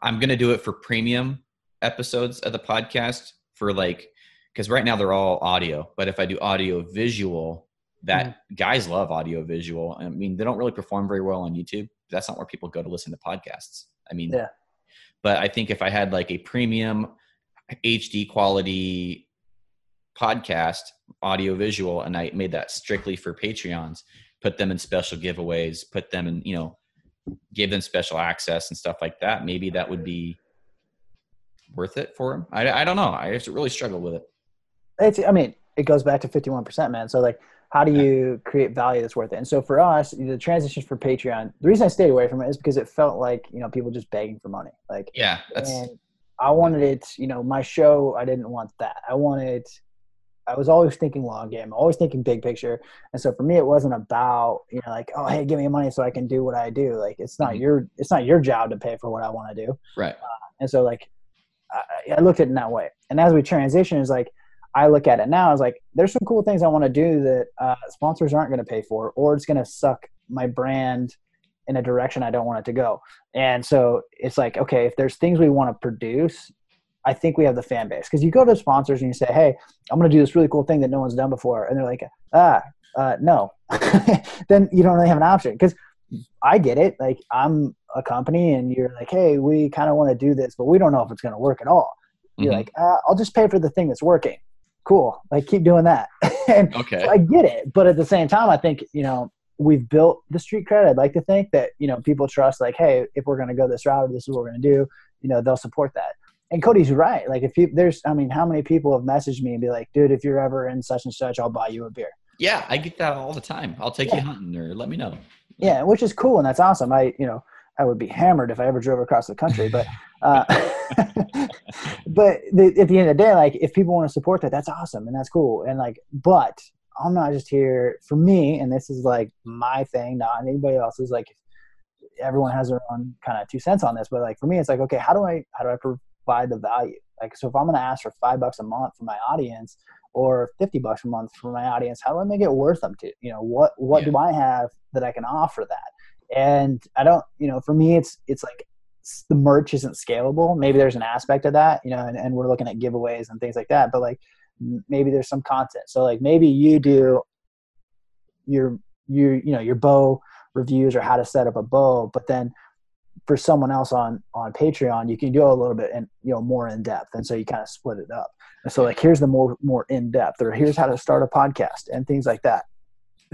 I'm going to do it for premium episodes of the podcast for like, because right now they're all audio, but if I do audio visual, that mm-hmm. guys love audio visual. I mean, they don't really perform very well on YouTube. That's not where people go to listen to podcasts. I mean, yeah. But I think if I had like a premium HD quality podcast, audio visual, and I made that strictly for Patreons, put them in special giveaways, put them in, you know, give them special access and stuff like that, maybe that would be worth it for them. I, I don't know. I just really struggle with it. It's, I mean, it goes back to 51%, man. So like, how do you create value that's worth it? And so for us, the transition for Patreon, the reason I stayed away from it is because it felt like, you know, people just begging for money. Like, yeah, that's, and I wanted it, you know, my show, I didn't want that. I wanted I was always thinking long game, always thinking big picture. And so for me, it wasn't about, you know, like, oh, hey, give me money so I can do what I do. Like, it's not mm-hmm. your, it's not your job to pay for what I want to do. Right. Uh, and so like, I, I, looked at it in that way. And as we transition, is like, I look at it now as like, there's some cool things I want to do that uh, sponsors aren't going to pay for, or it's going to suck my brand in a direction I don't want it to go. And so it's like, okay, if there's things we want to produce I think we have the fan base because you go to sponsors and you say, "Hey, I'm going to do this really cool thing that no one's done before," and they're like, "Ah, uh, no," then you don't really have an option because I get it. Like I'm a company, and you're like, "Hey, we kind of want to do this, but we don't know if it's going to work at all." You're mm-hmm. like, uh, "I'll just pay for the thing that's working." Cool, like keep doing that. and okay, so I get it, but at the same time, I think you know we've built the street cred. I'd like to think that you know people trust, like, "Hey, if we're going to go this route, this is what we're going to do." You know, they'll support that and Cody's right. Like if you, there's, I mean, how many people have messaged me and be like, dude, if you're ever in such and such, I'll buy you a beer. Yeah, I get that all the time. I'll take yeah. you hunting or let me know. Yeah, which is cool and that's awesome. I, you know, I would be hammered if I ever drove across the country, but, uh, but the, at the end of the day, like if people want to support that, that's awesome and that's cool. And like, but I'm not just here for me, and this is like my thing, not anybody else's. Like everyone has their own kind of two cents on this, but like for me, it's like okay, how do I how do I provide the value? Like so, if I'm going to ask for five bucks a month for my audience or fifty bucks a month for my audience, how do I make it worth them to? You know, what what yeah. do I have that I can offer that? And I don't, you know, for me, it's it's like the merch isn't scalable. Maybe there's an aspect of that, you know, and, and we're looking at giveaways and things like that. But like maybe there's some content. So like maybe you do your your you know your bow reviews or how to set up a bow, but then for someone else on on Patreon, you can do a little bit and you know more in depth, and so you kind of split it up. And so like here's the more more in depth, or here's how to start a podcast and things like that.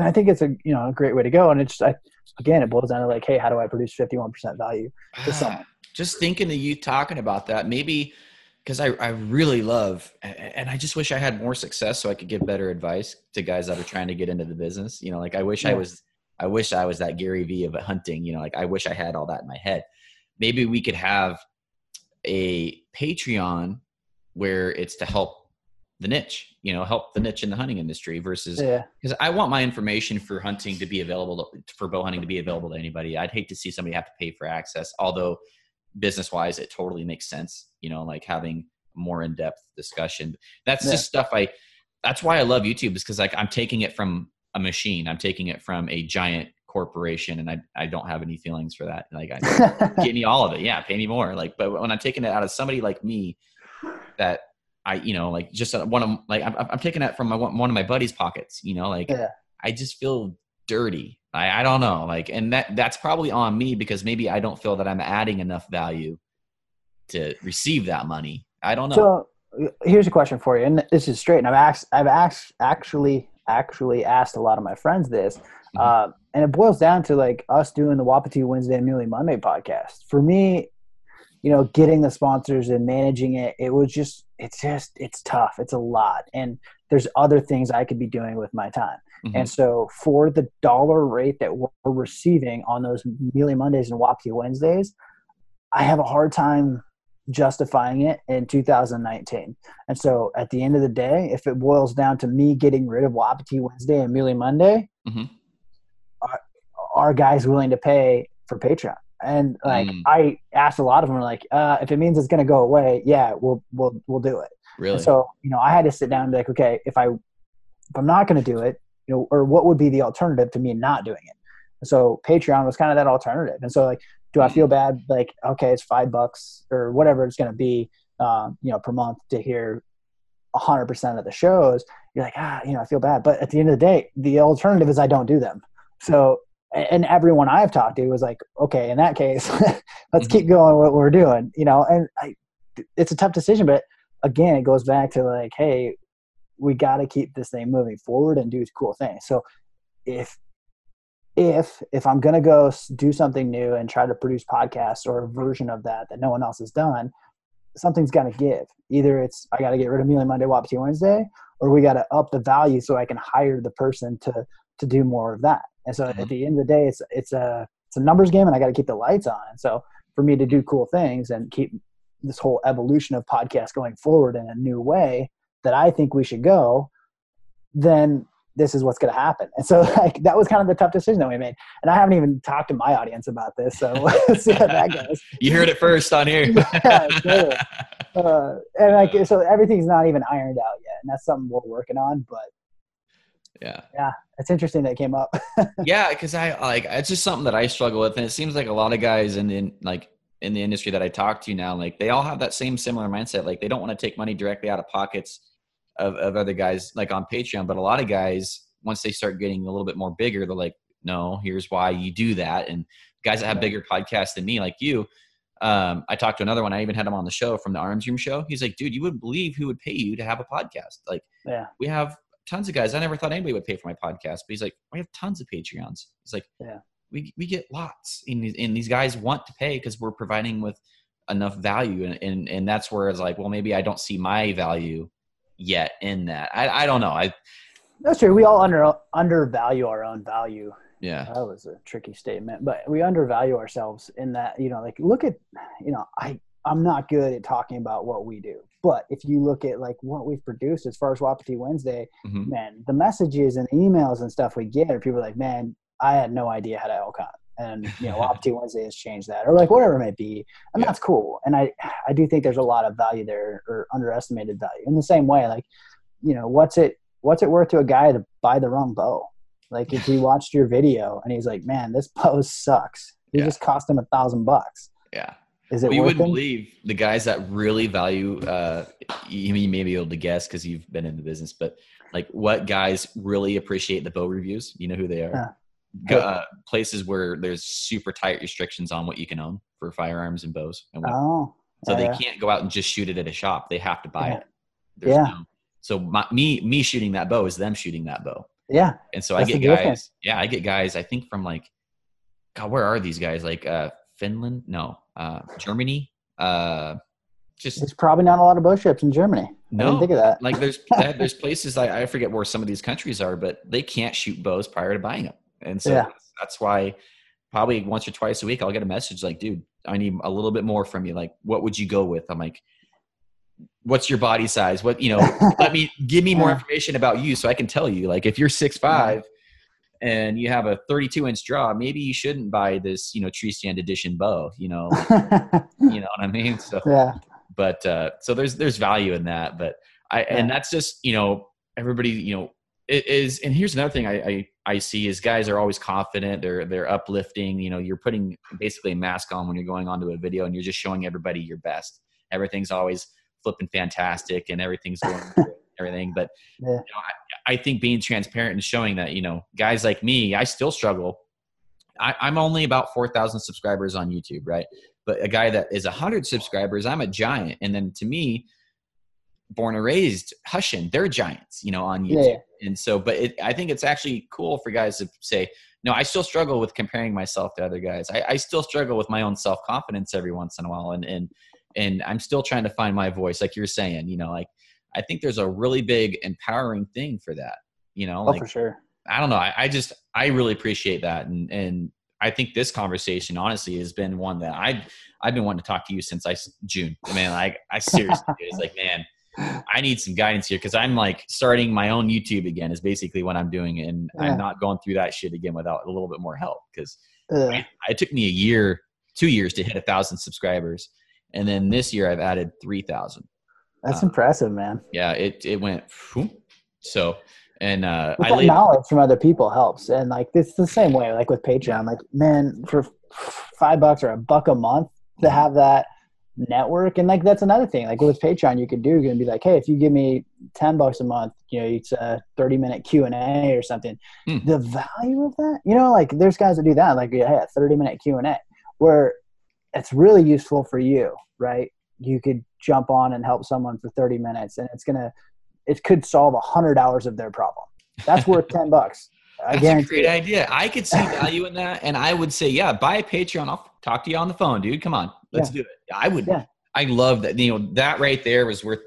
And I think it's a you know a great way to go. And it's I, again it boils down to like, hey, how do I produce fifty one percent value to ah, someone? Just thinking of you talking about that, maybe because I, I really love and I just wish I had more success so I could give better advice to guys that are trying to get into the business. You know, like I wish yeah. I was I wish I was that Gary Vee of hunting, you know, like I wish I had all that in my head. Maybe we could have a Patreon where it's to help the niche, you know, help the niche in the hunting industry versus because yeah. I want my information for hunting to be available to, for bow hunting to be available to anybody. I'd hate to see somebody have to pay for access, although business wise it totally makes sense, you know, like having more in depth discussion. That's yeah. just stuff I that's why I love YouTube is because like I'm taking it from a machine. I'm taking it from a giant corporation and I, I don't have any feelings for that. Like I get me all of it. Yeah. Pay me more. Like, but when I'm taking it out of somebody like me that I, you know, like just one of like, I'm, I'm taking that from my, one of my buddy's pockets, you know, like yeah. I just feel dirty. I, I don't know. Like, and that that's probably on me because maybe I don't feel that I'm adding enough value to receive that money. I don't know. So here's a question for you. And this is straight. And I've asked, I've asked actually actually asked a lot of my friends this, mm-hmm. uh, and it boils down to like us doing the Wapiti Wednesday and Muley Monday podcast. For me, you know, getting the sponsors and managing it, it was just, it's just, it's tough. It's a lot, and there's other things I could be doing with my time. Mm-hmm. And so, for the dollar rate that we're receiving on those Muley Mondays and Wapiti Wednesdays, I have a hard time justifying it in 2019. And so at the end of the day, if it boils down to me getting rid of Wapiti Wednesday and Muley Monday, mm-hmm. are, are, guys willing to pay for Patreon? And like mm. I asked a lot of them, like, uh, if it means it's going to go away, yeah, we'll we'll we'll do it. Really? And so you know, I had to sit down and be like, okay, if I if I'm not going to do it, you know, or what would be the alternative to me not doing it? And so Patreon was kind of that alternative. And so like do I feel bad? Like, okay, it's five bucks or whatever it's going to be, um, you know, per month to hear hundred percent of the shows. You're like, ah, you know, I feel bad. But at the end of the day, the alternative is I don't do them. So, and everyone I've talked to was like, okay, in that case, let's mm-hmm. keep going what we're doing, you know, and I, it's a tough decision, but again, it goes back to like, Hey, we got to keep this thing moving forward and do cool things. So if if if i'm going to go do something new and try to produce podcasts or a version of that that no one else has done something's got to give either it's i got to get rid of Muley monday wapiti wednesday or we got to up the value so i can hire the person to to do more of that and so mm-hmm. at the end of the day it's it's a it's a numbers game and i got to keep the lights on and so for me to do cool things and keep this whole evolution of podcast going forward in a new way that i think we should go then this is what's going to happen. And so like that was kind of the tough decision that we made. And I haven't even talked to my audience about this, so let's see how that goes. You heard it first on here. yeah, uh, and like so everything's not even ironed out yet, and that's something we're working on. But yeah, yeah, it's interesting that came up. yeah, because I like it's just something that I struggle with, and it seems like a lot of guys in the like in the industry that I talk to now, like they all have that same similar mindset. Like they don't want to take money directly out of pockets of, of other guys like on Patreon, but a lot of guys once they start getting a little bit more bigger, they're like, no, here's why you do that. And guys that have bigger podcasts than me, like you, um, I talked to another one. I even had him on the show from the Arms Room show. He's like, dude, you wouldn't believe who would pay you to have a podcast. Like, yeah, we have tons of guys. I never thought anybody would pay for my podcast, but he's like, we have tons of Patreons. He's like, yeah, we, we get lots. And, and these guys want to pay because we're providing with enough value. And, and, and that's where it's like, well, maybe I don't see my value yet in that. I, I don't know. I that's true. We all under undervalue our own value. Yeah, that was a tricky statement, but we undervalue ourselves in that. You know, like look at, you know, I I'm not good at talking about what we do. But if you look at like what we've produced as far as Wapiti Wednesday, mm-hmm. man, the messages and emails and stuff we get are people like, man, I had no idea how to elk hunt. And you know, Wapiti Wednesday has changed that, or like whatever it may be, and yeah. that's cool. And I, I do think there's a lot of value there, or underestimated value. In the same way, like, you know, what's it, what's it worth to a guy to buy the wrong bow? Like, if he watched your video and he's like, man, this bow sucks, it yeah. just cost him a thousand bucks. Yeah. Is it well, you wouldn't believe the guys that really value. Uh, you, you may be able to guess because you've been in the business, but like what guys really appreciate the bow reviews? You know who they are. Yeah. Uh, places where there's super tight restrictions on what you can own for firearms and bows. And oh, so they can't go out and just shoot it at a shop. They have to buy yeah. it. There's yeah. No, so my, me me shooting that bow is them shooting that bow. Yeah. And so I get guys. Difference. Yeah, I get guys. I think from like, God, where are these guys? Like uh, Finland? No, uh, Germany. Uh, just there's probably not a lot of bow ships in Germany. No, I didn't think of that. like there's there's places I, I forget where some of these countries are, but they can't shoot bows prior to buying them, and so yeah. that's, that's why probably once or twice a week I'll get a message like, dude, I need a little bit more from you. Like, what would you go with? I'm like, what's your body size? What you know? let me give me more information about you so I can tell you. Like, if you're six five and you have a 32 inch draw, maybe you shouldn't buy this, you know, tree stand edition bow, you know, you know what I mean? So, yeah, but, uh, so there's, there's value in that, but I, yeah. and that's just, you know, everybody, you know, it is, and here's another thing I, I, I see is guys are always confident. They're, they're uplifting, you know, you're putting basically a mask on when you're going onto a video and you're just showing everybody your best. Everything's always flipping fantastic and everything's going everything. But yeah. you know, I, I, think being transparent and showing that, you know, guys like me, I still struggle. I, I'm only about 4,000 subscribers on YouTube, right? But a guy that is 100 subscribers, I'm a giant. And then to me, born and raised Hushin, they're giants, you know, on YouTube. Yeah. And so, but it, I think it's actually cool for guys to say, no, I still struggle with comparing myself to other guys. I, I still struggle with my own self confidence every once in a while, and and and I'm still trying to find my voice, like you're saying. You know, like I think there's a really big empowering thing for that. You know, oh, like, for sure. I don't know. I, I, just I really appreciate that, and and I think this conversation honestly has been one that I I've been wanting to talk to you since I June. Man, I I seriously it's like man. I need some guidance here because I'm like starting my own YouTube again is basically what I'm doing, and yeah. I'm not going through that shit again without a little bit more help because it took me a year, two years to hit a thousand subscribers, and then this year I've added three thousand. That's uh, impressive, man. Yeah, it it went so and uh I laid, knowledge from other people helps. And like it's the same way, like with Patreon. Like, man, for five bucks or a buck a month to mm-hmm. have that network and like that's another thing like with patreon you could do you're gonna be like hey if you give me 10 bucks a month you know it's a 30 minute q&a or something hmm. the value of that you know like there's guys that do that like yeah hey, 30 minute q&a where it's really useful for you right you could jump on and help someone for 30 minutes and it's gonna it could solve a hundred hours of their problem that's worth 10 bucks I That's a great idea. I could see value in that, and I would say, yeah, buy a Patreon. I'll talk to you on the phone, dude. Come on, let's yeah. do it. I would. Yeah. I love that. You know, that right there was worth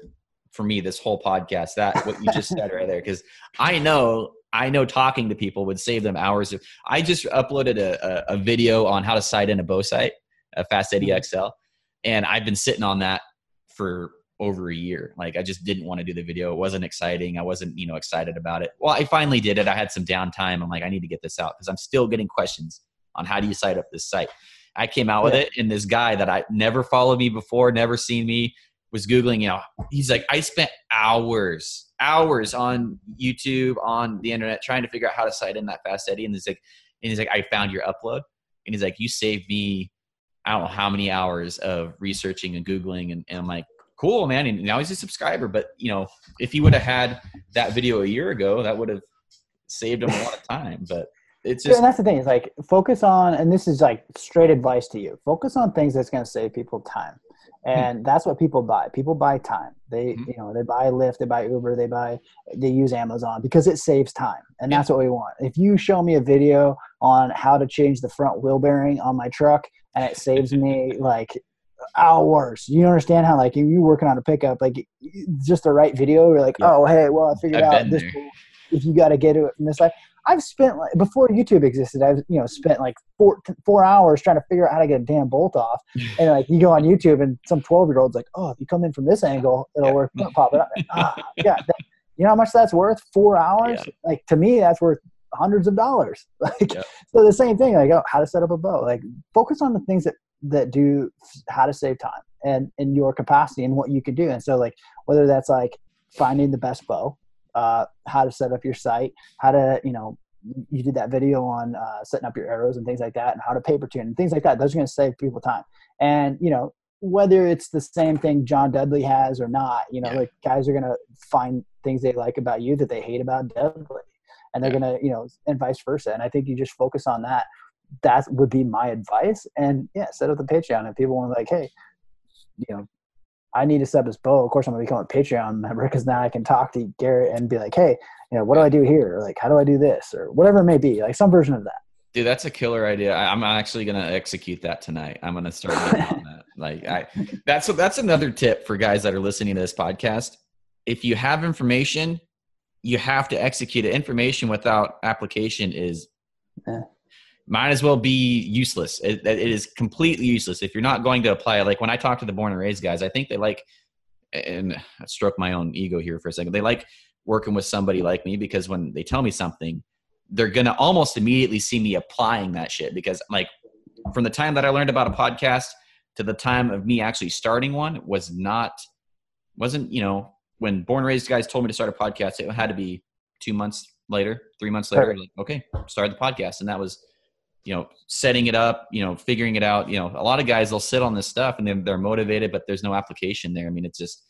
for me this whole podcast. That what you just said right there, because I know I know talking to people would save them hours of. I just uploaded a, a, a video on how to sight in a bow sight, a Fast Eddie mm-hmm. XL, and I've been sitting on that for over a year. Like I just didn't want to do the video. It wasn't exciting. I wasn't, you know, excited about it. Well, I finally did it. I had some downtime. I'm like, I need to get this out because I'm still getting questions on how do you sight up this site. I came out with it, and this guy that I never followed me before, never seen me, was googling. You know, he's like, I spent hours, hours on YouTube, on the internet, trying to figure out how to sight in that fast Eddie. And he's like, and he's like, I found your upload, and he's like, you saved me I don't know how many hours of researching and googling, and, and I'm like, cool, man. And now he's a subscriber. But you know, if he would have had that video a year ago, that would have saved him a lot of time. But it's just and that's the thing. Is like focus on, and this is like straight advice to you. Focus on things that's going to save people time. And mm-hmm. that's what people buy. People buy time. They mm-hmm. you know they buy Lyft, they buy Uber, they buy they use Amazon because it saves time, and yeah. that's what we want. If you show me a video on how to change the front wheel bearing on my truck and it saves me like hours. You understand how like you're working on a pickup, like just the right video, you're like, yeah. oh hey, well I figured I've out this. If you got to get it from this side. I've spent like before YouTube existed. I've you know spent like four four hours trying to figure out how to get a damn bolt off. And like you go on YouTube and some twelve year old's like, oh, if you come in from this angle, it'll work. Pop it up. Ah, yeah, that, you know how much that's worth? Four hours. Yeah. Like to me, that's worth hundreds of dollars. Like yeah. so, the same thing. Like oh, how to set up a bow. Like focus on the things that that do how to save time and in your capacity and what you can do. And so like whether that's like finding the best bow, uh, how to set up your site, how to you know you did that video on uh, setting up your arrows and things like that, and how to paper tune and things like that. Those are going to save people time. And you know whether it's the same thing John Dudley has or not, you know, yeah. like guys are going to find things they like about you that they hate about Dudley, and they're yeah. going to you know and vice versa. And I think you just focus on that. That would be my advice. And yeah, set up the Patreon. And people want to like, hey, you know, I need to set up this bow. Of course, I'm gonna become a Patreon member because now I can talk to Garrett and be like, hey, you know, what do I do here? Or like, how do I do this? Or whatever it may be, like some version of that. Dude, that's a killer idea. I, am actually gonna execute that tonight. I'm gonna start on that. Like, I that's that's another tip for guys that are listening to this podcast. If you have information, you have to execute it. Information without application is yeah might as well be useless. It, it is completely useless if you're not going to apply. Like when I talk to the born and raised guys, I think they like, and I stroke my own ego here for a second. They like working with somebody like me because when they tell me something, they're gonna almost immediately see me applying that shit. Because like from the time that I learned about a podcast to the time of me actually starting one was not wasn't you know when born and raised guys told me to start a podcast, it had to be two months later, three months later. Like, okay, start the podcast, and that was you know setting it up you know figuring it out you know a lot of guys they'll sit on this stuff and they're, they're motivated but there's no application there i mean it's just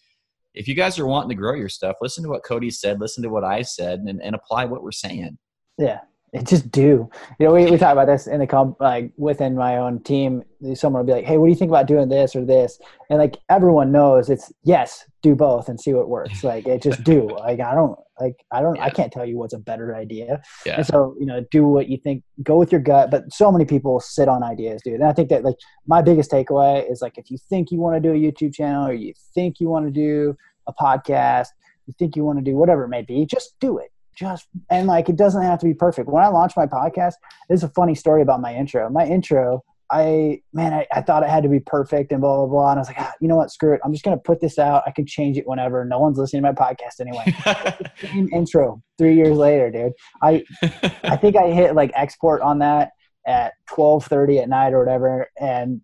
if you guys are wanting to grow your stuff listen to what cody said listen to what i said and, and apply what we're saying yeah It just do. You know, we, we talk about this in the comp, like within my own team. Someone will be like, "Hey, what do you think about doing this or this?" And like everyone knows, it's yes, do both and see what works. Like it just do. Like I don't like I don't yeah. I can't tell you what's a better idea. Yeah. And so you know, do what you think. Go with your gut. But so many people sit on ideas, dude. And I think that like my biggest takeaway is like if you think you want to do a YouTube channel or you think you want to do a podcast, you think you want to do whatever it may be, just do it just and like it doesn't have to be perfect. When I launched my podcast, this is a funny story about my intro. My intro, I man, I, I thought it had to be perfect and blah blah blah. And I was like, ah, you know what, screw it. I'm just gonna put this out. I can change it whenever. No one's listening to my podcast anyway. same intro three years later, dude. I I think I hit like export on that at 12:30 at night or whatever, and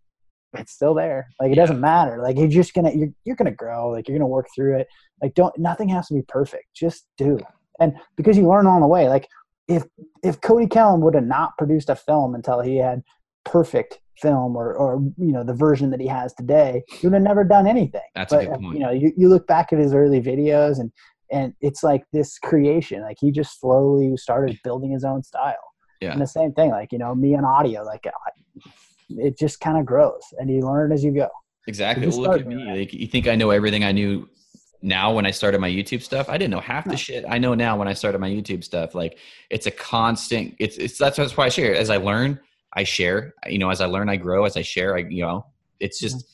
it's still there. Like it doesn't matter. Like you're just gonna you're you're gonna grow. Like you're gonna work through it. Like don't nothing has to be perfect. Just do and because you learn on the way like if if cody Kellum would have not produced a film until he had perfect film or or you know the version that he has today he would have never done anything that's but, a good uh, point. you know you, you look back at his early videos and and it's like this creation like he just slowly started building his own style yeah and the same thing like you know me and audio like it just kind of grows and you learn as you go exactly well, look at me like, you think i know everything i knew now when I started my YouTube stuff, I didn't know half the shit I know now when I started my YouTube stuff. Like it's a constant. It's it's that's that's why I share. As I learn, I share. You know, as I learn, I grow. As I share, I you know, it's just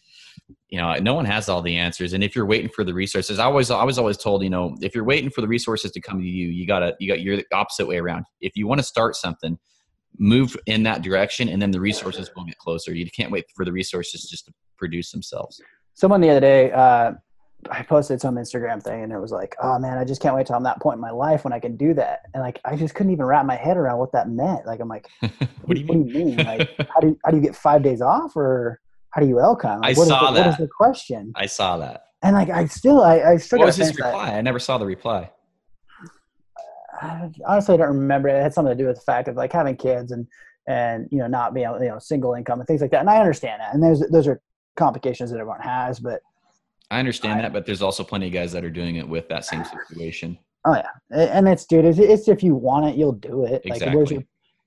you know, no one has all the answers. And if you're waiting for the resources, I always I was always told, you know, if you're waiting for the resources to come to you, you gotta you got you're the opposite way around. If you want to start something, move in that direction, and then the resources will get closer. You can't wait for the resources just to produce themselves. Someone the other day. Uh, I posted some Instagram thing and it was like, oh man, I just can't wait till I'm that point in my life when I can do that. And like, I just couldn't even wrap my head around what that meant. Like, I'm like, what, do you mean? What do you mean? Like, how do you, how do you get five days off or how do you LCON? Like, I saw the, that. What is the question? I saw that. And like, I still, I, I still. What was his reply? I never saw the reply. I, honestly, I don't remember. It had something to do with the fact of like having kids and, and, you know, not being, you know, single income and things like that. And I understand that. And those those are complications that everyone has, but I understand I, that, but there's also plenty of guys that are doing it with that same situation. Oh yeah, and it's dude, it's, it's if you want it, you'll do it. Exactly. Like where's your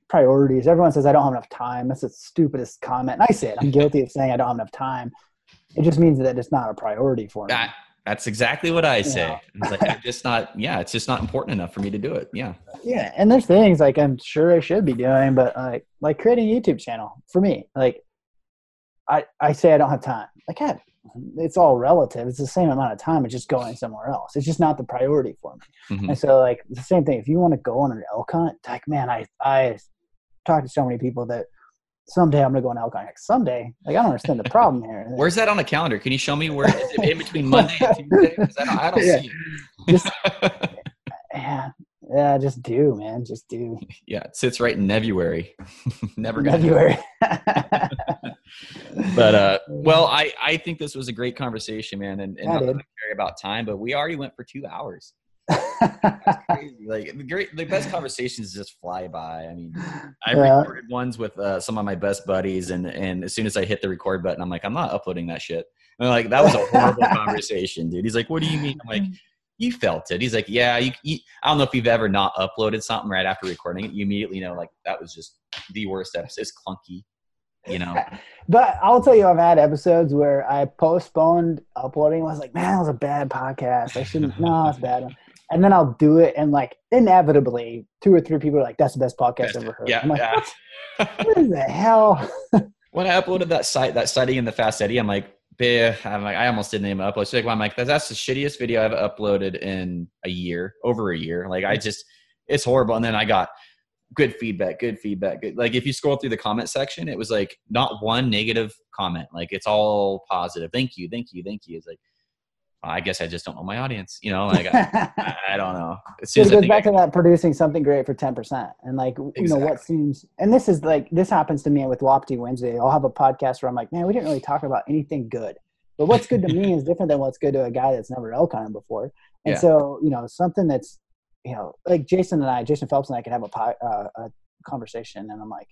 priorities? Everyone says I don't have enough time. That's the stupidest comment, and I say it. I'm guilty of saying I don't have enough time. It just means that it's not a priority for me. That, that's exactly what I say. Yeah. It's like I'm just not. Yeah, it's just not important enough for me to do it. Yeah. Yeah, and there's things like I'm sure I should be doing, but like like creating a YouTube channel for me, like I I say I don't have time. Like, hey, it's all relative. It's the same amount of time. It's just going somewhere else. It's just not the priority for me. Mm-hmm. And so, like the same thing. If you want to go on an elk hunt, like man, I I talked to so many people that someday I'm gonna go on elk hunt. Like, someday, like I don't understand the problem here. Where's that on the calendar? Can you show me where is it in between Monday and Tuesday? Because I don't, I don't yeah. see it. Just, yeah, yeah, just do, man. Just do. Yeah, it sits right in Nebuary. Never got Nebuary. But uh, well, I I think this was a great conversation, man, and, and not care about time, but we already went for two hours. crazy. Like the great, the best conversations just fly by. I mean, I yeah. recorded ones with uh, some of my best buddies, and and as soon as I hit the record button, I'm like, I'm not uploading that shit. And like that was a horrible conversation, dude. He's like, What do you mean? I'm like, you felt it. He's like, yeah, you, you, I don't know if you've ever not uploaded something right after recording it. You immediately know like that was just the worst episode. It's clunky, you know. but I'll tell you, I've had episodes where I postponed uploading. I was like, man, that was a bad podcast. I shouldn't. no, it's bad. And then I'll do it, and like inevitably, two or three people are like, "That's the best podcast I've ever heard." Yeah, I'm like, yeah. what the hell? when I uploaded that site, that study in the Fast Eddie, I'm like, I'm like, I almost didn't even upload. So like, I'm like, that's the shittiest video I've uploaded in a year, over a year. Like, I just, it's horrible. And then I got good feedback, good feedback. Good. Like, if you scroll through the comment section, it was like not one negative comment. Like, it's all positive. Thank you, thank you, thank you. It's like, I guess I just don't know my audience. You know, like I, I don't know. As it goes back I, to that producing something great for ten percent, and like exactly. you know what seems. And this is like this happens to me with Wapiti Wednesday. I'll have a podcast where I'm like, man, we didn't really talk about anything good, but what's good to me is different than what's good to a guy that's never elk hunted before. And yeah. so you know something that's you know like Jason and I, Jason Phelps and I could have a, uh, a conversation, and I'm like,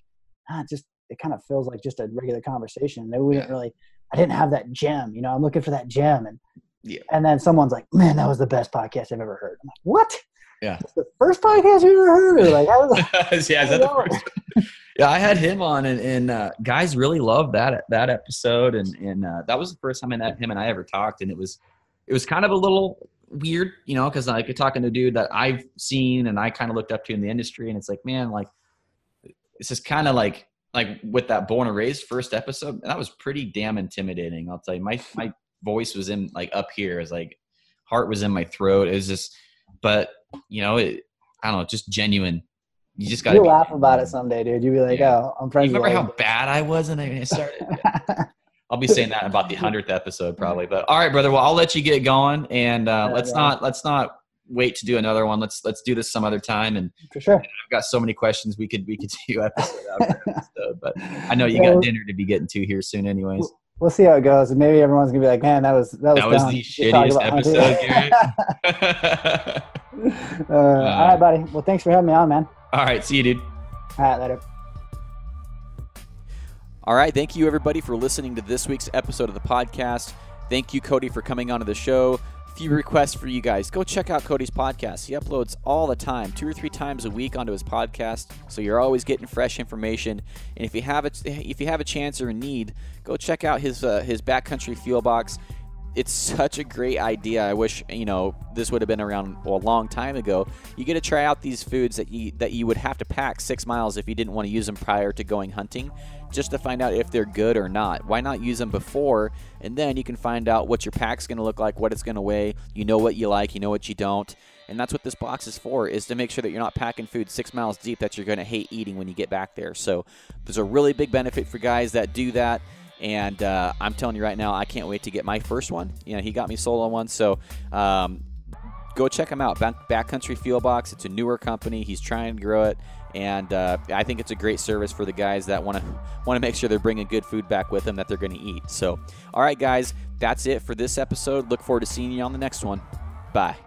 ah, just it kind of feels like just a regular conversation. Maybe we yeah. didn't really. I didn't have that gem, you know. I'm looking for that gem, and yeah. And then someone's like, "Man, that was the best podcast I've ever heard." I'm like, "What? Yeah. That's the first podcast you ever heard?" Like, I was yeah, is that the first? yeah, I had him on, and, and uh, guys really loved that that episode, and and uh, that was the first time that him and I ever talked, and it was it was kind of a little weird, you know, because like you're talking to a dude that I've seen and I kind of looked up to in the industry, and it's like, man, like this is kind of like like with that born and raised first episode, that was pretty damn intimidating. I'll tell you, my my voice was in like up here. It's like heart was in my throat. It was just, but you know, it, I don't know, just genuine. You just got to laugh about it someday, dude. You'll be like, yeah. oh, I'm friends. You remember how bad I was when I started? I'll be saying that about the hundredth episode probably. But all right, brother. Well, I'll let you get going, and uh, yeah, let's yeah. not let's not wait to do another one. Let's let's do this some other time. And for sure, I've got so many questions we could we could do episode after episode. But I know you got dinner to be getting to here soon, anyways we'll see how it goes. And maybe everyone's gonna be like, "Man, that was that was, that was the shittiest episode." uh, uh, all right, buddy. Well, thanks for having me on, man. All right, see you, dude. All right, later. All right, thank you everybody for listening to this week's episode of the podcast. Thank you, Cody, for coming onto the show A few requests for you guys. Go check out Cody's podcast. He uploads all the time, two or three times a week onto his podcast, so you're always getting fresh information. And if you have a, if you have a chance or a need, go check out his uh, his backcountry fuel box. It's such a great idea. I wish you know this would have been around a long time ago. You get to try out these foods that you that you would have to pack six miles if you didn't want to use them prior to going hunting just to find out if they're good or not. Why not use them before and then you can find out what your pack's going to look like, what it's going to weigh. You know what you like, you know what you don't. And that's what this box is for, is to make sure that you're not packing food six miles deep that you're going to hate eating when you get back there. So there's a really big benefit for guys that do that. And uh, I'm telling you right now, I can't wait to get my first one. You know, he got me sold on one. So um, go check him out. Backcountry Fuel Box. It's a newer company. He's trying to grow it and uh, I think it's a great service for the guys that want to want to make sure they're bringing good food back with them that they're going to eat. So, all right, guys, that's it for this episode. Look forward to seeing you on the next one. Bye.